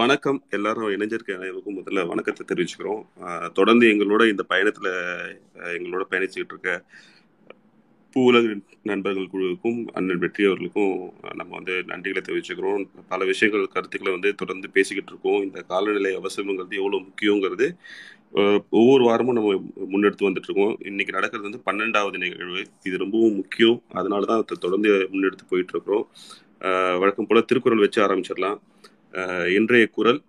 வணக்கம். எல்லாரும் இணைஞ்சிருக்க அனைவருக்கும் முதல்ல வணக்கத்தை தெரிவிச்சுக்கிறோம். தொடர்ந்து எங்களோட இந்த பயணத்துல எங்களோட பயணிச்சுக்கிட்டு இருக்க பூவுலக நண்பர்கள் குழுவுக்கும் அண்ணன் வெற்றி அவர்களுக்கும் நம்ம வந்து நன்றிகளை தெரிவிச்சுக்கிறோம். பல விஷயங்கள் கருத்துக்களை வந்து தொடர்ந்து பேசிக்கிட்டு இருக்கோம். இந்த காலநிலை அவசியங்கிறது எவ்வளோ முக்கியங்கிறது ஒவ்வொரு வாரமும் நம்ம முன்னெடுத்து வந்துட்டு இருக்கோம். இன்னைக்கு நடக்கிறது வந்து பன்னெண்டாவது நிகழ்வு. இது ரொம்பவும் முக்கியம். அதனால தான் அதை தொடர்ந்து முன்னெடுத்து போயிட்டு இருக்கிறோம். வழக்கம் போல திருக்குறள் வச்சு ஆரம்பிச்சிடலாம். இன்றைய குரல்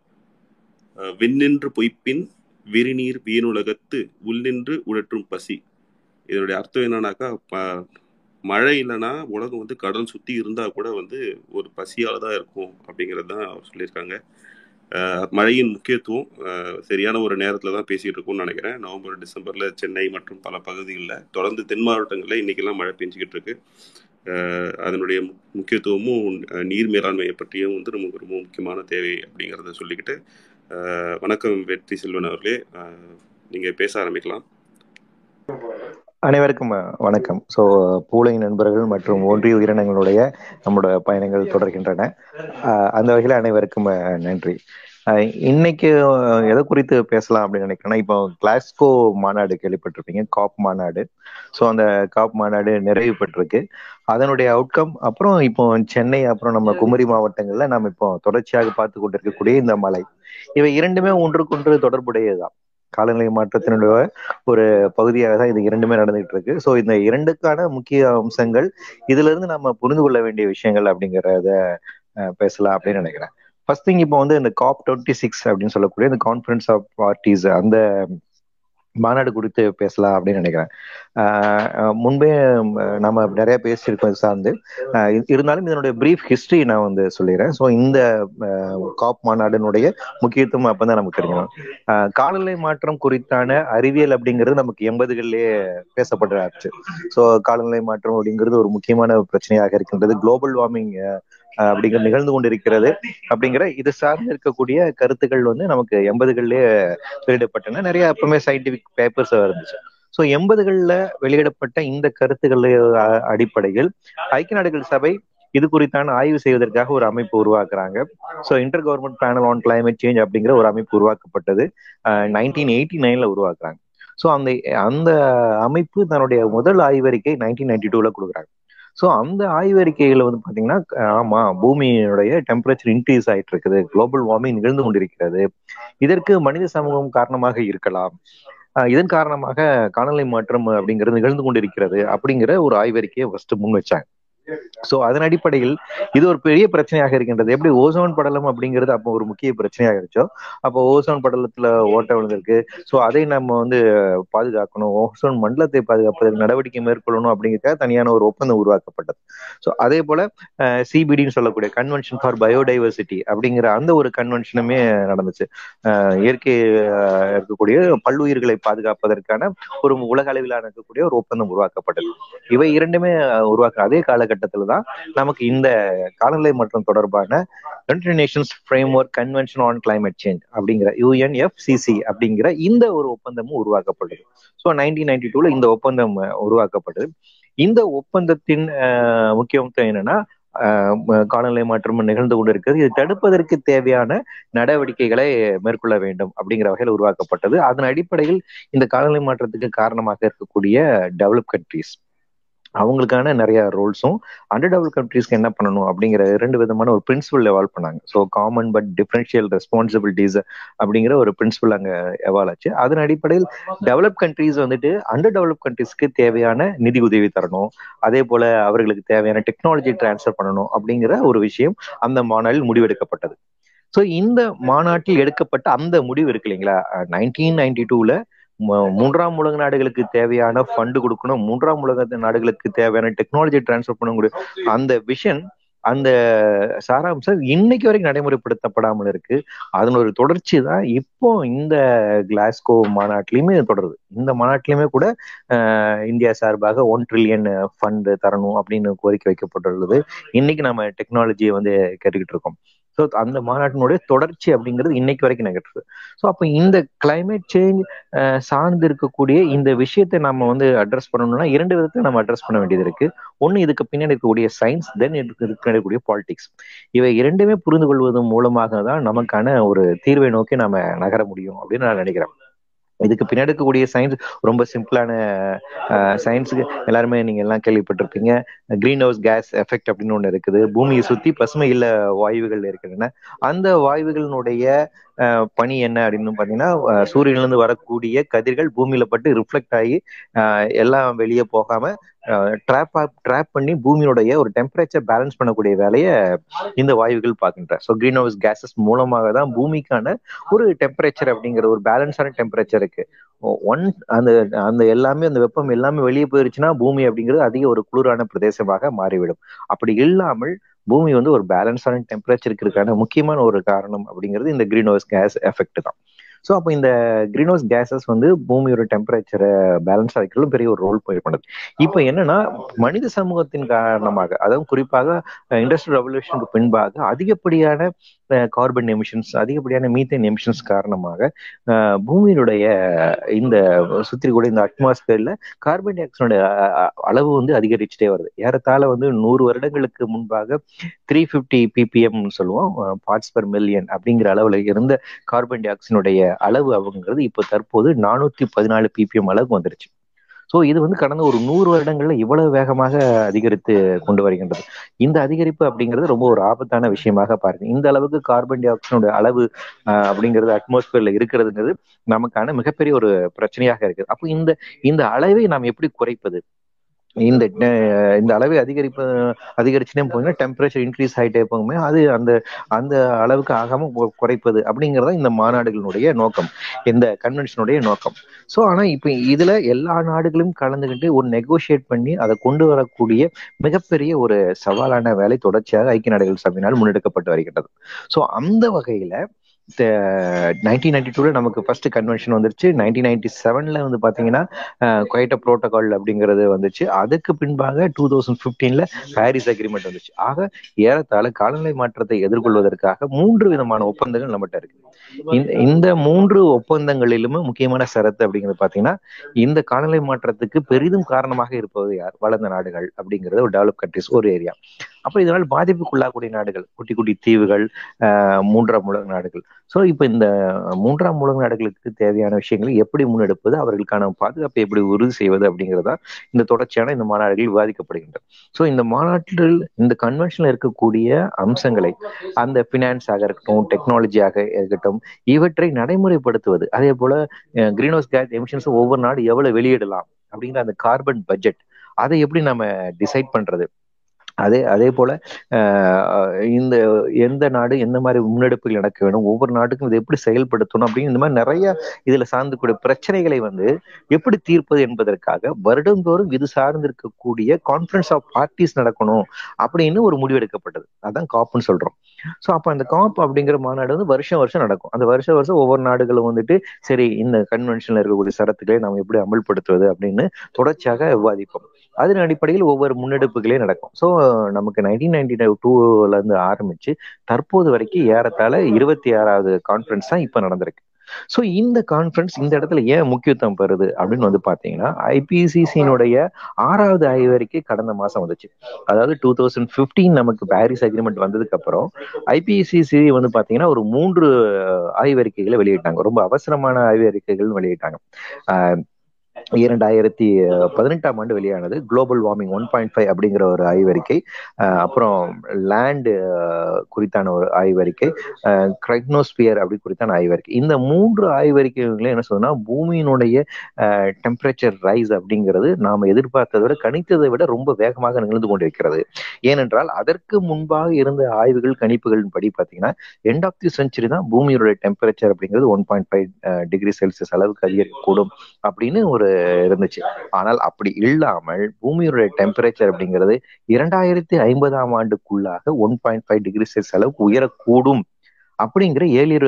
விண்ணின்று பொய்ப்பின் விரிநீர் வீணுலகத்து உள்நின்று உழற்றும் பசி. இதனுடைய அர்த்தம் என்னன்னாக்கா ப- மழை இல்லைன்னா உலகம் வந்து கடல் சுற்றி இருந்தால் கூட வந்து ஒரு பசியால் தான் இருக்கும் அப்படிங்கிறது தான் அவர் சொல்லியிருக்காங்க. மழையின் முக்கியத்துவம் சரியான ஒரு நேரத்தில் தான் பேசிகிட்டு இருக்கோம்னு நினைக்கிறேன். நவம்பர் டிசம்பரில் சென்னை மற்றும் பல பகுதிகளில் தொடர்ந்து தென் மாவட்டங்களில் இன்றைக்கெல்லாம் மழை பெஞ்சிக்கிட்டு இருக்கு. அதனுடைய முக்கியத்துவமும் நீர் மேலாண்மையை பற்றியும் வந்து நமக்கு ரொம்ப முக்கியமான தேவை அப்படிங்கிறத சொல்லிக்கிட்டு அஹ் வணக்கம் வெற்றி செல்வன் அவர்களே. நீங்கள் நீங்க பேச ஆரம்பிக்கலாம். அனைவருக்கும் வணக்கம். ஸோ பூலை நண்பர்கள் மற்றும் ஒன்றிய உயிரினங்களுடைய நம்மளோட பயணங்கள் தொடர்கின்றன. அஹ், அந்த வகையில் அனைவருக்கும் நன்றி. இன்னைக்கு எதை குறித்து பேசலாம் அப்படின்னு நினைக்கிறேன்னா இப்போ கிளாஸ்கோ மாநாடு கேள்விப்பட்டிருப்பீங்க காப் மாநாடு. ஸோ அந்த காப் மாநாடு நிறைவு பெற்றிருக்கு. அதனுடைய அவுட்கம் அப்புறம் இப்போ சென்னை அப்புறம் நம்ம குமரி மாவட்டங்கள்ல நம்ம இப்போ தொடர்ச்சியாக பார்த்து கொண்டிருக்கக்கூடிய இந்த மலை. இவை இரண்டுமே ஒன்றுக்கொன்று தொடர்புடையதுதான். காலநிலை மாற்றத்தினுடைய ஒரு பகுதியாக தான் இது இரண்டுமே நடந்துகிட்டு இருக்கு ஸோ இந்த இரண்டுக்கான முக்கிய அம்சங்கள் இதுல இருந்து நம்ம புரிந்து கொள்ள வேண்டிய விஷயங்கள் அப்படிங்கிறத பேசலாம் அப்படின்னு நினைக்கிறேன். ஃபர்ஸ்ட் திங் இப்போ வந்து இந்த காப் டுவெண்ட்டி சிக்ஸ் அப்படின்னு சொல்லக்கூடிய இந்த கான்ஃபரன்ஸ் ஆஃப் பார்ட்டிஸ் அந்த மாநாடு குறித்து பேசலாம் அப்படின்னு நினைக்கிறேன். முன்பே நம்ம நிறைய பேசியிருக்கோம் சார்ந்து. இருந்தாலும் இதனுடைய பிரீஃப் ஹிஸ்டரி நான் வந்து சொல்லிடுறேன். ஸோ இந்த காப் மாநாடினுடைய முக்கியத்துவம் அப்பதான் நமக்கு தெரியும். காலநிலை மாற்றம் குறித்தான அறிவியல் அப்படிங்கிறது நமக்கு எண்பதுகளிலே பேசப்படுறாச்சு. ஸோ காலநிலை மாற்றம் அப்படிங்கிறது ஒரு முக்கியமான பிரச்சனையாக இருக்கின்றது. குளோபல் வார்மிங் அப்படிங்கிற நிகழ்ந்து கொண்டிருக்கிறது. அப்படிங்கிற இது சார்ந்து இருக்கக்கூடிய கருத்துக்கள் வந்து நமக்கு எண்பதுகள்லயே வெளியிடப்பட்டன. நிறைய எப்பவுமே சயின்டிபிக் பேப்பர்ஸ் இருந்துச்சு. ஸோ எண்பதுகளில் வெளியிடப்பட்ட இந்த கருத்துக்கள் அடிப்படையில் ஐக்கிய நாடுகள் சபை இது குறித்தான ஆய்வு செய்வதற்காக ஒரு அமைப்பு உருவாக்குறாங்க. So inter government panel on climate change அப்படிங்கிற ஒரு அமைப்பு உருவாக்கப்பட்டது. நைன்டீன் எயிட்டி நைன்ல உருவாக்குறாங்க. ஸோ அந்த அந்த அமைப்பு தன்னுடைய முதல் ஆய்வறிக்கை நைன்டீன் நைன்டி டூல கொடுக்குறாங்க. ஸோ அந்த ஆய்வறிக்கைகளை வந்து பாத்தீங்கன்னா ஆமா பூமியினுடைய டெம்பரேச்சர் இன்க்ரீஸ் ஆயிட்டு இருக்குது குளோபல் வார்மிங் நிகழ்ந்து கொண்டிருக்கிறது. இதற்கு மனித சமூகம் காரணமாக இருக்கலாம். இதன் காரணமாக காலநிலை மாற்றம் அப்படிங்கிறது நிகழ்ந்து கொண்டிருக்கிறது அப்படிங்கிற ஒரு ஆய்வறிக்கையை ஃபர்ஸ்ட் முன் வச்சாங்க. சோ அதன் அடிப்படையில் இது ஒரு பெரிய பிரச்சனையாக இருக்கின்றது. எப்படி ஓசோன் படலம் அப்படிங்கிறது அப்போ ஒரு முக்கிய பிரச்சனையாக இருந்துச்சோ அப்போ ஓசோன் படலத்துல ஓட்ட விழுந்திருக்கு. சோ அதை நம்ம வந்து பாதுகாக்கணும். ஓசோன் மண்டலத்தை பாதுகாப்பதற்கு நடவடிக்கை மேற்கொள்ளணும் அப்படிங்கிறதுக்காக தனியான ஒரு ஒப்பந்தம் உருவாக்கப்பட்டது. சோ அதே போல சிபிடின்னு சொல்லக்கூடிய கன்வென்ஷன் ஃபார் பயோடைவர்சிட்டி அப்படிங்கிற அந்த ஒரு கன்வென்ஷனுமே நடந்துச்சு. இயற்கை இருக்கக்கூடிய பல்லுயிர்களை பாதுகாப்பதற்கான ஒரு உலக அளவிலான இருக்கக்கூடிய ஒரு ஒப்பந்தம் உருவாக்கப்பட்டது. இவை இரண்டுமே உருவாக்க அதே காலகட்டத்துல தான் நமக்கு இந்த காலநிலை மாற்றம் தொடர்பான united nations framework convention on climate change அப்படிங்கிற யூஎன்எஃப்சிசி அப்படிங்கிற இந்த ஒரு ஒப்பந்தமும் உருவாக்கப்படுது. ஸோ நைன்டீன் நைன்டி டூல இந்த ஒப்பந்தம் உருவாக்கப்படுது. இந்த ஒப்பந்தத்தின் முக்கியத்துவம் என்னன்னா காலநிலை மாற்றம் நிகழ்ந்து கொண்டிருக்கிறது. இது தடுப்பதற்கு தேவையான நடவடிக்கைகளை மேற்கொள்ள வேண்டும் அப்படிங்கிற வகையில் உருவாக்கப்பட்டது. அதன் அடிப்படையில் இந்த காலநிலை மாற்றத்துக்கு காரணமாக இருக்கக்கூடிய டெவலப் கண்ட்ரீஸ் அவங்களுக்கான நிறைய ரோல்ஸும் அண்டர் டெவலப் கண்ட்ரீஸ்க்கு என்ன பண்ணணும் அப்படிங்கிற ரெண்டு விதமான ஒரு பிரின்சிபல் எவால்வ் பண்ணாங்க. So common but differential responsibilities அப்படிங்கிற ஒரு பிரின்சிபல் அங்கே எவால் ஆச்சு. அதன் அடிப்படையில் டெவலப் கண்ட்ரீஸ் வந்துட்டு அண்டர் டெவலப் கண்ட்ரீஸ்க்கு தேவையான நிதி உதவி தரணும். அதே போல அவர்களுக்கு தேவையான டெக்னாலஜி டிரான்ஸ்ஃபர் பண்ணணும் அப்படிங்கிற ஒரு விஷயம் அந்த மாநாட்டில் முடிவெடுக்கப்பட்டது. ஸோ இந்த மாநாட்டில் எடுக்கப்பட்ட அந்த முடிவு இருக்கு இல்லைங்களா? நைன்டீன் நைன்டி டூல மூன்றாம் உலக நாடுகளுக்கு தேவையான ஃபண்டு கொடுக்கணும். மூன்றாம் உலக நாடுகளுக்கு தேவையான டெக்னாலஜி டிரான்ஸ்ஃபர் பண்ணக்கூடிய அந்த விஷன் அந்த சாராம்சம் இன்னைக்கு வரைக்கும் நடைமுறைப்படுத்தப்படாமல் இருக்கு. அதன் ஒரு தொடர்ச்சி தான் இப்போ இந்த கிளாஸ்கோ மாநாட்டிலையுமே தொடருது. இந்த மாநாட்டிலையுமே கூட இந்தியா சார்பாக ஒன் ட்ரில்லியன் ஃபண்ட் தரணும் அப்படின்னு கோரிக்கை வைக்கப்பட்டுள்ளது. இன்னைக்கு நம்ம டெக்னாலஜியை வந்து கேட்டுக்கிட்டு இருக்கோம். ஸோ அந்த மாநாட்டினுடைய தொடர்ச்சி அப்படிங்கிறது இன்னைக்கு வரைக்கும் நகர்த்துது ஸோ அப்போ இந்த கிளைமேட் சேஞ்ச் சார்ந்து இருக்கக்கூடிய இந்த விஷயத்தை நம்ம வந்து அட்ரஸ் பண்ணணும்னா இரண்டு விதத்தை நம்ம அட்ரஸ் பண்ண வேண்டியது இருக்கு. ஒன்று இதுக்கு பின்னாடி இருக்கக்கூடிய சயின்ஸ் தென் இதுக்கு பின்னாடி இருக்கக்கூடிய பாலிடிக்ஸ் இவை இரண்டுமே புரிந்து கொள்வதன் மூலமாக தான் நமக்கான ஒரு தீர்வை நோக்கி நம்ம நகர முடியும் அப்படின்னு நான் நினைக்கிறேன். இதுக்கு பின்னாடி இருக்கக்கூடிய சயின்ஸ் ரொம்ப சிம்பிளான சயின்ஸுக்கு எல்லாருமே நீங்க எல்லாம் கேள்விப்பட்டிருப்பீங்க. கிரீன் ஹவுஸ் கேஸ் எஃபெக்ட் அப்படின்னு ஒன்று இருக்குது. பூமியை சுத்தி பசுமை இல்ல வாயுகள் இருக்கின்றன. அந்த வாயுகளினுடைய பணி என்ன அப்படின்னு பாத்தீங்கன்னா சூரியன்லேருந்து வரக்கூடிய கதிர்கள் பூமியில பட்டு ரிஃப்ளெக்ட் ஆகி எல்லாம் வெளியே போகாம ட்ராப் ட்ராப் பண்ணி பூமியுடைய ஒரு டெம்பரேச்சர் பேலன்ஸ் பண்ணக்கூடிய வேலையை இந்த வாயுகள் பார்க்கின்ற ஸோ கிரீன் ஹவுஸ் கேசஸ் மூலமாக தான் பூமிக்கான ஒரு டெம்பரேச்சர் அப்படிங்கிற ஒரு பேலன்ஸான டெம்பரேச்சர் இருக்கு. ஒன் அந்த அந்த எல்லாமே அந்த வெப்பம் எல்லாமே வெளியே போயிருச்சுன்னா பூமி அப்படிங்கிறது அதிக ஒரு குளிரான பிரதேசமாக மாறிவிடும். அப்படி இல்லாமல் பூமி வந்து ஒரு பேலன்ஸான டெம்பரேச்சருக்கு இருக்கான முக்கியமான ஒரு காரணம் அப்படிங்கிறது இந்த கிரீன் ஹவுஸ் கேஸ் எஃபெக்ட் தான். ஸோ அப்போ இந்த கிரீன் ஹவுஸ் கேசஸ் வந்து பூமியோட டெம்பரேச்சரை பேலன்ஸ் ஆகிக்கிறதும் பெரிய ஒரு ரோல் பிளே பண்ணுது. இப்போ என்னன்னா மனித சமூகத்தின் காரணமாக அதுவும் குறிப்பாக இண்டஸ்ட்ரியல் ரெவல்யூஷனுக்கு பின்பாக அதிகப்படியான கார்பன் எமிஷன்ஸ் அதிகப்படியான மீத்தேன் எமிஷன்ஸ் காரணமாக பூமியினுடைய இந்த சுற்றி கூட இந்த அட்மாஸ்பியர்ல கார்பன் டை ஆக்சைடோட அளவு வந்து அதிகரிச்சுட்டே வருது. ஏறத்தாழ வந்து நூறு வருடங்களுக்கு முன்பாக த்ரீ ஃபிஃப்டி பிபிஎம் சொல்லுவோம் பார்ட்ஸ் பர் மில்லியன் அப்படிங்கிற அளவுல இருந்த கார்பன் டை ஆக்சைனுடைய அளவு அப்படிங்கிறது இப்போ தற்போது நானூத்தி பதினாலு பிபிஎம் அளவுக்கு வந்துருச்சு. ஸோ இது வந்து கடந்த ஒரு நூறு வருடங்கள்ல இவ்வளவு வேகமாக அதிகரித்து கொண்டு வருகின்றது. இந்த அதிகரிப்பு அப்படிங்கிறது ரொம்ப ஒரு ஆபத்தான விஷயமாக பாருங்க. இந்த அளவுக்கு கார்பன் டை ஆக்சைடோட அளவு அப்படிங்கிறது அட்மாஸ்பியர்ல இருக்கிறதுங்கிறது நமக்கான மிகப்பெரிய ஒரு பிரச்சனையாக இருக்குது. அப்போ இந்த இந்த அளவை நாம் எப்படி குறைப்பது? இந்த இந்த அளவை அதிகரிப்பு அதிகரிச்சுனே போனீங்கன்னா டெம்பரேச்சர் இன்க்ரீஸ் ஆகிட்டே போகுமே அது அந்த அந்த அளவுக்கு ஆகாம குறைப்பது அப்படிங்கிறத இந்த மாநாடுகளினுடைய நோக்கம் இந்த கன்வென்ஷனுடைய நோக்கம். ஸோ ஆனா இப்போ இதுல எல்லா நாடுகளும் கலந்துக்கிட்டு ஒரு நெகோசியேட் பண்ணி அதை கொண்டு வரக்கூடிய மிகப்பெரிய ஒரு சவாலான வேலை தொடர்ச்சியாக ஐக்கிய நாடுகள் சபையினால் முன்னெடுக்கப்பட்டு வருகின்றது. ஸோ அந்த வகையில நைன்டீன் நைன்டி டூல நமக்கு ஃபர்ஸ்ட் கன்வென்ஷன் வந்துருச்சு. நைன்டீன் நைன்டி செவன்ல வந்து பாத்தீங்கன்னா குவைட்ட புரோட்டோகால் அப்படிங்கிறது வந்துச்சு. அதுக்கு பின்பாக டூ தௌசண்ட் பிப்டீன்ல பாரிஸ் அக்ரிமெண்ட் வந்துச்சு. ஆக ஏறத்தாழ காலநிலை மாற்றத்தை எதிர்கொள்வதற்காக மூன்று விதமான ஒப்பந்தங்கள் நம்மகிட்ட இருக்கு. இந்த மூன்று ஒப்பந்தங்களிலுமே முக்கியமான சரத்து அப்படிங்கிறது பாத்தீங்கன்னா இந்த காலநிலை மாற்றத்துக்கு பெரிதும் காரணமாக இருப்பது யார்? வளர்ந்த நாடுகள் அப்படிங்கிறது ஒரு டெவலப் கண்ட்ரிஸ் ஒரு ஏரியா அப்ப இதனால் பாதிப்புக்குள்ளாகக்கூடிய நாடுகள் குட்டி குட்டி தீவுகள் மூன்றாம் உலக நாடுகள். ஸோ இப்போ இந்த மூன்றாம் உலக நாடுகளுக்கு தேவையான விஷயங்களை எப்படி முன்னெடுப்பது அவர்களுக்கான பாதுகாப்பை எப்படி உறுதி செய்வது அப்படிங்கிறதா இந்த தொடர்ச்சியான இந்த மாநாடுகள் விவாதிக்கப்படுகின்றன ஸோ இந்த மாநாட்டில் இந்த கன்வென்ஷனில் இருக்கக்கூடிய அம்சங்களை அந்த பினான்ஸாக இருக்கட்டும் டெக்னாலஜியாக இருக்கட்டும் இவற்றை நடைமுறைப்படுத்துவது அதே போல கிரீன் ஹவுஸ் கேஸ் எமிஷன்ஸ் ஒவ்வொரு நாடு எவ்வளவு வெளியிடலாம் அப்படிங்கிற அந்த கார்பன் பட்ஜெட் அதை எப்படி நம்ம டிசைட் பண்றது அதே அதே போல இந்த எந்த நாடு எந்த மாதிரி முன்னெடுப்புகள் நடக்க வேணும் ஒவ்வொரு நாட்டுக்கும் இதை எப்படி செயல்படுத்தணும் அப்படின்னு இந்த மாதிரி நிறைய இதுல சார்ந்துக்கூடிய பிரச்சனைகளை வந்து எப்படி தீர்ப்பது என்பதற்காக வருடந்தோறும் இது சார்ந்து இருக்கக்கூடிய கான்ஃபரன்ஸ் ஆஃப் பார்ட்டிஸ் நடக்கணும் அப்படின்னு ஒரு முடிவு எடுக்கப்பட்டது. அதான் காப்னு சொல்றோம். ஸோ அப்போ அந்த காப் அப்படிங்கிற மாநாடு வந்து வருஷம் வருஷம் நடக்கும். அந்த வருஷம் வருஷம் ஒவ்வொரு நாடுகளும் வந்துட்டு சரி இந்த கன்வென்ஷன்ல இருக்கக்கூடிய சரத்துக்களை நம்ம எப்படி அமல்படுத்துவது அப்படின்னு தொடர்ச்சியாக விவாதிப்போம். அதன் அடிப்படையில் ஒவ்வொரு முன்னெடுப்புகளே நடக்கும். ஸோ நமக்கு நைன்டீன் நைன்டி டூல இருந்து ஆரம்பிச்சு தற்போது வரைக்கும் ஏறத்தாழ இருபத்தி ஆறாவது கான்ஃபரன்ஸ் தான் இப்போ நடந்திருக்கு. ஸோ இந்த கான்ஃபரன்ஸ் இந்த இடத்துல ஏன் முக்கியத்துவம் பெறுது அப்படின்னு வந்து பார்த்தீங்கன்னா ஐபிசிசியினுடைய ஆறாவது ஆய்வறிக்கை கடந்த மாதம் வந்துச்சு. அதாவது டூ தௌசண்ட் ஃபிஃப்டீன் நமக்கு பாரிஸ் அக்ரிமெண்ட் வந்ததுக்கு அப்புறம் ஐபிசிசி வந்து பார்த்தீங்கன்னா ஒரு மூன்று ஆய்வறிக்கைகளை வெளியிட்டாங்க. ரொம்ப அவசரமான ஆய்வறிக்கைகள் வெளியிட்டாங்க. இரண்டாயிரத்தி பதினெட்டாம் ஆண்டு வெளியானது. Global warming one point five அப்படிங்கிற ஒரு ஆய்வறிக்கை. அப்புறம் லேண்டு குறித்தான ஒரு ஆய்வறிக்கை. கிரைக்னோஸ்பியர் அப்படி குறித்தான ஆய்வறிக்கை. இந்த மூன்று ஆய்வறிக்கைகளும் என்ன சொன்னா பூமியினுடைய டெம்பரேச்சர் ரைஸ் அப்படிங்கிறது நாம் எதிர்பார்த்ததை விட கணித்ததை விட ரொம்ப வேகமாக நிகழ்ந்து கொண்டிருக்கிறது ஏனென்றால் அதற்கு முன்பாக இருந்த ஆய்வுகள் கணிப்புகளின் படி பார்த்தீங்கன்னா எண்ட் ஆஃப் தி செஞ்சுரி தான் பூமியோட டெம்பரேச்சர் அப்படிங்கிறது one point five degree Celsius அளவுக்கு அதிகரிக்கக்கூடும் அப்படின்னு ஒரு இருந்துச்சு. ஆனால் அப்படி இல்லாமல் பூமியோட டெம்பரேச்சர் அப்படிங்கிறது இரண்டாயிரத்தி ஐம்பதாம் ஆண்டுக்குள்ளாக one point five degree Celsius அளவுக்கு உயரக்கூடும் அப்படிங்கிற ஏழியர்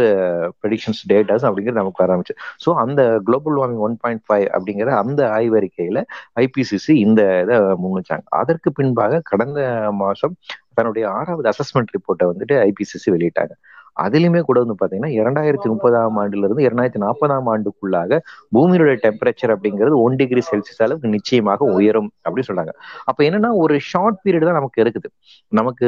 ப்ரெடிக்ஷன்ஸ் டேட்டாஸ் அப்படிங்கிறது நமக்கு ஆரம்பிச்சு. ஸோ அந்த global warming one point five அப்படிங்கிற அந்த ஆய்வறிக்கையில ஐபிசிசி இந்த இதை முன்னிச்சாங்க அதற்கு பின்பாக கடந்த மாசம் தன்னுடைய ஆறாவது அசஸ்மெண்ட் ரிப்போர்ட்டை வந்துட்டு ஐபிசிசி வெளியிட்டாங்க. அதுலயுமே கூட வந்து பாத்தீங்கன்னா இரண்டாயிரத்தி முப்பதாம் ஆண்டுல இருந்து இரண்டாயிரத்தி நாற்பதாம் ஆண்டுக்குள்ளாக பூமியோட டெம்பரேச்சர் அப்படிங்கிறது ஒன் டிகிரி செல்சியஸ் அளவுக்கு நிச்சயமாக உயரும் அப்படின்னு சொல்றாங்க. அப்ப என்னன்னா ஒரு ஷார்ட் பீரியட் தான் நமக்கு இருக்குது. நமக்கு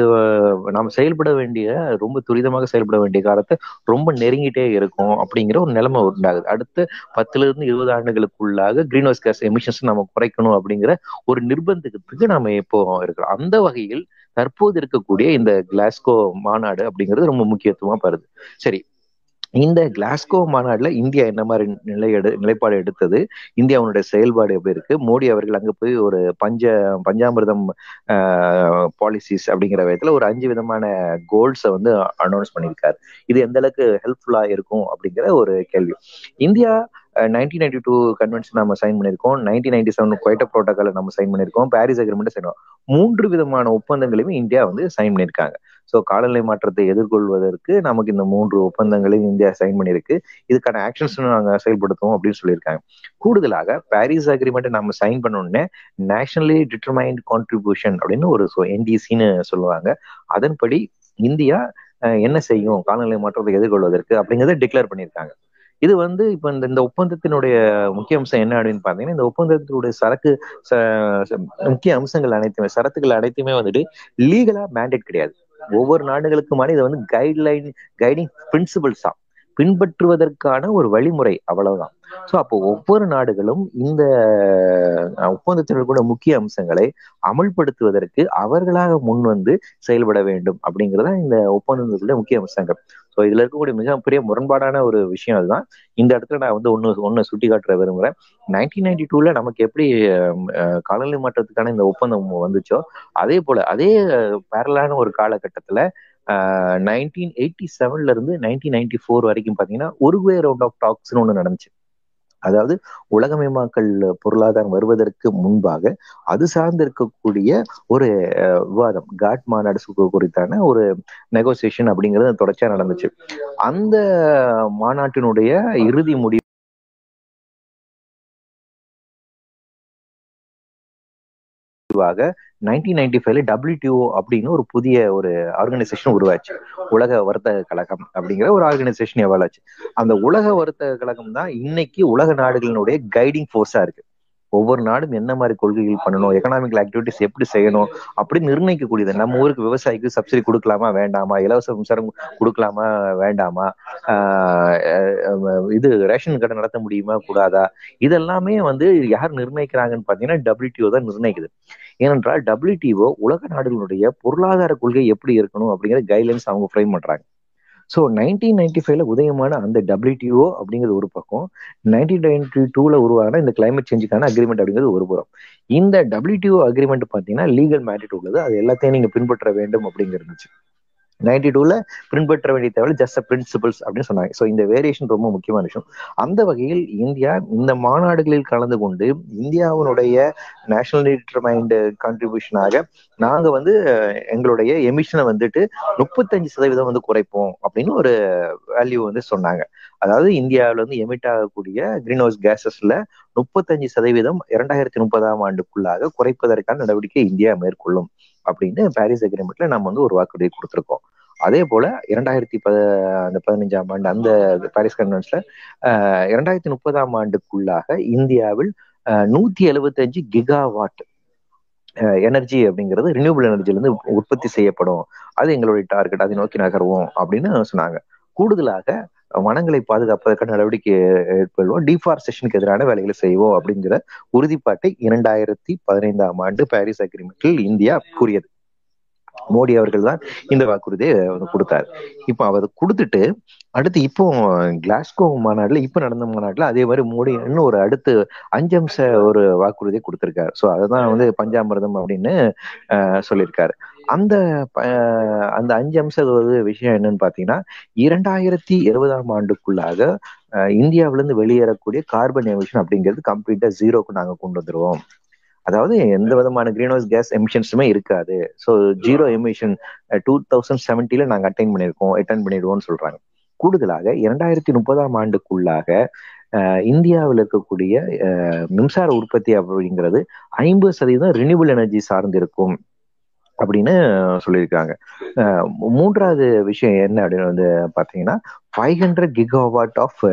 நம்ம செயல்பட வேண்டிய ரொம்ப துரிதமாக செயல்பட வேண்டிய காலத்தை ரொம்ப நெருங்கிட்டே இருக்கும் அப்படிங்கிற ஒரு நிலைமை உண்டாகுது. அடுத்த பத்துல இருந்து இருபது ஆண்டுகளுக்குள்ளாக கிரீன் ஹவுஸ் கேஸ் எமிஷன்ஸ் நம்ம குறைக்கணும் அப்படிங்கிற ஒரு நிர்பந்தத்துக்கு நாம இப்போ இருக்கிறோம். அந்த வகையில் தற்போது இருக்கக்கூடிய இந்த கிளாஸ்கோ மாநாடு அப்படிங்கிறது ரொம்ப முக்கியத்துவமா பருது. சரி இந்த கிளாஸ்கோ மாநாடுல இந்தியா என்ன மாதிரி நிலை எடு நிலைப்பாடு எடுத்தது? இந்தியாவுடைய செயல்பாடு எப்படி இருக்கு? மோடி அவர்கள் அங்க போய் ஒரு பஞ்ச பஞ்சாமிர்தம் பாலிசிஸ் அப்படிங்கிற விதத்துல ஒரு அஞ்சு விதமான கோல்ஸை வந்து அனௌன்ஸ் பண்ணியிருக்காரு. இது எந்த அளவுக்கு ஹெல்ப்ஃபுல்லா இருக்கும் அப்படிங்கிற ஒரு கேள்வி. India nineteen ninety two convention நம்ம சைன் பண்ணியிருக்கோம். நைன்டீன் நைன்டி செவன் குவைட்ட புரோட்டோக்கால நம்ம சைன் பண்ணியிருக்கோம். பாரிஸ் அக்ரிமெண்ட் சைன் மூன்று விதமான ஒப்பந்தங்களையுமே இந்தியா வந்து சைன் பண்ணியிருக்காங்க. ஸோ காலநிலை மாற்றத்தை எதிர்கொள்வதற்கு நமக்கு இந்த மூன்று ஒப்பந்தங்களையும் இந்தியா சைன் பண்ணியிருக்கு. இதுக்கான ஆக்ஷன்ஸ் நாங்கள் செயல்படுத்துவோம் அப்படின்னு சொல்லியிருக்காங்க. கூடுதலாக பாரிஸ் அக்ரிமெண்ட் நம்ம சைன் பண்ணோடனே நேஷனலி டிட்டர்மைண்ட் கான்ட்ரிபியூஷன் அப்படின்னு ஒரு என்டிசின்னு சொல்லுவாங்க. அதன்படி இந்தியா என்ன செய்யும்? காலநிலை மாற்றத்தை எதிர்கொள்வதற்கு அப்படிங்கிறத டிக்ளேர் பண்ணியிருக்காங்க. இது வந்து இப்ப இந்த இந்த ஒப்பந்தத்தினுடைய முக்கிய அம்சம் என்ன அப்படின்னு பாத்தீங்கன்னா இந்த ஒப்பந்தத்தினுடைய சரக்கு முக்கிய அம்சங்கள் அனைத்துமே சரத்துக்கள் அனைத்துமே வந்துட்டு லீகலா மேண்டேட் கிடையாது. ஒவ்வொரு நாடுகளுக்குமான இது வந்து கைட்லைன் கைடிங் பிரின்சிபிள்ஸ் தான் பின்பற்றுவதற்கான ஒரு வழிமுறை அவ்வளவுதான். ஸோ அப்போ ஒவ்வொரு நாடுகளும் இந்த ஒப்பந்தத்தில் கூட முக்கிய அம்சங்களை அமல்படுத்துவதற்கு அவர்களாக முன் வந்து செயல்பட வேண்டும் அப்படிங்கிறதா இந்த ஒப்பந்தத்துடைய முக்கிய அம்சங்கள். ஸோ இதுல இருக்கக்கூடிய மிகப்பெரிய முரண்பாடான ஒரு விஷயம் அதுதான். இந்த இடத்துல நான் வந்து ஒன்னு ஒன்னு சுட்டி காட்டுற விரும்புகிறேன் நைன்டீன் நைன்டி டூல நமக்கு எப்படி காலநிலை மாற்றத்துக்கான இந்த ஒப்பந்தம் வந்துச்சோ அதே போல அதே பேரலான ஒரு காலகட்டத்துல நைன்டீன் எயிட்டி செவன்ல இருந்து நைன்டீன் நைன்டி ஃபோர் வரைக்கும் பாத்தீங்கன்னா உருகுவே ரவுண்ட் ஆஃப் டாக்ஸ்னு ஒன்று நடந்துச்சு. அதாவது உலகமயமாக்கல் பொருளாதாரம் வருவதற்கு முன்பாக அது சார்ந்து இருக்கக்கூடிய ஒரு விவாதம் காட் மாநாடு குறித்தான ஒரு நெகோசியேஷன் அப்படிங்கிறது தொடர்ச்சியா நடந்துச்சு. அந்த மாநாட்டினுடைய இறுதி முடிவு முடிவாக நைன்டீன் நைன்டி ஃபைவ்ல டபிள்யூடிஓ அப்படின்னு ஒரு புதிய ஒரு ஆர்கனைசேஷன் உருவாச்சு. உலக வர்த்தக கழகம் அப்படிங்கிற ஒரு ஆர்கனைசேஷன் எவ்வளவு அந்த உலக வர்த்தக கழகம் தான் இன்னைக்கு உலக நாடுகளினுடைய கைடிங் ஃபோர்ஸா இருக்கு. ஒவ்வொரு நாடும் என்ன மாதிரி கொள்கைகள் பண்ணணும் எக்கனாமிக்கல் ஆக்டிவிட்டிஸ் எப்படி செய்யணும் அப்படி நிர்ணயிக்கக்கூடியது. நம்ம ஊருக்கு விவசாயிக்கு சப்சிடி கொடுக்கலாமா வேண்டாமா? இலவச மின்சாரம் கொடுக்கலாமா வேண்டாமா? இது ரேஷன் கடை நடத்த முடியுமா கூடாதா? இதெல்லாமே வந்து யார் நிர்ணயிக்கிறாங்கன்னு பாத்தீங்கன்னா டபிள்யூடிஓ தான் நிர்ணயிக்குது. ஏனென்றால் டபிள்யூடிஓ உலக நாடுகளுடைய பொருளாதார கொள்கை எப்படி இருக்கணும் அப்படிங்கிற கைட்லைன்ஸ் அவங்க ஃப்ரேம் பண்றாங்க. ஸோ நைன்டீன் நைன்டி ஃபைவ்ல உதயமான அந்த டபிள்யூடிஓ அப்படிங்கிறது ஒரு பக்கம் நைன்டீன் நைன்டி டூல உருவான இந்த கிளைமேட் சேஞ்சுக்கான அக்ரிமெண்ட் அப்படிங்கிறது ஒரு புறம். இந்த டபிள்யூடிஓ அக்ரிமெண்ட் பார்த்தீங்கன்னா லீகல் மேரிட் உள்ளது. அது எல்லாத்தையும் நீங்க பின்பற்ற வேண்டும் அப்படிங்கிறது நைன்டி டூல பின்பற்ற வேண்டிய தேவை ஜஸ்ட் பிரின்சிபல்ஸ் அப்படின்னு சொன்னாங்க. ஸோ இந்த வேரியேஷன் ரொம்ப முக்கியமான விஷயம். அந்த வகையில் இந்தியா இந்த மாநாடுகளில் கலந்து கொண்டு இந்தியாவினுடைய நேஷனல் டிட்டர்மைண்ட் கான்ட்ரிபியூஷனாக நாங்க வந்து எங்களுடைய எமிஷனை வந்துட்டு முப்பத்தஞ்சு சதவீதம் வந்து குறைப்போம் அப்படின்னு ஒரு வேல்யூ வந்து சொன்னாங்க. அதாவது இந்தியாவில வந்து எமிட் ஆகக்கூடிய கிரீன் ஹவுஸ் கேசஸ்ல முப்பத்தஞ்சு சதவீதம் இரண்டாயிரத்தி முப்பதாம் ஆண்டுக்குள்ளாக குறைப்பதற்கான நடவடிக்கை இந்தியா மேற்கொள்ளும். அப்படின்னு பாரிஸ் அக்ரிமெண்ட்ல நம்ம வந்து ஒரு வாக்குறுதி கொடுத்துருக்கோம். அதே போல இரண்டாயிரத்தி பத அந்த பதினஞ்சாம் ஆண்டு அந்த பாரிஸ் கன்வென்ஸ்ல இரண்டாயிரத்தி முப்பதாம் ஆண்டுக்குள்ளாக இந்தியாவில் நூத்தி எழுபத்தஞ்சு கிகாவாட் எனர்ஜி அப்படிங்கிறது ரினியூபிள் எனர்ஜிலிருந்து உற்பத்தி செய்யப்படும். அது எங்களுடைய டார்கெட் அதை நோக்கி நகர்வோம் அப்படின்னு சொன்னாங்க. கூடுதலாக வனங்களை பாதுகாப்பதற்கான நடவடிக்கை ஏற்படுவோம். டிஃபாரஸ்டேஷனுக்கு எதிரான வேலைகளை செய்வோம் அப்படிங்கிற உறுதிப்பாட்டை இரண்டாயிரத்தி பதினைந்தாம் ஆண்டு பாரிஸ் அக்ரிமெண்ட்டில் இந்தியா கூறியது. மோடி அவர்கள் தான் இந்த வாக்குறுதியை கொடுத்தாரு. இப்போ அவர் கொடுத்துட்டு அடுத்து இப்போ கிளாஸ்கோ மாநாடுல இப்ப நடந்த மாநாடுல அதே மாதிரி மோடி இன்னும் ஒரு அடுத்து அஞ்சு அம்ச ஒரு வாக்குறுதியை கொடுத்திருக்காரு. ஸோ அதுதான் வந்து பஞ்சாமிரதம் அப்படின்னு சொல்லியிருக்காரு. அந்த அந்த அஞ்சு அம்ச விஷயம் என்னன்னு பாத்தீங்கன்னா இரண்டாயிரத்தி இருபதாம் ஆண்டுக்குள்ளாக இந்தியாவிலிருந்து வெளியேறக்கூடிய கார்பன் எமிஷன் அப்படிங்கிறது கம்ப்ளீட்டா ஜீரோக்கு நாங்க கொண்டு வந்துருவோம். அதாவது எந்த விதமான கிரீன் ஹவுஸ் கேஸ் எமிஷன்ஸுமே இருக்காது so zero emission two thousand செவன்ட்டில நாங்கள் அட்டைன் பண்ணியிருக்கோம் அட்டன் பண்ணிடுவோம்னு சொல்றாங்க. கூடுதலாக இரண்டாயிரத்தி முப்பதாம் ஆண்டுக்குள்ளாக இந்தியாவில் இருக்கக்கூடிய மின்சார உற்பத்தி அப்படிங்கிறது ஐம்பது சதவீதம் ரினியூபிள் எனர்ஜி சார்ந்திருக்கும் அப்படின்னு சொல்லியிருக்காங்க. மூன்றாவது விஷயம் என்ன அப்படின்னு வந்து பார்த்தீங்கன்னா ஃபைவ் ஹண்ட்ரட் கிகாவாட் ஆஃப்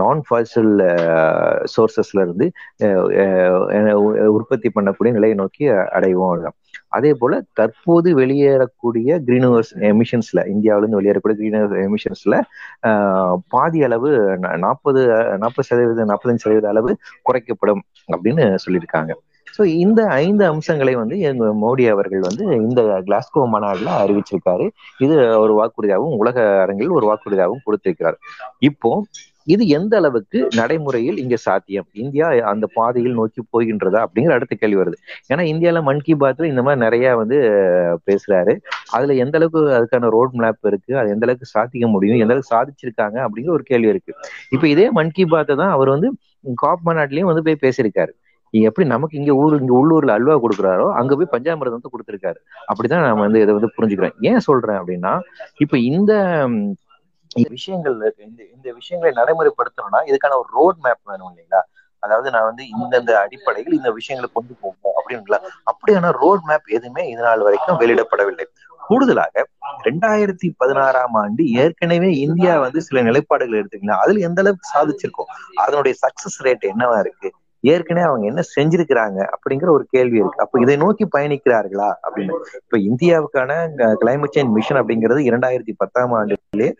நான் ஃபாசில் சோர்சஸ்ல இருந்து உற்பத்தி பண்ணக்கூடிய நிலையை நோக்கி அடைவோம் அதே போல தற்போது வெளியேறக்கூடிய கிரீன் ஹவுஸ் எமிஷன்ஸ்ல இந்தியாவிலிருந்து வெளியேறக்கூடிய கிரீன் ஹவுஸ் எமிஷன்ஸ்ல பாதி அளவு நாற்பது நாற்பது சதவீதம் நாற்பத்தஞ்சு சதவீத அளவு குறைக்கப்படும் அப்படின்னு சொல்லியிருக்காங்க. ஸோ இந்த ஐந்து அம்சங்களை வந்து எங்க மோடி அவர்கள் வந்து இந்த கிளாஸ்கோ மாநாடுல அறிவிச்சிருக்காரு. இது ஒரு வாக்குறுதியாகவும் உலக அரங்கில் ஒரு வாக்குறுதியாகவும் கொடுத்திருக்கிறார். இப்போ இது எந்த அளவுக்கு நடைமுறையில் இங்க சாத்தியம்? இந்தியா அந்த பாதையில் நோக்கி போகின்றதா? அப்படிங்கிற அடுத்த கேள்வி வருது. ஏன்னா இந்தியால மன் கி பாத்ல இந்த மாதிரி நிறைய வந்து பேசுறாரு. அதுல எந்த அளவுக்கு அதுக்கான ரோட் மேப் இருக்கு? அது எந்த அளவுக்கு சாதிக்க முடியும்? எந்த அளவுக்கு சாதிச்சிருக்காங்க? அப்படிங்கிற ஒரு கேள்வி இருக்கு. இப்ப இதே மன் கி பாத்தை தான் அவர் வந்து காப் மாநாட்டிலயும் வந்து போய் பேசியிருக்காரு. எப்படி நமக்கு இங்க ஊர் இங்க உள்ளூர்ல அல்வா கொடுக்குறாரோ அங்க போய் பஞ்சாமிரதம் வந்து கொடுத்துருக்காரு. அப்படிதான் நான் வந்து இதை வந்து புரிஞ்சுக்கிறேன் ஏன் சொல்றேன் அப்படின்னா இப்ப இந்த விஷயங்கள் இந்த இந்த விஷயங்களை நடைமுறைப்படுத்தணும்னா இதுக்கான ஒரு ரோட் மேப் வேணும் இல்லைங்களா? அதாவது நான் வந்து இந்தந்த அடிப்படையில் இந்த விஷயங்களை கொண்டு போகும் அப்படின்ல அப்படியான ரோட் மேப் எதுவுமே இதனால் நாள் வரைக்கும் வெளியிடப்படவில்லை. கூடுதலாக ரெண்டாயிரத்தி பதினாறாம் ஆண்டு ஏற்கனவே இந்தியா வந்து சில நிலைப்பாடுகள் எடுத்துக்கலாம் அதுல எந்த அளவுக்கு சாதிச்சிருக்கோம்? அதனுடைய சக்சஸ் ரேட் என்னவா இருக்கு? ஏற்கனவே அவங்க என்ன செஞ்சிருக்கிறாங்க அப்படிங்கிற ஒரு கேள்வி இருக்கு. அப்ப இதை நோக்கி பயணிக்கிறார்களா அப்படின்னு. இப்ப இந்தியாவுக்கான கிளைமேட் சேஞ்ச் மிஷன் அப்படிங்கிறது இரண்டாயிரத்தி பத்தாம் ஆண்டுலேயே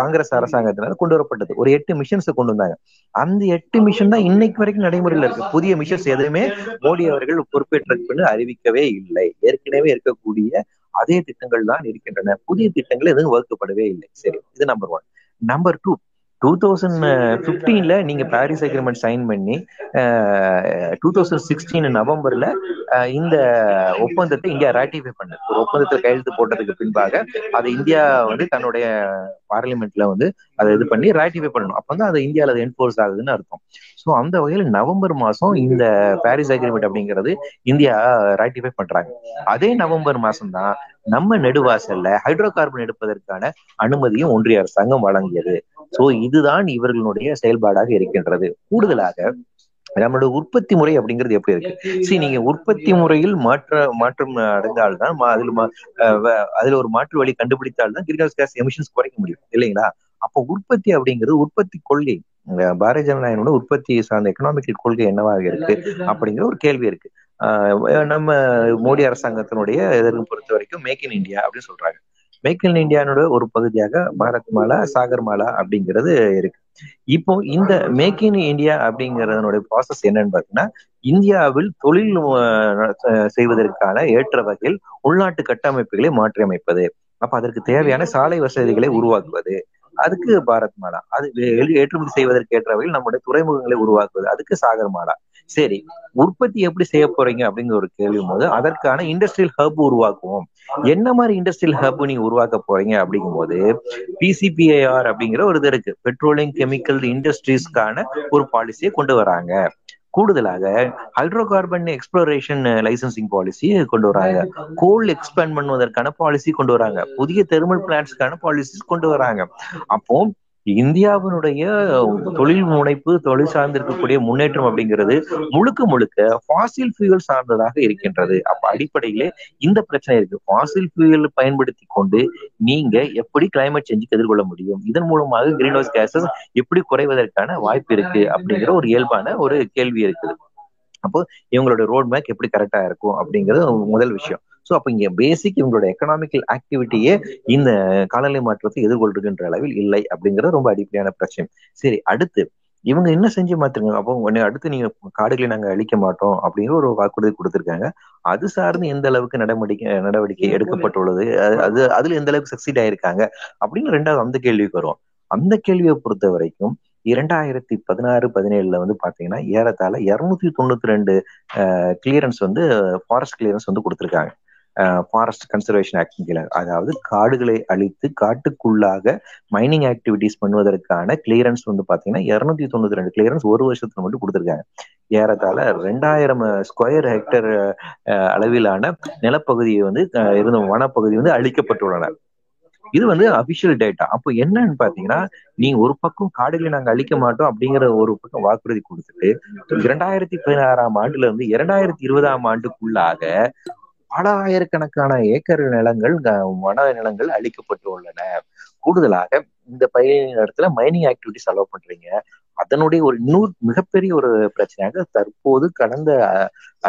காங்கிரஸ் அரசாங்கத்தினால கொண்டு வரப்பட்டது. ஒரு எட்டு மிஷன்ஸ் கொண்டு வந்தாங்க. அந்த எட்டு மிஷன் தான் இன்னைக்கு வரைக்கும் நடைமுறையில் இருக்கு. புதிய மிஷன்ஸ் எதுவுமே மோடி அவர்கள் பொறுப்பேற்றிருக்குன்னு அறிவிக்கவே இல்லை. ஏற்கனவே இருக்கக்கூடிய அதே திட்டங்கள் தான் இருக்கின்றன. புதிய திட்டங்கள் எதுவும் வகுக்கப்படவே இல்லை. சரி இது number one number two two thousand ஃபிஃப்டீன்ல நீங்க பாரிஸ் அக்ரிமெண்ட் சைன் பண்ணி டூ தௌசண்ட் சிக்ஸ்டீன் நவம்பர்ல இந்த ஒப்பந்தத்தை இந்தியா ராட்டிஃபை பண்ணு ஒரு ஒப்பந்தத்தில் கையெழுத்து போட்டதுக்கு பின்பாக அதை இந்தியா வந்து தன்னுடைய பார்லிமெண்ட்ல வந்து அதை இது பண்ணி ராட்டிஃபை பண்ணணும். அப்போ வந்து அது இந்தியாவில் அது என்ஃபோர்ஸ் ஆகுதுன்னு அர்த்தம். ஸோ அந்த வகையில் நவம்பர் மாசம் இந்த பாரிஸ் அக்ரிமெண்ட் அப்படிங்கிறது இந்தியா ராட்டிஃபை பண்றாங்க. அதே நவம்பர் மாசம் தான் நம்ம நெடுவாசல்ல ஹைட்ரோ கார்பன் எடுப்பதற்கான அனுமதியும் ஒன்றிய அரசாங்கம் வழங்கியது. சோ இதுதான் இவர்களுடைய செயல்பாடாக இருக்கின்றது. கூடுதலாக நம்மளோட உற்பத்தி முறை அப்படிங்கிறது எப்படி இருக்கு? சரி நீங்க உற்பத்தி முறையில் மாற்ற மாற்றம் அடைந்தால்தான் அதுல அதுல ஒரு மாற்று வழி கண்டுபிடித்தால்தான் கிரீன் ஹவுஸ் கேஸ் எமிஷன்ஸ் குறைக்க முடியும் இல்லைங்களா? அப்போ உற்பத்தி அப்படிங்கிறது உற்பத்தி கொள்கை பாரதிய ஜனநாயகனோட உற்பத்தி சார்ந்த எக்கனாமிக் கொள்கை என்னவாக இருக்கு அப்படிங்கிற ஒரு கேள்வி இருக்கு. நம்ம மோடி அரசாங்கத்தினுடைய எதிர்ப்பு பொறுத்த வரைக்கும் மேக் இன் இந்தியா அப்படின்னு சொல்றாங்க. மேக் இன் இந்தியானோட ஒரு பகுதியாக பாரத் மாலா சாகர் மாலா அப்படிங்கிறது இருக்கு. இப்போ இந்த மேக் இன் இந்தியா அப்படிங்கறதனுடைய ப்ராசஸ் என்னன்னு பாத்தீங்கன்னா இந்தியாவில் தொழில் செய்வதற்கான ஏற்ற வகையில் உள்நாட்டு கட்டமைப்புகளை மாற்றியமைப்பது. அப்ப அதற்கு தேவையான சாலை வசதிகளை உருவாக்குவது. அதுக்கு பாரத் மாலா அது ஏற்றுமதி செய்வதற்கு ஏற்ற வகையில் நம்முடைய துறைமுகங்களை உருவாக்குவது. அதுக்கு சாகர் மாலா சரி உற்பத்தி எப்படி செய்ய போறீங்க அப்படிங்கிற ஒரு கேள்வி போது அதற்கான இண்டஸ்ட்ரியல் ஹப் உருவாக்குவோம். என்ன மாதிரி இண்டஸ்ட்ரியல் ஹப் நீங்க உருவாக்க போறீங்க அப்படிங்கும் போது பிசிபிஐஆர் அப்படிங்கிற ஒரு இது இருக்கு. பெட்ரோலியம் கெமிக்கல் இண்டஸ்ட்ரீஸ்க்கான ஒரு பாலிசியை கொண்டு வராங்க. கூடுதலாக hydro carbon exploration licensing policy கொண்டு வராங்க. கோல் எக்ஸ்பேண்ட் பண்ணுவதற்கான பாலிசி கொண்டு வராங்க. புதிய தெர்மல் பிளான்ட்ஸ்க்கான பாலிசிஸ் கொண்டு வராங்க. அப்போ இந்தியாவினுடைய தொழில் முனைப்பு தொழில் சார்ந்து இருக்கக்கூடிய முன்னேற்றம் அப்படிங்கிறது முழுக்க முழுக்க ஃபாசில் ஃபியூல் சார்ந்ததாக இருக்கின்றது. அப்ப அடிப்படையிலே இந்த பிரச்சனை இருக்கு. ஃபாசில் ஃபியூல் பயன்படுத்தி கொண்டு நீங்க எப்படி கிளைமேட் சேஞ்சுக்கு எதிர்கொள்ள முடியும்? இதன் மூலமாக கிரீன் ஹவுஸ் கேசஸ் எப்படி குறைவதற்கான வாய்ப்பு இருக்கு? அப்படிங்கிற ஒரு இயல்பான ஒரு கேள்வி இருக்குது. அப்போ இவங்களோட ரோட் மேப் எப்படி கரெக்டா இருக்கும் அப்படிங்கிறது முதல் விஷயம். ஸோ அப்போ இங்க பேசிக் இவங்களோட எக்கனாமிக்கல் ஆக்டிவிட்டியே இந்த காலநிலை மாற்றத்தை எதிர்கொள்கின்ற அளவில் இல்லை அப்படிங்கிறது ரொம்ப அடிப்படையான பிரச்சனை. சரி அடுத்து இவங்க என்ன செஞ்சு மாத்துங்க அப்போ உடனே அடுத்து நீங்க காடுகளை நாங்க அழிக்க மாட்டோம் அப்படிங்கிற ஒரு வாக்குறுதி கொடுத்திருக்காங்க. அது சார்ந்து எந்த அளவுக்கு நடவடிக்கை நடவடிக்கை எடுக்கப்பட்டுள்ளது? அது அதுல எந்த அளவுக்கு சக்சீட் ஆயிருக்காங்க? அப்படின்னு ரெண்டாவது அந்த கேள்விக்கு வரும் அந்த கேள்வியை பொறுத்த வரைக்கும் இரண்டாயிரத்தி பதினாறு பதினேழுல வந்து பாத்தீங்கன்னா ஏறத்தாழ இருநூத்தி தொண்ணூத்தி ரெண்டு கிளியரன்ஸ் வந்து ஃபாரஸ்ட் கிளியரன்ஸ் வந்து கொடுத்துருக்காங்க. ஃபாரஸ்ட் கன்சர்வேஷன் ஆக்டின் கீழே. அதாவது காடுகளை அழித்து காட்டுக்குள்ளாக மைனிங் ஆக்டிவிட்டிஸ் பண்ணுவதற்கான கிளியரன்ஸ் வந்து பாத்தீங்கன்னா இருநூத்தி தொண்ணூத்தி ரெண்டு கிளியரன்ஸ் ஒரு வருஷத்துல மட்டும் கொடுத்துருக்காங்க. ஏறத்தாழ ரெண்டாயிரம் ஸ்கொயர் ஹெக்டர் அளவிலான நிலப்பகுதியை வந்து இருந்த வனப்பகுதி வந்து அழிக்கப்பட்டுள்ளன. இது வந்து அபிஷியல் டேட்டா அப்போ என்னன்னு பாத்தீங்கன்னா நீங்க ஒரு பக்கம் காடுகளை நாங்க அழிக்க மாட்டோம் அப்படிங்கிற ஒரு பக்கம் வாக்குறுதி கொடுத்துட்டு இரண்டாயிரத்தி பதினாறாம் ஆண்டுல இருந்து இரண்டாயிரத்தி இருபதாம் ஆண்டுக்குள்ளாக பல ஆயிரக்கணக்கான ஏக்கர் நிலங்கள் வன நிலங்கள் அழிக்கப்பட்டு உள்ளன. கூடுதலாக இந்த பயிரின் இடத்துல மைனிங் ஆக்டிவிட்டிஸ் அலோவ் பண்றீங்க. அதனுடைய ஒரு இன்னொரு மிகப்பெரிய ஒரு பிரச்சனையாக தற்போது கடந்த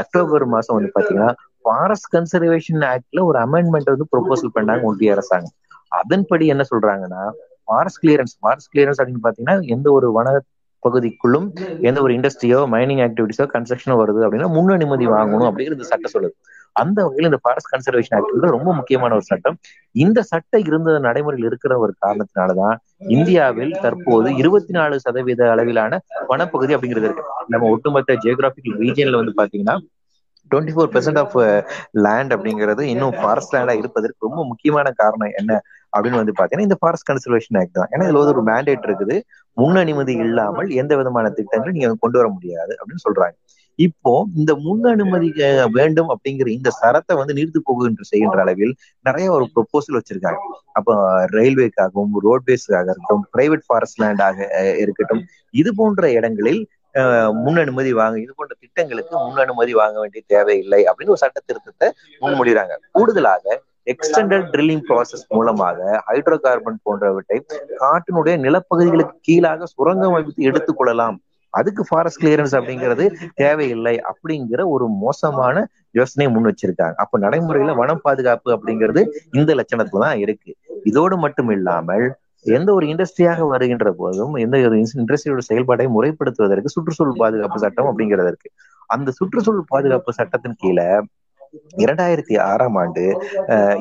அக்டோபர் மாசம் வந்து பாத்தீங்கன்னா ஃபாரஸ்ட் கன்சர்வேஷன் ஆக்ட்ல ஒரு அமெண்ட்மெண்ட் வந்து ப்ரொபோசல் பண்ணாங்க ஒன்றிய அரசாங்கம். அதன்படி என்ன சொல்றாங்கன்னா ஃபாரஸ்ட் கிளியரன்ஸ் ஃபாரஸ்ட் கிளியரன்ஸ் அப்படின்னு பாத்தீங்கன்னா எந்த ஒரு வன பகுதிக்குள்ளும் எந்த ஒரு இண்டஸ்ட்ரியோ மைனிங் ஆக்டிவிட்டிஸோ கன்ஸ்ட்ரக்ஷனோ வருது அப்படின்னா முன் அனுமதி வாங்கணும் அப்படிங்கிறது சட்டம் சொல்லுது. அந்த வகையில் இந்த ஃபாரஸ்ட் கன்சர்வேஷன் ஆக்ட் ரொம்ப முக்கியமான ஒரு சட்டம். இந்த சட்டம் இருந்த நடைமுறையில் இருக்கிற ஒரு காரணத்தினாலதான் இந்தியாவில் தற்போது இருபத்தி நாலு சதவீத அளவிலான வனப்பகுதி அப்படிங்கிறது இருக்கு. நம்ம ஒட்டுமொத்த ஜியோகிராபிக்கல் ரீஜியன்ல வந்து பாத்தீங்கன்னா twenty four percent of land அப்படிங்கிறது இன்னும் ஃபாரஸ்ட் லேண்டா இருப்பதற்கு ரொம்ப முக்கியமான காரணம் என்ன அப்படின்னு வந்து பாத்தீங்கன்னா இந்த ஃபாரஸ்ட் கன்சர்வேஷன் ஆக்ட் தான். ஏன்னா இதுல வந்து ஒரு மேண்டேட் இருக்குது. முன் அனுமதி இல்லாமல் எந்த விதமான திட்டங்களும் நீங்க கொண்டு வர முடியாது அப்படின்னு சொல்றாங்க. இப்போ இந்த முன் அனுமதி வேண்டும் அப்படிங்கிற இந்த சரத்தை வந்து நீர்த்து போகுகின்ற செய்கின்ற அளவில் நிறைய ஒரு ப்ரொபோசல் வச்சிருக்காங்க. அப்போ ரயில்வேக்காகவும் ரோட்வேஸ்க்காக இருக்கட்டும் பிரைவேட் ஃபாரஸ்ட் லேண்டாக இருக்கட்டும் இது போன்ற இடங்களில் முன் அனுமதி வாங்க இது போன்ற திட்டங்களுக்கு முன் அனுமதி வாங்க வேண்டிய தேவையில்லை அப்படின்னு ஒரு சட்ட திருத்தத்தை முன்மொழிகிறாங்க கூடுதலாக எக்ஸ்டெண்டட் ட்ரில்லிங் ப்ராசஸ் மூலமாக ஹைட்ரோ கார்பன் போன்றவற்றை காட்டினுடைய நிலப்பகுதிகளுக்கு கீழாக சுரங்கம் அமைத்து எடுத்துக்கொள்ளலாம் அதுக்கு ஃபாரஸ்ட் கிளியரன்ஸ் அப்படிங்கிறது தேவையில்லை அப்படிங்கிற ஒரு மோசமான யோசனை முன் வச்சிருக்காங்க. அப்ப நடைமுறையில வனம் பாதுகாப்பு அப்படிங்கிறது இந்த லட்சணத்துல தான் இருக்கு. இதோடு மட்டும் இல்லாமல் எந்த ஒரு இண்டஸ்ட்ரியாக வருகின்ற போதும் எந்த ஒரு இண்டஸ்ட்ரியோட செயல்பாட்டை முறைப்படுத்துவதற்கு சுற்றுச்சூழல் பாதுகாப்பு சட்டம் அப்படிங்கிறது இருக்கு. அந்த சுற்றுச்சூழல் பாதுகாப்பு சட்டத்தின் கீழே இரண்டாயிரத்தி ஆறாம் ஆண்டு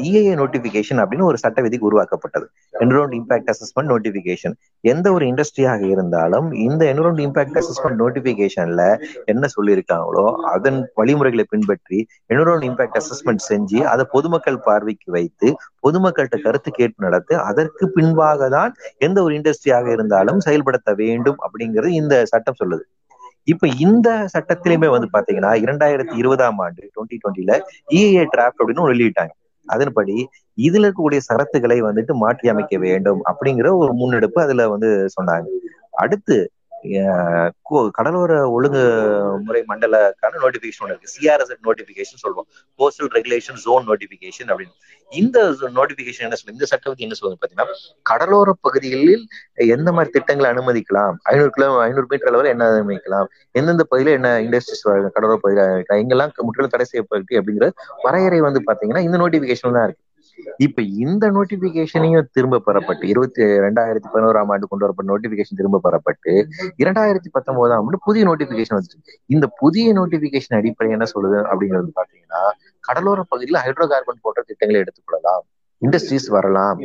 இஏஏ நோட்டிபிகேஷன் அப்படின்னு ஒரு சட்ட விதிக்கு உருவாக்கப்பட்டது. என்ரோன் இம்பாக்ட் அசஸ்மெண்ட் நோட்டிபிகேஷன் எந்த ஒரு இண்டஸ்ட்ரியாக இருந்தாலும் இந்த என்ரோன் இம்பாக்ட் அசஸ்மெண்ட் நோட்டிபிகேஷன்ல என்ன சொல்லியிருக்காங்களோ அதன் வழிமுறைகளை பின்பற்றி என்ரோன் இம்பாக்ட் அசஸ்மெண்ட் செஞ்சு அதை பொதுமக்கள் பார்வைக்கு வைத்து பொதுமக்கள்கிட்ட கருத்து கேட்பு நடத்து அதற்கு பின்பாக தான் எந்த ஒரு இண்டஸ்ட்ரியாக இருந்தாலும் செயல்படுத்த வேண்டும் அப்படிங்கிறது இந்த சட்டம் சொல்லுது. இப்ப இந்த சட்டத்திலுமே வந்து பாத்தீங்கன்னா இரண்டாயிரத்தி இருபதாம் ஆண்டு டுவெண்ட்டி டுவெண்ட்டில இஏ டிராப்ட் அப்படின்னு வெளியிட்டாங்க. அதன்படி இதுல இருக்கக்கூடிய சரத்துகளை வந்துட்டு மாற்றி அமைக்க வேண்டும் அப்படிங்கிற ஒரு முன்னெடுப்பு அதுல வந்து சொன்னாங்க. அடுத்து கடலோர ஒழுங்கு முறை மண்டலக்கான நோட்டிபிகேஷன் ஒன்று இருக்கு. சிஆர்எஸ் நோட்டிபிகேஷன் சொல்லுவோம். கோஸ்டல் ரெகுலேஷன் ஜோன் நோட்டிபிகேஷன் அப்படின்னு. இந்த நோட்டிபிகேஷன் என்ன சொல்லுங்க இந்த சட்டம் என்ன சொல்லுங்க பாத்தீங்கன்னா கடலோர பகுதிகளில் எந்த மாதிரி திட்டங்களை அனுமதிக்கலாம்? ஐநூறு கிலோ ஐநூறு மீட்டர் அளவில் என்ன அனுமதிக்கலாம்? எந்தெந்த பகுதியில என்ன இண்டஸ்ட்ரீஸ் கடலோர பகுதியில் எங்கெல்லாம் முற்றிலும் தடை செய்யப்பட்டு அப்படிங்கிற வரையறை வந்து பாத்தீங்கன்னா இந்த நோட்டிபிகேஷன் தான் இருக்கு. இப்ப இந்த நோட்டிபிகேஷனையும் திரும்ப பெறப்பட்டு இருபத்தி ரெண்டாயிரத்தி பதினோராம் ஆண்டு கொண்டு வரப்பட்ட நோட்டிபிகேஷன் திரும்ப பெறப்பட்டு இரண்டாயிரத்தி பத்தொன்பதாம் ஆண்டு புதிய நோட்டிபிகேஷன் வந்துச்சு. இந்த புதிய நோட்டிபிகேஷன் அடிப்படை என்ன சொல்லுது அப்படிங்கிறது பாத்தீங்கன்னா கடலோர பகுதியில் ஹைட்ரோ கார்பன் போன்ற திட்டங்களை எடுத்துக்கொள்ளலாம் இண்டஸ்ட்ரீஸ் வரலாம்.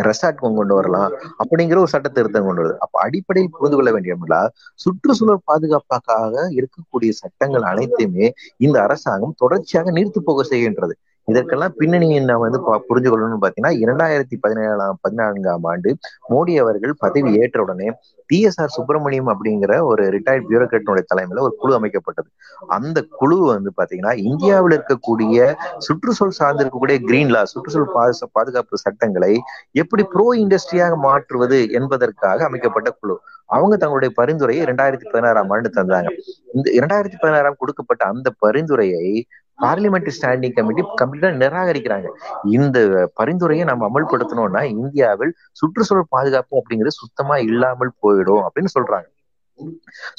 ரெசார்ட் கொண்டு வரலாம். அப்படிங்கிற ஒரு சட்ட திருத்தம் கொண்டு வருது. அப்ப அடிப்படையில் புரிந்து கொள்ள வேண்டியதுல சுற்றுச்சூழல் பாதுகாப்பாக இருக்கக்கூடிய சட்டங்கள் அனைத்துமே இந்த அரசாங்கம் தொடர்ச்சியாக நீர்த்து போக செய்கின்றது. இதற்கெல்லாம் பின்னணி நான் வந்து புரிஞ்சு கொள்ளணும்னு பாத்தீங்கன்னா இரண்டாயிரத்தி பதினேழாம் பதினான்காம் ஆண்டு மோடி அவர்கள் பதவி ஏற்ற உடனே டி எஸ் ஆர் சுப்பிரமணியம் அப்படிங்கிற ஒரு ரிட்டையர்ட் பியூரோக்ராட்டினுடைய தலைமையில ஒரு குழு அமைக்கப்பட்டது. அந்த குழு வந்து பாத்தீங்கன்னா இந்தியாவில் இருக்கக்கூடிய சுற்றுச்சூழல் சார்ந்து இருக்கக்கூடிய கிரீன் லா சுற்றுச்சூழல் பாதுகாப்பு சட்டங்களை எப்படி ப்ரோ இண்டஸ்ட்ரியாக மாற்றுவது என்பதற்காக அமைக்கப்பட்ட குழு. அவங்க தங்களுடைய பரிந்துரையை இரண்டாயிரத்தி பதினாறாம் ஆண்டு தந்தாங்க. இந்த இரண்டாயிரத்தி பதினாறாம் கொடுக்கப்பட்ட அந்த பரிந்துரையை பார்லிமெண்ட் ஸ்டாண்டிங் கமிட்டி கம்ப்ளீட்டா நிராகரிக்கிறாங்க. இந்த பரிந்துரையை நம்ம அமல்படுத்தணும்னா இந்தியாவில் சுற்றுச்சூழல் பாதுகாப்பு அப்படிங்கிறது சுத்தமா இல்லாமல் போயிடும் அப்படின்னு சொல்றாங்க.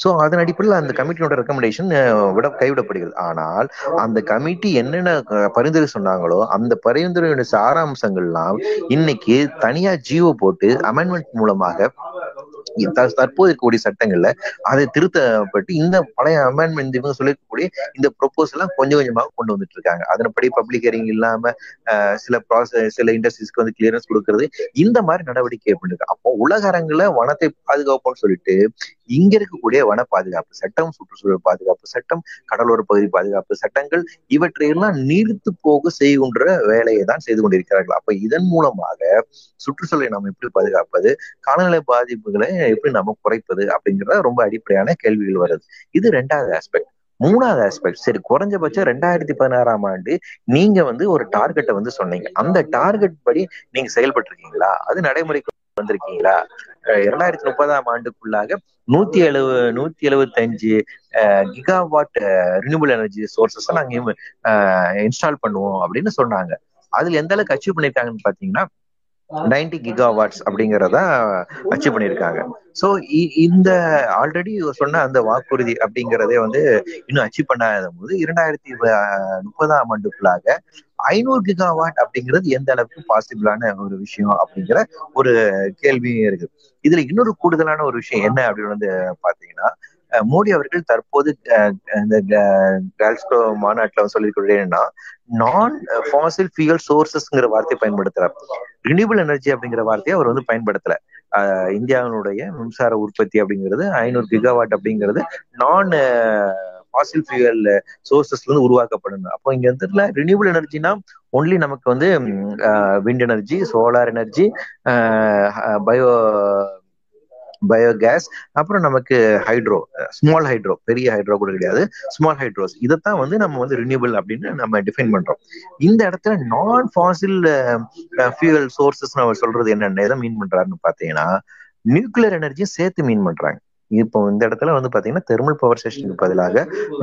சோ அதன் அடிப்படையில் அந்த கமிட்டியோட ரெக்கமெண்டேஷன் விட கைவிடப்படுகிறது. ஆனால் அந்த கமிட்டி என்னென்ன பரிந்துரை சொன்னாங்களோ அந்த பரிந்துரையோட சாராம்சங்கள்லாம் இன்னைக்கு தனியா ஜியோ போட்டு அமெண்ட்மெண்ட் மூலமாக தற்போது இருக்கக்கூடிய சட்டங்கள்ல அதை திருத்தப்பட்டு இந்த பழைய அமெண்ட்மெண்ட் இவங்க சொல்லிருக்கக்கூடிய இந்த ப்ரொபோஸ் எல்லாம் கொஞ்சம் கொஞ்சமாக கொண்டு வந்துட்டு இருக்காங்க அதன்படி பப்ளிக் ஹியரிங் இல்லாம சில ப்ராசஸ் சில இண்டஸ்ட்ரீஸ்க்கு வந்து கிளியரன்ஸ் கொடுக்கறது இந்த மாதிரி நடவடிக்கை பண்ணிருக்கு அப்போ உலக அரங்குல வனத்தை பாதுகாப்போம்னு சொல்லிட்டு இங்க இருக்கக்கூடிய வன பாதுகாப்பு சட்டம் சுற்றுச்சூழல் பாதுகாப்பு சட்டம் கடலோர பகுதி பாதுகாப்பு சட்டங்கள் இவற்றையெல்லாம் நீடித்து போக செய்கின்ற வேலையை தான் செய்து கொண்டிருக்கிறார்கள். அப்ப இதன் மூலமாக சுற்றுச்சூழலை நாம் எப்படி பாதுகாப்பது? காலநிலை பாதிப்புகளை எப்படி நம்ம குறைப்பது அப்படிங்கிறத ரொம்ப அடிப்படையான கேள்விகள் வருது. இது ரெண்டாவது ஆஸ்பெக்ட் மூணாவது ஆஸ்பெக்ட் சரி குறைஞ்சபட்சம் ரெண்டாயிரத்தி பதினாறாம் ஆண்டு நீங்க வந்து ஒரு டார்கெட்டை வந்து சொன்னீங்க. அந்த டார்கெட் படி நீங்க செயல்பட்டு இருக்கீங்களா அது நடைமுறைக்கு வந்திருக்கீங்களா? இரண்டாயிரத்தி முப்பதாம் ஆண்டுக்குள்ளாக நூத்தி எழுபது நூத்தி எழுபத்தஞ்சு கிகாவாட் ரினியூபிள் எனர்ஜி சோர்சஸ் நாங்க இன்ஸ்டால் பண்ணுவோம் அப்படின்னு சொன்னாங்க. அதுல எந்த அளவுக்கு அச்சீவ் பண்ணிருக்காங்கன்னு பாத்தீங்கன்னா நைன்டி கிகாவாட்ஸ் அப்படிங்கிறத அச்சீவ் பண்ணியிருக்காங்க. ஸோ இந்த ஆல்ரெடி சொன்ன அந்த வாக்குறுதி அப்படிங்கிறதே வந்து இன்னும் அச்சீவ் பண்ணாத போது இரண்டாயிரத்தி முப்பதாம் ஆண்டுக்குள்ளாக ஐநூறு கிகாவாட் அப்படிங்கிறது எந்த அளவுக்கு பாசிபிளான ஒரு விஷயம் அப்படிங்கிற ஒரு கேள்வியும் இருக்கு. இதுல இன்னொரு கூடுதலான ஒரு விஷயம் என்ன அப்படின்னு வந்து பாத்தீங்கன்னா மோடி அவர்கள் தற்போது இந்த கால்ஸ்கோ மாநாட்டில் சொல்லியிருக்கிறது நான் ஃபாசில் ஃபியூல் சோர்சஸ்ங்கிற வார்த்தையை பயன்படுத்துறார். ரினியூபிள் எனர்ஜி அப்படிங்கிற வார்த்தையை அவர் வந்து பயன்படுத்தல. இந்தியாவினுடைய மின்சார உற்பத்தி அப்படிங்கிறது ஐநூறு கிகாவாட் அப்படிங்கிறது நான் ஃபாசில் ஃபியூவல் சோர்சஸ்ல இருந்து உருவாக்கப்படணும் அப்போ இங்க வந்து ரினியூபிள் எனர்ஜினா ஒன்லி நமக்கு வந்து wind energy solar energy bio biogas அப்புறம் நமக்கு ஹைட்ரோ ஸ்மால் ஹைட்ரோ பெரிய ஹைட்ரோ கூட கிடையாது. ஸ்மால் ஹைட்ரோஸ் இதைத்தான் வந்து நம்ம வந்து ரினியூபிள் அப்படின்னு நம்ம டிஃபைன் பண்றோம். இந்த இடத்துல நான் ஃபாசில் ஃபியூவல் சோர்சஸ் நம்ம சொல்றது என்னென்ன எதை மீன் பண்றாருன்னு பாத்தீங்கன்னா நியூக்ளியர் எனர்ஜியும் சேர்த்து மீன் பண்றாங்க. இப்போ இந்த இடத்துல வந்து பாத்தீங்கன்னா தெர்மல் பவர் ஸ்டேஷனுக்கு பதிலாக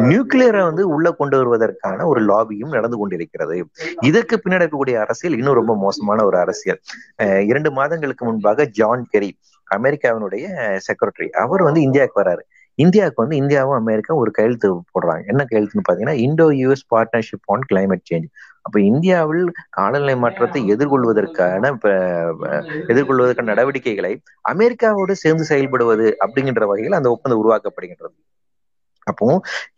நியூக்ளியரை வந்து உள்ள கொண்டு வருவதற்கான ஒரு லாபியும் நடந்து கொண்டிருக்கிறது. இதற்கு பின்னடைக்கக்கூடிய அரசியல் இன்னும் ரொம்ப மோசமான ஒரு அரசியல். இரண்டு மாதங்களுக்கு முன்பாக ஜான் கெரி அமெரிக்காவினுடைய செக்ரட்டரி அவர் வந்து இந்தியாவுக்கு வராரு. இந்தியாவுக்கு வந்து இந்தியாவும் அமெரிக்கா ஒரு கையெழுத்து போடுறாங்க. என்ன கையெழுத்துன்னு பாத்தீங்கன்னா Indo US partnership on climate change அப்ப இந்தியாவில் காலநிலை மாற்றத்தை எதிர்கொள்வதற்கான எதிர்கொள்வதற்கான நடவடிக்கைகளை அமெரிக்காவோடு சேர்ந்து செயல்படுவது அப்படிங்கிற வகையில் அந்த ஒப்பந்தம் உருவாக்கப்படுகின்றது. அப்போ